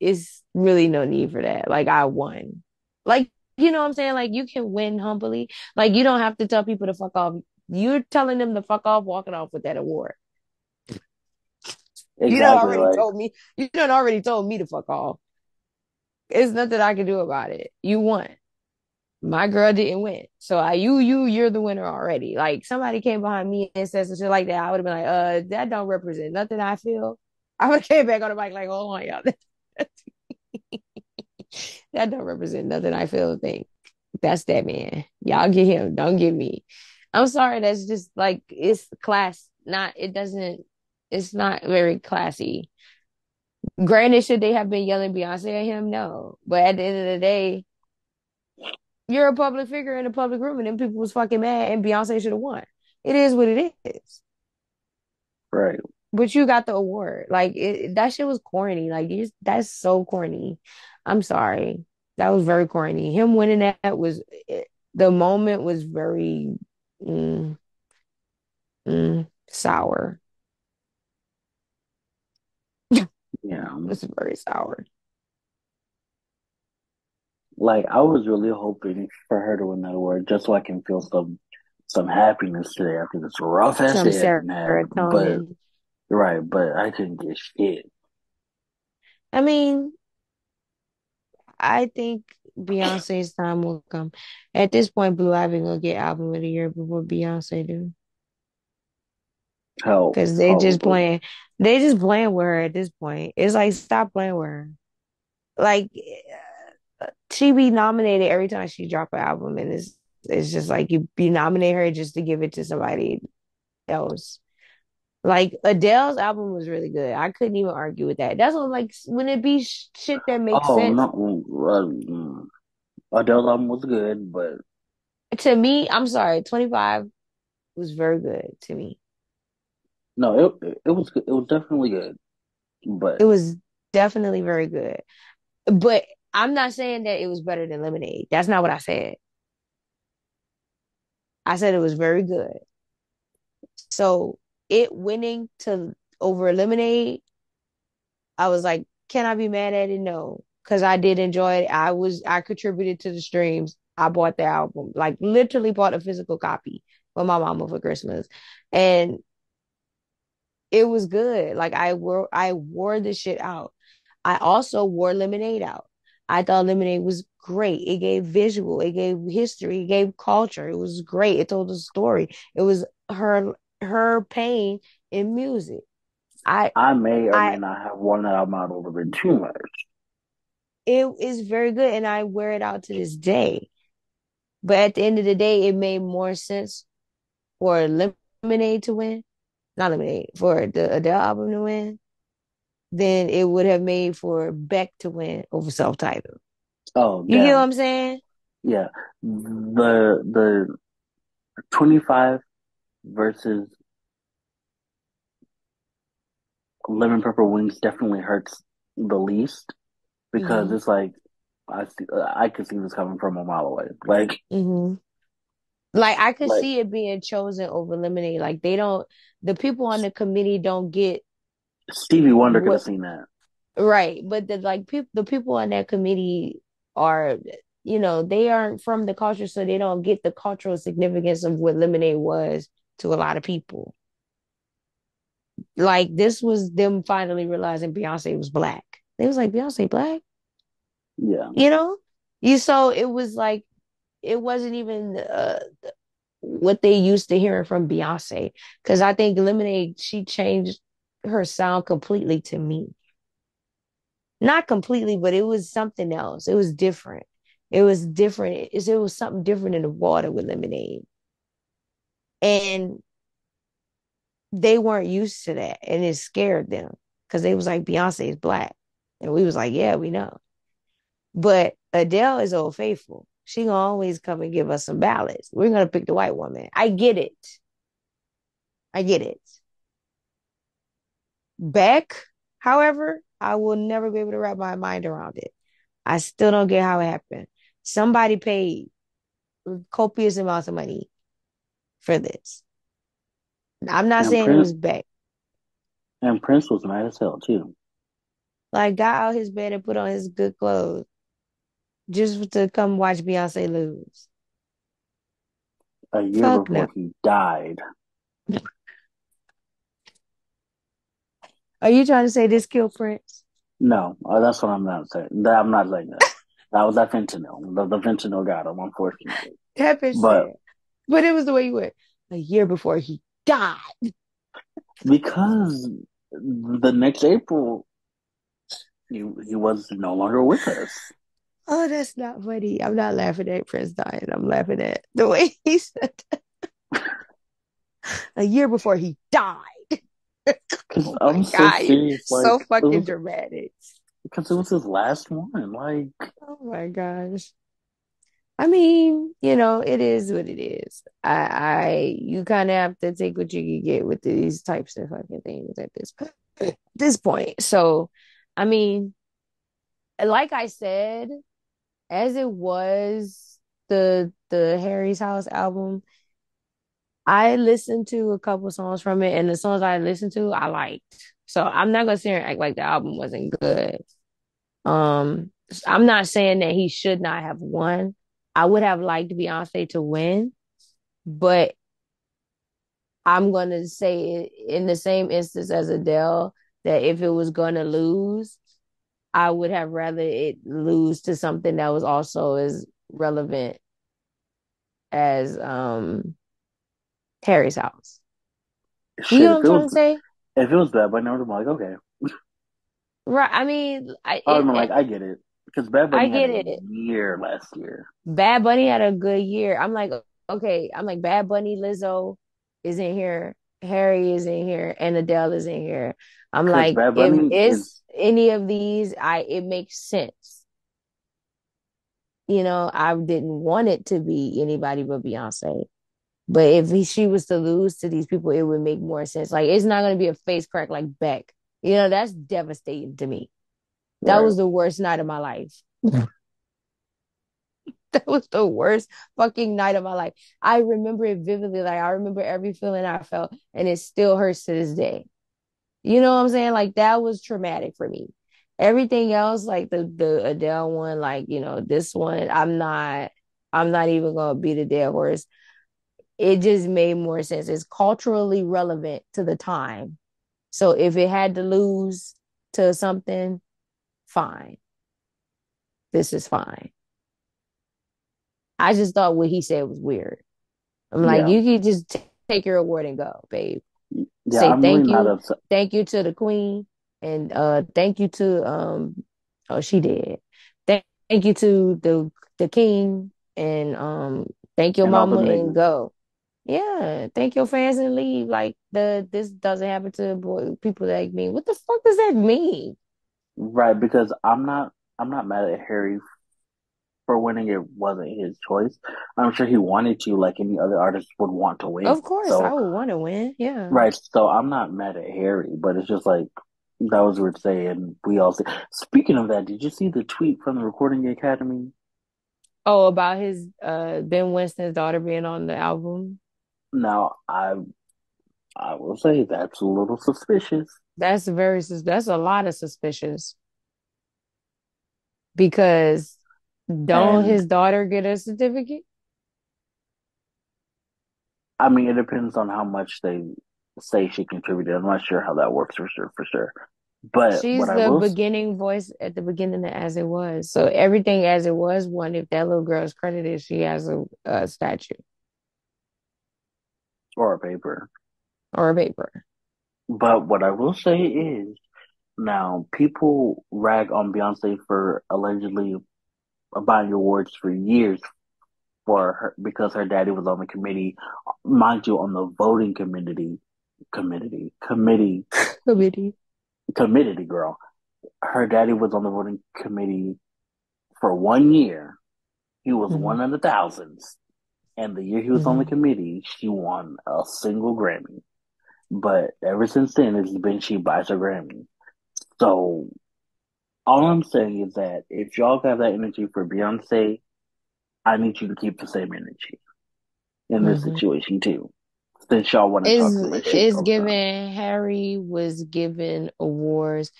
it's really no need for that. Like I won. Like, you know what I'm saying? Like you can win humbly. Like you don't have to tell people to fuck off. You're telling them to fuck off, walking off with that award. You done exactly. already Like, told me. You done already told me to fuck off. It's nothing I can do about it. You won. My girl didn't win. So I, you, you, you're the winner already. Like somebody came behind me and said some shit like that. I would have been like, uh, that don't represent nothing I feel. I would have came back on the mic like, hold on, y'all. that don't represent nothing I feel or think. That's that man. Y'all get him. Don't get me. I'm sorry. That's just like it's class. Not it doesn't. It's not very classy. Granted, should they have been yelling Beyonce at him? No. But at the end of the day, you're a public figure in a public room, and then people was fucking mad, and Beyonce should have won. It is what it is. right. But you got the award. Like it, that shit was corny. Like just, that's so corny. I'm sorry. That was very corny. Him winning that was it, the moment was very mm, mm, sour. Yeah. It was very sour. Like I was really hoping for her to win that award just so I can feel some some happiness today after this rough ass day I didn't have. But right, but I couldn't get shit. I mean, I think Beyonce's time will come. At this point, Blue Ivy gonna get album of the year before Beyonce do. Hell, Cause they just playing, they just playing with her at this point. It's like stop playing with her. Like uh, she be nominated every time she drop an album, and it's it's just like you you nominate her just to give it to somebody else. Like Adele's album was really good. I couldn't even argue with that. That's what like when it be shit that makes Oh sense no, mm, Adele's album was good, but to me. I'm sorry, 25 was very good to me. No, it it was. It was definitely good, but It was definitely very good. But I'm not saying that it was better than Lemonade. That's not what I said. I said it was very good. So it winning to over Lemonade, I was like, can I be mad at it? No, because I did enjoy it. I was I contributed to the streams. I bought the album, like literally bought a physical copy for my mama for Christmas, and it was good. Like I wore I wore the shit out. I also wore Lemonade out. I thought Lemonade was great. It gave visual, it gave history, it gave culture. It was great. It told a story. It was her her pain in music. I I may or may not have worn that out a little bit too much. it is very good and I wear it out to this day. But at the end of the day, it made more sense for Lemonade to win, not Lemonade, for the Adele album to win then it would have made for Beck to win over self-titled. Oh, You get what. I'm saying? Yeah. The the 25 versus lemon pepper wings definitely hurts the least because hmm it's like I see, I could see this coming from a mile away. Like hmm Like I could like see it being chosen over Lemonade. Like they don't, the people on the committee don't get Stevie Wonder could have seen that. right, but the like people, the people on that committee are, you know, they aren't from the culture, so they don't get the cultural significance of what Lemonade was to a lot of people. Like this was them finally realizing Beyonce was black. They was like Beyonce black, Yeah. you know? You so it was like it wasn't even uh what they used to hearing from Beyonce. Because I think Lemonade, she changed her sound completely to me. Not completely, but it was something else. It was different. It was different. It, it was something different in the water with Lemonade. And they weren't used to that. And it scared them because they was like, Beyonce is black. And we was like, yeah, we know. But Adele is old faithful. She gonna always come and give us some ballads. We're gonna pick the white woman. I get it. I get it. Beck, however, I will never be able to wrap my mind around it. I still don't get how it happened. Somebody paid copious amounts of money for this. I'm not And saying it Prince was Beck. and Prince was mad as hell too. Like, got out his bed and put on his good clothes just to come watch Beyonce lose. A year Fuck before no. he died. Are you trying to say this killed Prince? No, uh, that's what I'm not saying. That I'm not saying that. That was that fentanyl. The, the fentanyl got him, unfortunately. That bitch But said. But it was the way you went. A year before he died. because the next April he he was no longer with us. Oh, that's not funny. I'm not laughing at Prince dying. I'm laughing at the way he said that. A year before he died. Oh I my was so God, serious, like so fucking was dramatic. because it was his last one. Like Oh my gosh. I mean, you know, it is what it is. I, I, you kind of have to take what you can get with these types of fucking things at this, this point. So, I mean, like I said, as it was the the Harry's House album, I listened to a couple songs from it, and the songs I listened to, I liked. So I'm not gonna sit here and act like the album wasn't good. Um, I'm not saying that he should not have won. I would have liked Beyonce to win, but I'm gonna say in the same instance as Adele that if it was gonna lose, I would have rather it lose to something that was also as relevant as um Harry's house. You know what I'm it trying to say? if it was Bad Bunny, I would have been like, okay. Right. I mean, I I it, been it like, I get it. Because Bad I Bunny had a it. year last year. Bad Bunny had a good year. I'm like, okay, I'm like Bad Bunny, Lizzo is in here, Harry is in here, and Adele is in here. I'm like, if it's is any of these, I it makes sense. You know, I didn't want it to be anybody but Beyonce. But if he, she was to lose to these people, it would make more sense. Like it's not going to be a face crack like Beck. You know, that's devastating to me. That right. was the worst night of my life. Mm. That was the worst fucking night of my life. I remember it vividly. Like I remember every feeling I felt, and it still hurts to this day. You know what I'm saying? Like that was traumatic for me. Everything else, like the the Adele one, like you know this one, I'm not. I'm not even gonna beat a dead horse. It just made more sense. It's culturally relevant to the time. So if it had to lose to something, fine. This is fine. I just thought what he said was weird. I'm like, Yeah. you could just take your award and go, babe. Yeah, Say I'm thank not you, thank you to the queen, and uh, thank you to um, oh, she did. Thank, thank you to the the king, and um, thank your And mama and go. Yeah, thank your fans and leave. Like the this doesn't happen to boy, people like me. What the fuck does that mean? Right, because I'm not I'm not mad at Harry for winning. It wasn't his choice. I'm sure he wanted to, like any other artist would want to win. Of course, I would want to win. Yeah. right, so I'm not mad at Harry, but it's just like that was weird saying. we all say. Speaking of that, did you see the tweet from the Recording Academy? Oh, about his uh Ben Winston's daughter being on the album. Now, I I will say that's a little suspicious. That's very that's a lot of suspicious because don't And his daughter get a certificate? I mean, it depends on how much they say she contributed. I'm not sure how that works for sure, for sure. But what She's I the will, beginning voice at the beginning of As It Was. So everything as it was, one, if that little girl's credited, she has a, a statue or a paper. or a paper. But what I will say is, now people rag on Beyonce for allegedly buying awards for years for her because her daddy was on the committee, mind you, on the voting committee, committee, committee, Committee. committee, girl. Her daddy was on the voting committee for one year. He was hmm one of the thousands. And the year he was on the hmm committee, she won a single Grammy. But ever since then, it's been she buys her Grammy. So all I'm saying is that if y'all got that energy for Beyonce, I need you to keep the same energy in this hmm situation too. Since y'all want to talk Is is all the time. given Harry was given awards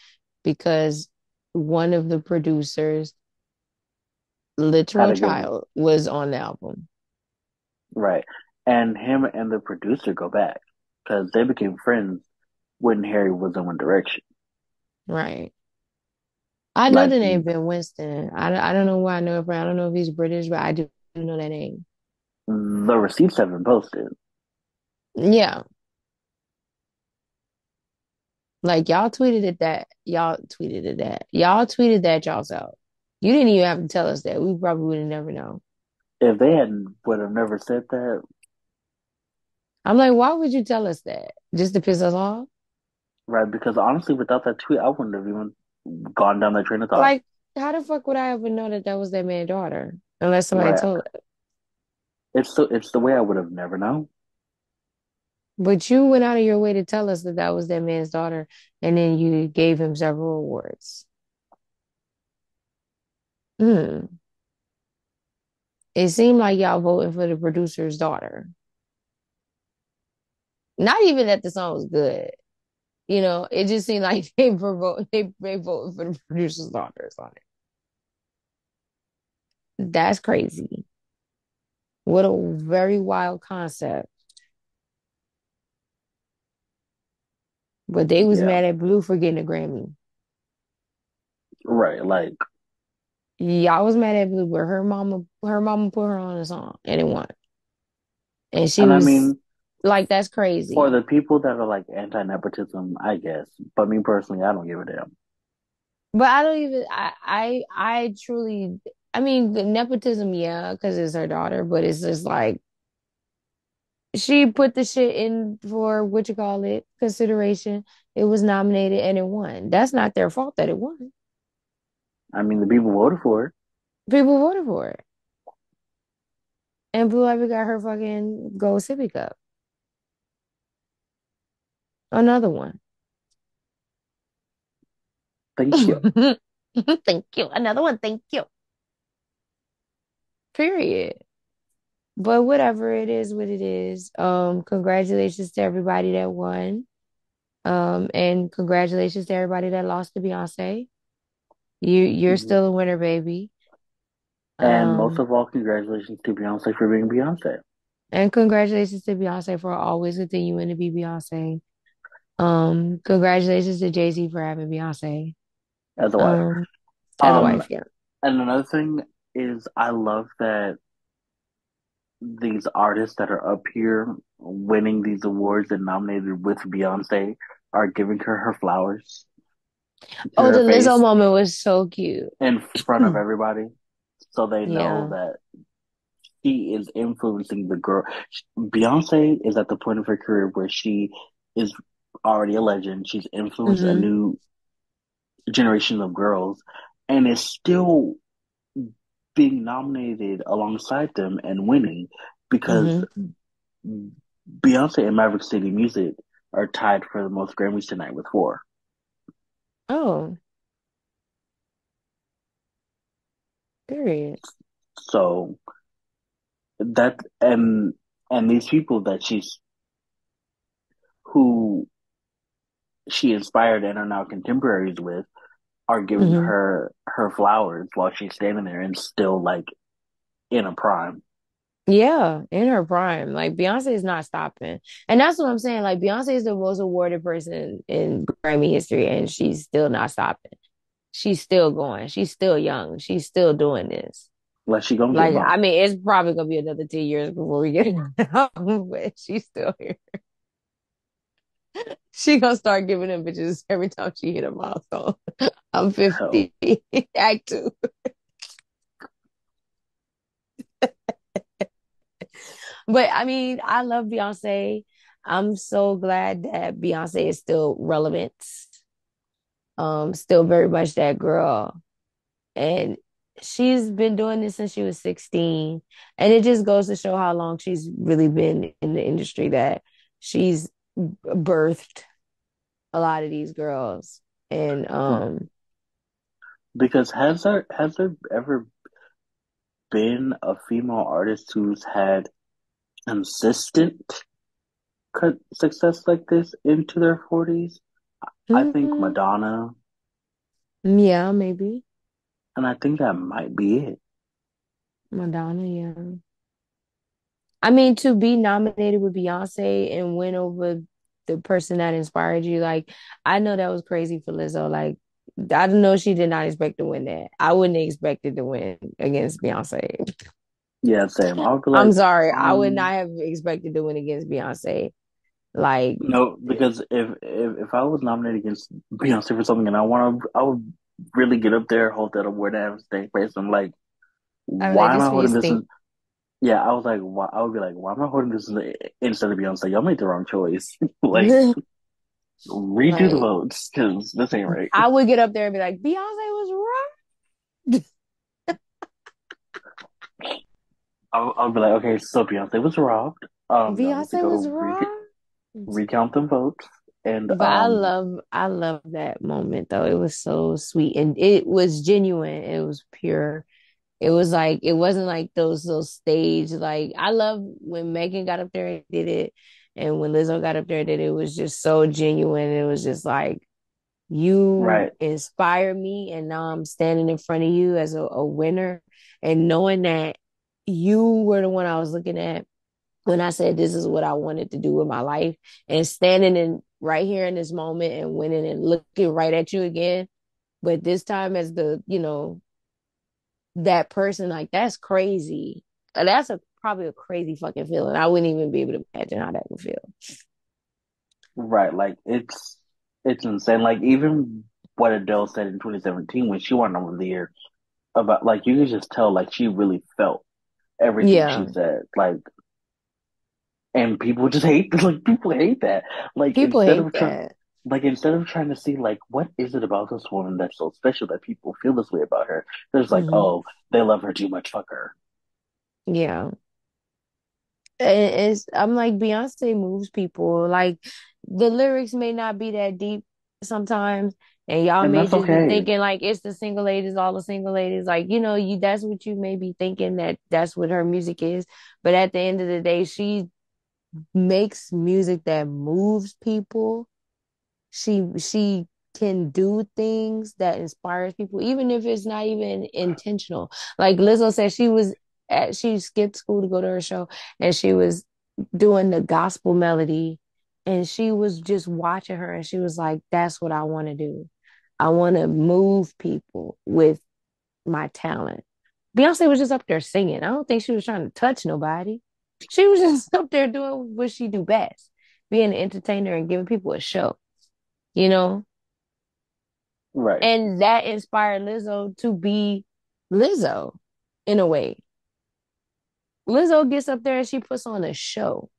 because one of the producers, literal good child, was on the album. right. And him and the producer go back because they became friends when Harry was in One Direction. Right. I know Like the name Ben Winston. I, I don't know where I know it from. I don't know if he's British, but I do know that name. the receipts have been posted. Yeah. Like y'all tweeted it that y'all tweeted it that y'all tweeted that y'all's out. You didn't even have to tell us that. We probably would have never known. If they hadn't would have never said that, I'm like, why would you tell us that? Just to piss us off? right? Because honestly, without that tweet, I wouldn't have even gone down that train of thought. Like, how the fuck would I ever know that that was that man's daughter? Unless somebody Right. told us. It's the it's the way I would have never known. But you went out of your way to tell us that that was that man's daughter, and then you gave him several awards. Hmm. It seemed like y'all voting for the producer's daughter. Not even that the song was good. You know, it just seemed like they were voting, they, they voted for the producer's daughters on it. That's crazy. What a very wild concept. But they was Yeah. mad at Blue for getting a Grammy. Right. Like Y'all was mad at Blue, but her mama, her mama put her on a song and it won. And she and I was mean like, that's crazy. for the people that are like anti nepotism, I guess. But me personally, I don't give a damn. But I don't even I I I truly I mean nepotism, yeah, because it's her daughter, but it's just like she put the shit in for what you call it, consideration. It was nominated and it won. That's not their fault that it won. I mean the people voted for it. People voted for it. And Blue Ivy got her fucking gold sippy cup. Another one. Thank you. Thank you. Another one. Thank you. Period. But whatever it is, what it is. Um, congratulations to everybody that won. Um, and congratulations to everybody that lost to Beyonce. You you're Mhm. still a winner, baby. And most Um, of all, congratulations to Beyonce for being Beyonce. and congratulations to Beyonce for always continuing to be Beyonce. Um, congratulations to Jay-Z for having Beyonce. As a wife. Um, as a Um, wife, yeah. and another thing is I love that these artists that are up here winning these awards and nominated with Beyonce are giving her her flowers Oh, the Lizzo moment was so cute. in front of everybody, so they know Yeah. that she is influencing the girl. Beyonce is at the point of her career where she is already a legend. She's influenced a hmm new generation of girls and is still being nominated alongside them and winning because hmm Beyonce and Maverick City Music are tied for the most Grammys tonight with four. Oh, period. So that and and these people that she's who she inspired and are now contemporaries with are giving hmm her her flowers while she's standing there and still like in a prime. Yeah, in her prime. Like Beyonce is not stopping. And that's what I'm saying. Like Beyonce is the most awarded person in Grammy history, and she's still not stopping. She's still going. She's still young. She's still doing this. Like she gonna Like, I mean, it's probably gonna be another 10 years before we get it but she's still here. She gonna start giving them bitches every time she hit a milestone. I'm Hell, 50. Act two. But I mean, I love Beyonce. I'm so glad that Beyonce is still relevant. Um, still very much that girl. And she's been doing this since she was 16. And it just goes to show how long she's really been in the industry that she's birthed a lot of these girls. And um because has there has there ever been a female artist who's had consistent success like this into their 40s? I think mhm, Madonna, yeah, maybe. and I think that might be it. Madonna, yeah. I mean, to be nominated with Beyonce and win over the person that inspired you, like I know that was crazy for Lizzo. Like I don't know, she did not expect to win that. I wouldn't expect it to win against Beyonce. Yeah, same. I'm like, sorry, I would um, not have expected to win against Beyonce. Like, no, because if if if I was nominated against Beyonce for something and I want to, I would really get up there, hold that award, and have a stank face. I'm like, I why am I holding this? Yeah, I was like, why? I would be like, why am I holding this in, instead of Beyonce? Y'all made the wrong choice. like, redo the votes because this ain't right. I would get up there and be like, Beyonce was right. I'll, I'll be like, okay, so Beyonce was robbed. Um, Beyonce was go re recount the votes, and But I um, love I love that moment though. It was so sweet and it was genuine. It was pure. It was like it wasn't like those those stage like I love when Megan got up there and did it and when Lizzo got up there and did it, it was just so genuine. It was just like you right, inspire me and now I'm standing in front of you as a, a winner and knowing that you were the one I was looking at when I said this is what I wanted to do with my life and standing in right here in this moment and winning and looking right at you again. But this time as the, you know, that person, like that's crazy. Uh, That's a probably a crazy fucking feeling. I wouldn't even be able to imagine how that would feel. right. Like it's it's insane. Like even what Adele said in 2017 when she won of the Year about like you could just tell like she really felt everything she said. Like and people just hate like people hate that. Like People hate trying that. Like instead of trying to see like what is it about this woman that's so special that people feel this way about her, there's like, hmm oh, they love her too much, fuck her. Yeah. It's I'm like Beyonce moves people. Like the lyrics may not be that deep sometimes, and y'all And may just be thinking like it's the single ladies, all the single ladies. Like you know, you that's what you may be thinking that that's what her music is. But at the end of the day, she makes music that moves people. She she can do things that inspires people, even if it's not even intentional. Like Lizzo said, she was at she skipped school to go to her show, and she was doing the gospel melody and she was just watching her and she was like that's what I want to do. I want to move people with my talent. Beyonce was just up there singing. I don't think she was trying to touch nobody. She was just up there doing what she do best, being an entertainer and giving people a show, you know? Right. And that inspired Lizzo to be Lizzo in a way. Lizzo gets up there and she puts on a show.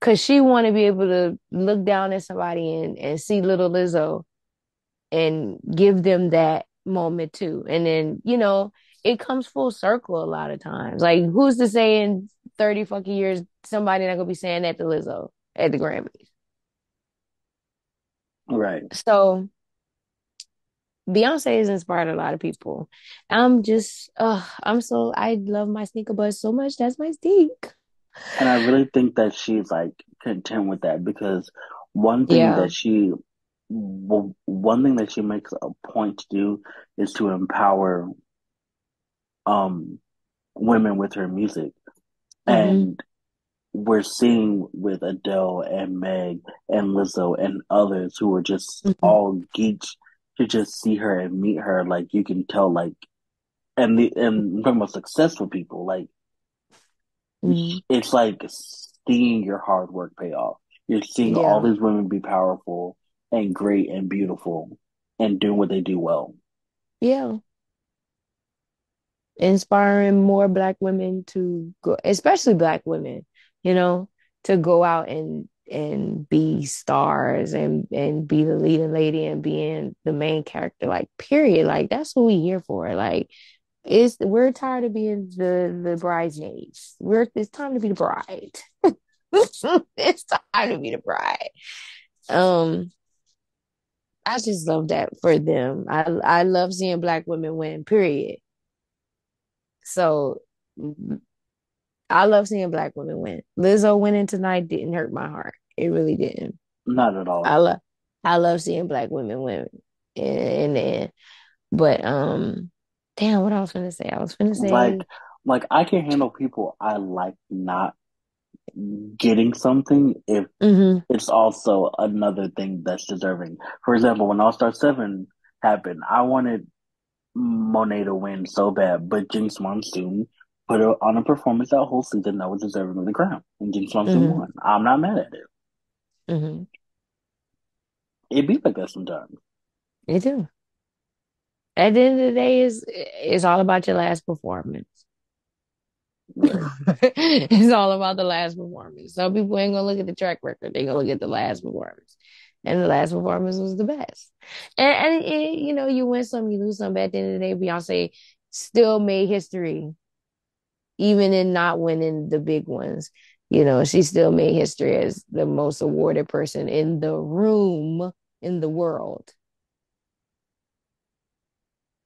Cause she want to be able to look down at somebody and, and see little Lizzo and give them that moment too. And then, you know, it comes full circle a lot of times. Like who's to say in 30 fucking years somebody not gonna be saying that to Lizzo at the Grammys? Right. So Beyonce has inspired a lot of people. I'm just uh I'm so I love my sneaker buzz so much. That's my sneak. And I really think that she's like content with that because one thing Yeah. that she, one thing that she makes a point to do is to empower um women with her music. hmm And we're seeing with Adele and Meg and Lizzo and others who are just hmm all geeks to just see her and meet her. Like you can tell, like, and the and I'm talking about successful people. Like hmm it's like seeing your hard work pay off. You're seeing all these women be powerful and great and beautiful and doing what they do well. Yeah. Inspiring more black women to go, especially black women, you know, to go out and and be stars and and be the leading lady and being the main character. Like, period. Like that's what we here for. Like It's we're tired of being the the bridesmaids. We're it's time to be the bride. it's time to be the bride. Um, I just love that for them. I I love seeing black women win, period. So I love seeing black women win. Lizzo winning tonight didn't hurt my heart. It really didn't. Not at all. I love I love seeing black women win in, in the end. But um, damn, what I was gonna say? I was gonna Like, say, like I can handle people I like not getting something if mm-hmm, it's also another thing that's deserving. For example, when All Star Seven happened, I wanted Monet to win so bad, but Jinkx Monsoon put her on a performance that whole season that was deserving of the crown, and Jinkx Monsoon mm-hmm, won. I'm not mad at it. mm-hmm. It be like that sometimes. They do. At the end of the day, is it's all about your last performance. Right. It's all about the last performance. Some people ain't gonna look at the track record; they gonna look at the last performance, and the last performance was the best. And, and it, you know, you win some, you lose some. But at the end of the day, Beyonce still made history, even in not winning the big ones. You know, she still made history as the most awarded person in the room in the world.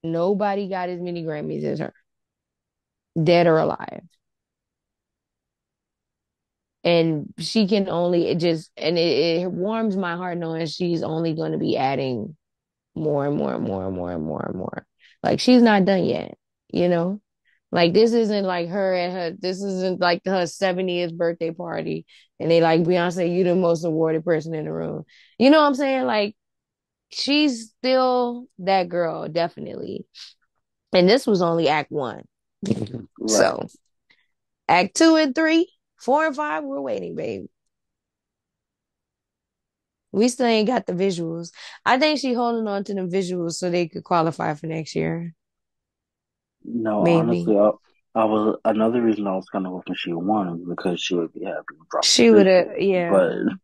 Nobody got as many Grammys as her, dead or alive. And she can only, it just, and it, it warms my heart knowing she's only going to be adding more and more and more and more and more and more. Like she's not done yet, you know? Like this isn't like her and her, this isn't like her 70th birthday party. And they like, Beyonce, you the most awarded person in the room. You know what I'm saying? Like she's still that girl, definitely. And this was only act one. Mm-hmm. Right. So act two and three, four and five, we're waiting, babe. We still ain't got the visuals. I think she holding on to the visuals so they could qualify for next year. No, Maybe. honestly, I, I was another reason I was kind of hoping she won because she would be happy to drop She would have, yeah. But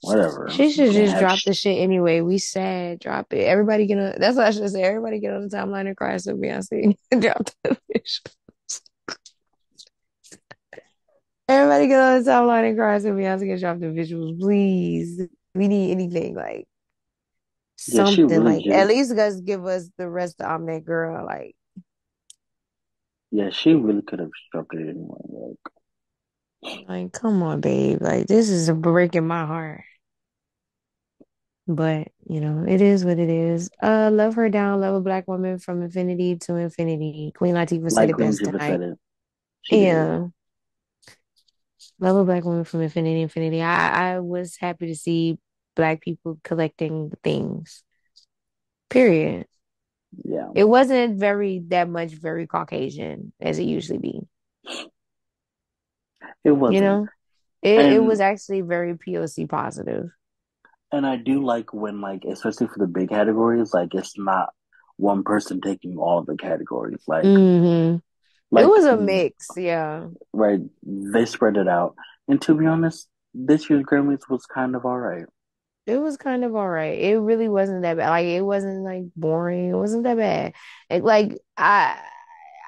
whatever, She should just drop sh- the shit anyway. We sad, drop it. Everybody get on. That's what I should say. Everybody get on the timeline and cry so Beyonce drop the visuals. Everybody get on the timeline and cry so Beyonce can drop the visuals, please. We need anything like Yeah, something really like at least guys give us the rest of I'm that girl. Like Yeah, she really could have dropped it anyway. Like, Like, come on, babe. Like, this is a breaking my heart. But, you know, it is what it is. Uh, love her down, love a black woman from infinity to infinity. Queen Latifah said like it best tonight. did. Yeah. Love a black woman from infinity, infinity. I, I was happy to see black people collecting things. Period. Yeah, It wasn't very that much very Caucasian as it usually be. It wasn't. know, it it was actually very POC positive. and I do like when like especially for the big categories, like it's not one person taking all the categories. Like hmm It was a mix, yeah. right, they spread it out. And to be honest, this year's Grammys was kind of all right. It was kind of all right. It really wasn't that bad. Like it wasn't like boring. It wasn't that bad. It, like I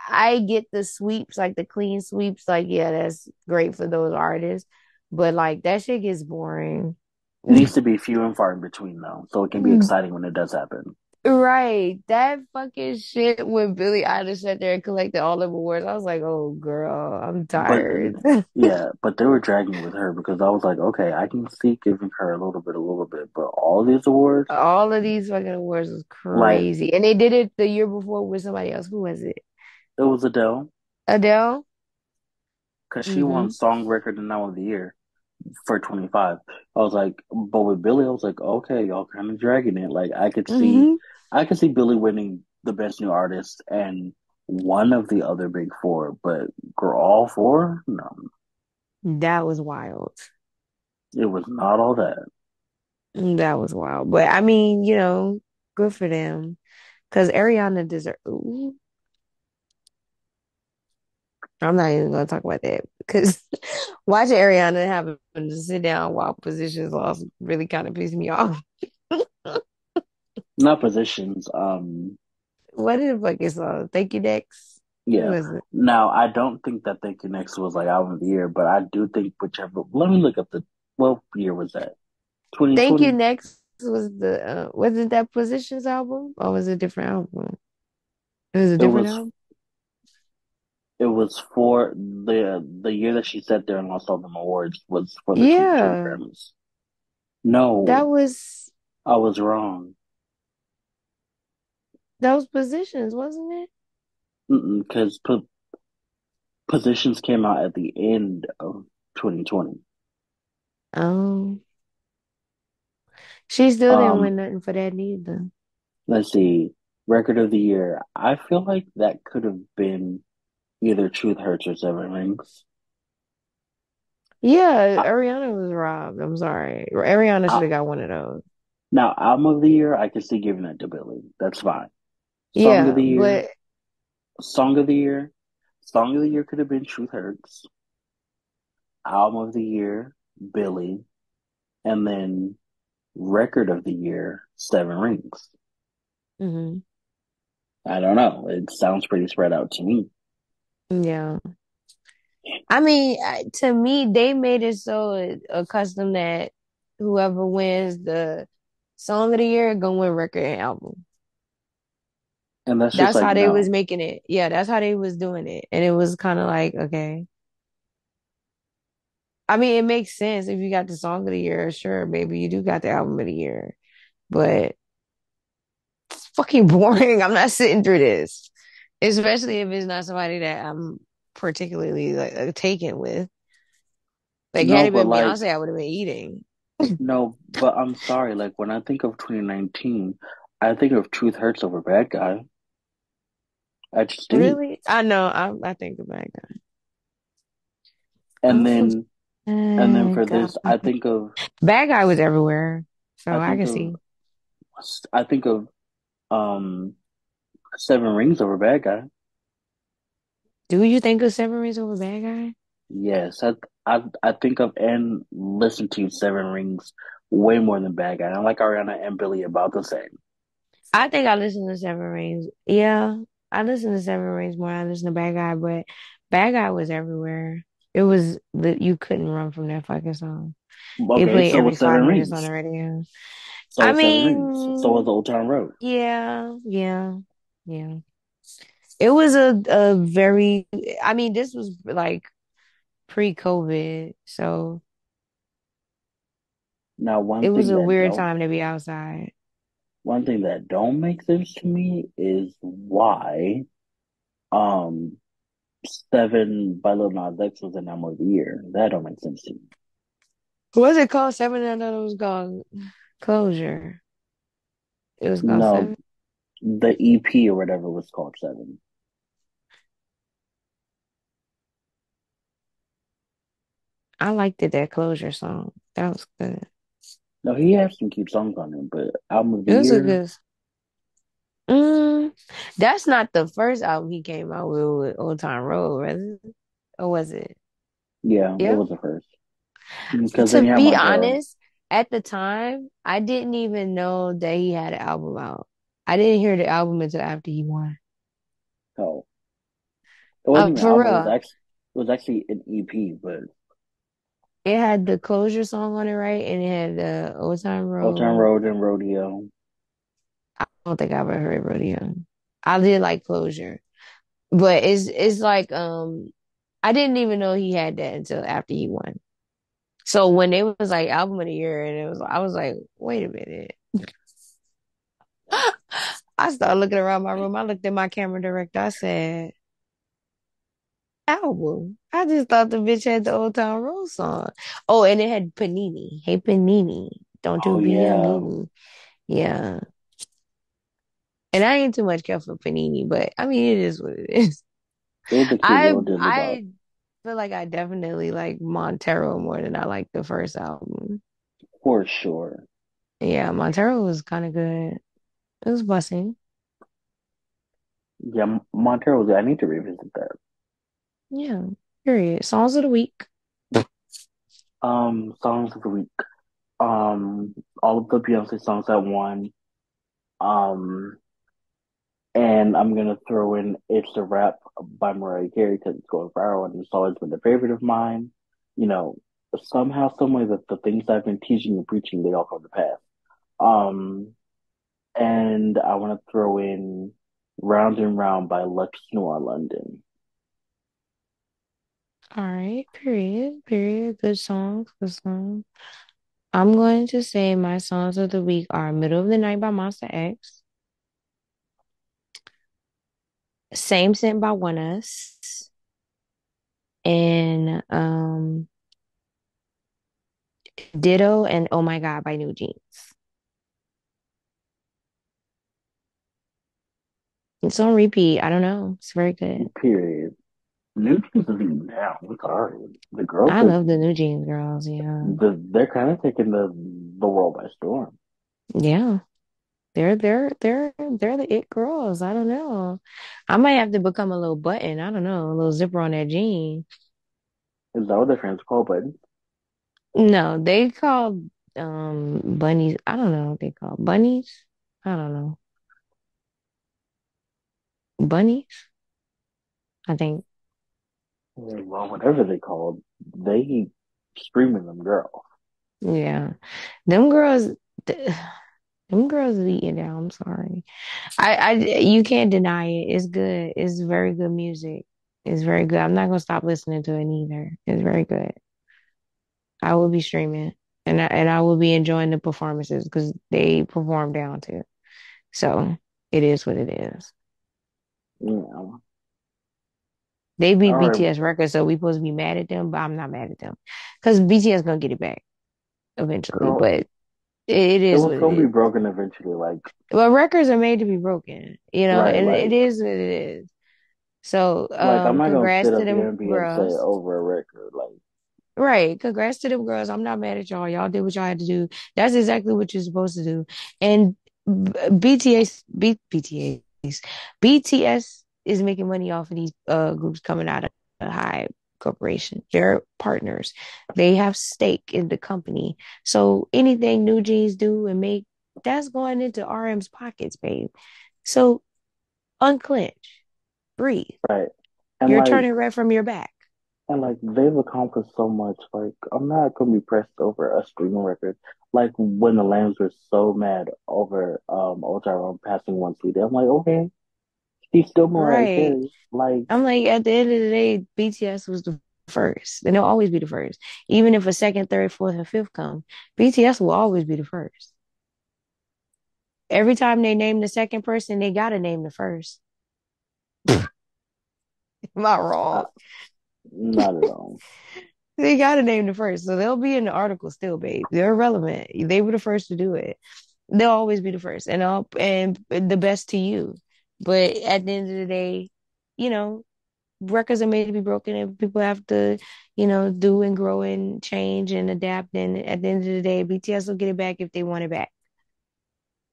I get the sweeps, like the clean sweeps. Like yeah, that's great for those artists. But like that shit gets boring. It needs to be few and far in between though, so it can be mm. exciting when it does happen. Right. That fucking shit when Billie Eilish sat there and collected all the awards. I was like, oh girl, I'm But tired. yeah, but they were dragging with her because I was like, okay, I can see giving her a little bit, a little bit, but all these awards, All of these fucking awards was like crazy. And they did it the year before with somebody else. Who was it? it was Adele Adele? because she won hmm Song Record and Album of the Year for 25. I was like, but with Billy, I was like, okay, y'all kind of dragging it. Like I could see, hmm I could see Billie winning the Best New Artist and one of the other big four, but girl, all four, no, That was wild. it was not all that. That was wild. But I mean, you know, good for them. Because Ariana deserve. Ooh, I'm not even gonna talk about that because watching Ariana having to sit down while positions lost really kind of pissed me off. Not positions. Um, What the fuck is uh Thank you next? Yeah. it? Now, I don't think that Thank You Next was like album of the year, but I do think whichever. Let me look up the. What year was that? Thank you next was the uh wasn't that Positions album or was it a different album? It was a It different was. album? It was for the the year that she sat there and lost all them awards was for the 2020 Yeah. Grammys. No, That was I was wrong. Was Positions, wasn't it? Because po Positions came out at the end of 2020. Oh. She still didn't Um, win nothing for that neither. let's see. Record of the year. I feel like that could have been either Truth Hurts or Seven Rings. Yeah, Ariana was robbed. I'm sorry. Ariana should have got one of those. Now, album of the year, I can see giving that to Billie. That's fine. Song of Yeah, the year, but song of the year, song of the year could have been Truth Hurts. Album of the year, Billie, and then record of the year, Seven Rings. Mm-hmm. I don't know. It sounds pretty spread out to me. yeah. I mean, to me, they made it so accustomed that whoever wins the song of the year gonna win record and album. And that's That's like, how they was making it. Yeah, that's how they was doing it. And it was kind of like, okay. I mean, it makes sense if you got the song of the year, sure, maybe you do got the album of the year. But it's fucking boring. I'm not sitting through this. Especially if it's not somebody that I'm particularly like uh, taken with. Like had No, it but been like, Beyonce, I would have been eating. no, but I'm sorry. Like, when I think of 2019, I think of Truth Hurts over Bad Guy. I just do. Really? I know. I I think of bad guy. And Oh, then, and then for this, I think of, Bad guy was everywhere, so I I can of, see. I think of, um, Seven Rings over Bad Guy. Do you think of Seven Rings over Bad Guy? Yes, I, I, I think of and listen to Seven Rings way more than Bad Guy. I like Ariana and Billie about the same. I think I listen to Seven Rings. Yeah, I listen to Seven Rings more. I listen to Bad Guy, but Bad Guy was everywhere. It was that you couldn't run from that fucking song. It played so every was five Seven minutes on the radio. So I was Seven So was Old Town Road. yeah, yeah, yeah. It was a a very. I mean, this was like pre-COVID, so Now, it one was a weird don't, time to be outside. One thing that don't make sense to me is why, um, Seven by Lil Nas X was an album of the year. That don't make sense to me. What was it called? Seven? I thought it was called Closure. It was called No, Seven. the EP or whatever was called Seven. I liked it, that closure song. That was good. No, he has some cute songs on him, but album of the a year, good. Mm, that's not the first album he came out with, with Old Town Road, was it? Or was it? yeah, it was the first. Because To you have be honest, at the time, I didn't even know that he had an album out. I didn't hear the album until after he won. Oh. it wasn't even for album. It was real. actually it was actually an EP, but It had the closure song on it, right? And it had the Old Town Old Town Road. Road and Rodeo. I don't think I've ever heard Rodeo. I did like closure. But it's it's like um I didn't even know he had that until after he won. So when it was like album of the year and it was I was like, wait a minute. I started looking around my room. I looked at my camera director. I said, album. I just thought the bitch had the Old Town Road song. Oh, and it had Panini. Hey Panini. Don't Oh you be yeah. Yeah. And I ain't too much care for Panini, but I mean it is what it is. it was a cute I little diddly bop I feel like I definitely like Montero more than I like the first album. for sure. Yeah, Montero was kind of good. It was busting. Yeah, Montero was. I need to revisit that. Yeah. Period. Songs of the week. Um, songs of the week. Um, all of the Beyonce songs that won. Um, and I'm gonna throw in "It's a Wrap" by Mariah Carey because it's going viral and it's always been a favorite of mine. You know, somehow, some way that the things I've been teaching and preaching, they all come to pass. Um, and I want to throw in "Round and Round" by Lux Noir London. All right. Period. Period. Good songs. Good songs. I'm going to say my songs of the week are Middle of the Night by Monsta X, Same Scent by ONEUS, and um Ditto and Oh My God by NewJeans. It's on repeat. I don't know. It's very good. Period. NewJeans is even down. I'm sorry. The girls I are love the NewJeans girls. Yeah. the, they're kind of taking the the world by storm. Yeah. They're they're they're they're the it girls. I don't know. I might have to become a little button. I don't know, a little zipper on that jean. Is that what their fans call buttons? No, they call um bunnies. I don't know what they call bunnies. I don't know. Bunnies, I think. Well, whatever they called, they screaming them girls. Yeah. Them girls them girls is eating down. I'm sorry. I I you can't deny it. It's good. It's very good music. It's very good. I'm not gonna stop listening to it either. It's very good. I will be streaming and I, and I will be enjoying the performances because they perform down to. So it is what it is. Yeah. They beat All right. BTS records, so we supposed to be mad at them, but I'm not mad at them because BTS gonna get it back eventually. Girl, But it, it it is what it gonna be is. broken eventually. Like, Well, records are made to be broken, you know, right, and it like, is what it is. So, like I'm um, not gonna congrats to them girls. over a record. Like, Right. Congrats to them girls. I'm not mad at y'all. Y'all did what y'all had to do. That's exactly what you're supposed to do. And B- BTS, B, BTS, BTS is making money off of these uh groups coming out of a HYBE corporation. They're partners. They have stake in the company. So anything NewJeans do and make, that's going into RM's pockets, babe. So unclench, breathe. right, and You're like, turning red from your back. and like they've accomplished so much. Like, I'm not gonna be pressed over a streaming record. Like when the Lambs were so mad over um Old Road passing one CD, I'm like, okay, she's still Right. Carey. Like, I'm like, at the end of the day, BTS was the first, and they'll always be the first. Even if a second, third, fourth, and fifth come, BTS will always be the first. Every time they name the second person, they gotta name the first. Am I uh, wrong? not at all. They gotta name the first, so they'll be in the article still, babe. They're relevant. They were the first to do it. They'll always be the first, and all and the best to you. But at the end of the day, you know, records are made to be broken and people have to, you know, do and grow and change and adapt. And at the end of the day, BTS will get it back if they want it back.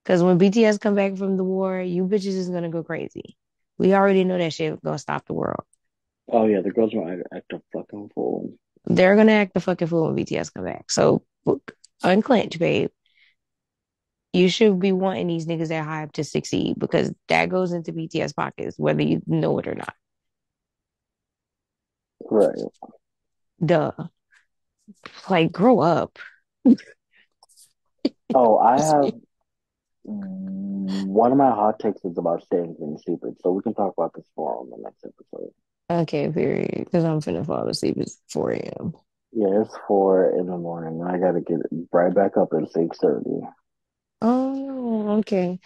Because when BTS come back from the war, you bitches is gonna go crazy. We already know that shit gonna stop the world. Oh yeah, the girls might act a fucking fool. They're gonna act the fucking fool when BTS come back. So unclench, babe. You should be wanting these niggas that hype to succeed because that goes into BTS pockets, whether you know it or not. Right. Duh. Like, grow up. Oh, I have one of my hot takes is about staying in secret, so we can talk about this more on the next episode. Okay, period. Because I'm finna fall asleep. It's 4 a.m. Yeah, it's four in the morning, I gotta get right back up at six thirty. Oh, okay.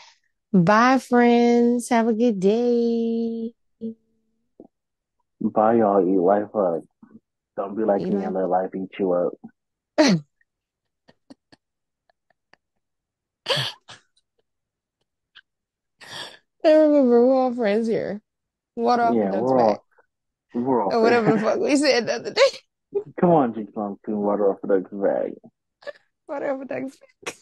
Bye, friends. Have a good day. Bye, y'all. Eat life up. Don't be like me and let life eat you up. I remember we're all friends here. Water off Yeah, duck's we're all we're all Or whatever the fuck we said the other day. Come on, Jinkx Monsoon, water off the duck's bag. Water off a duck's back.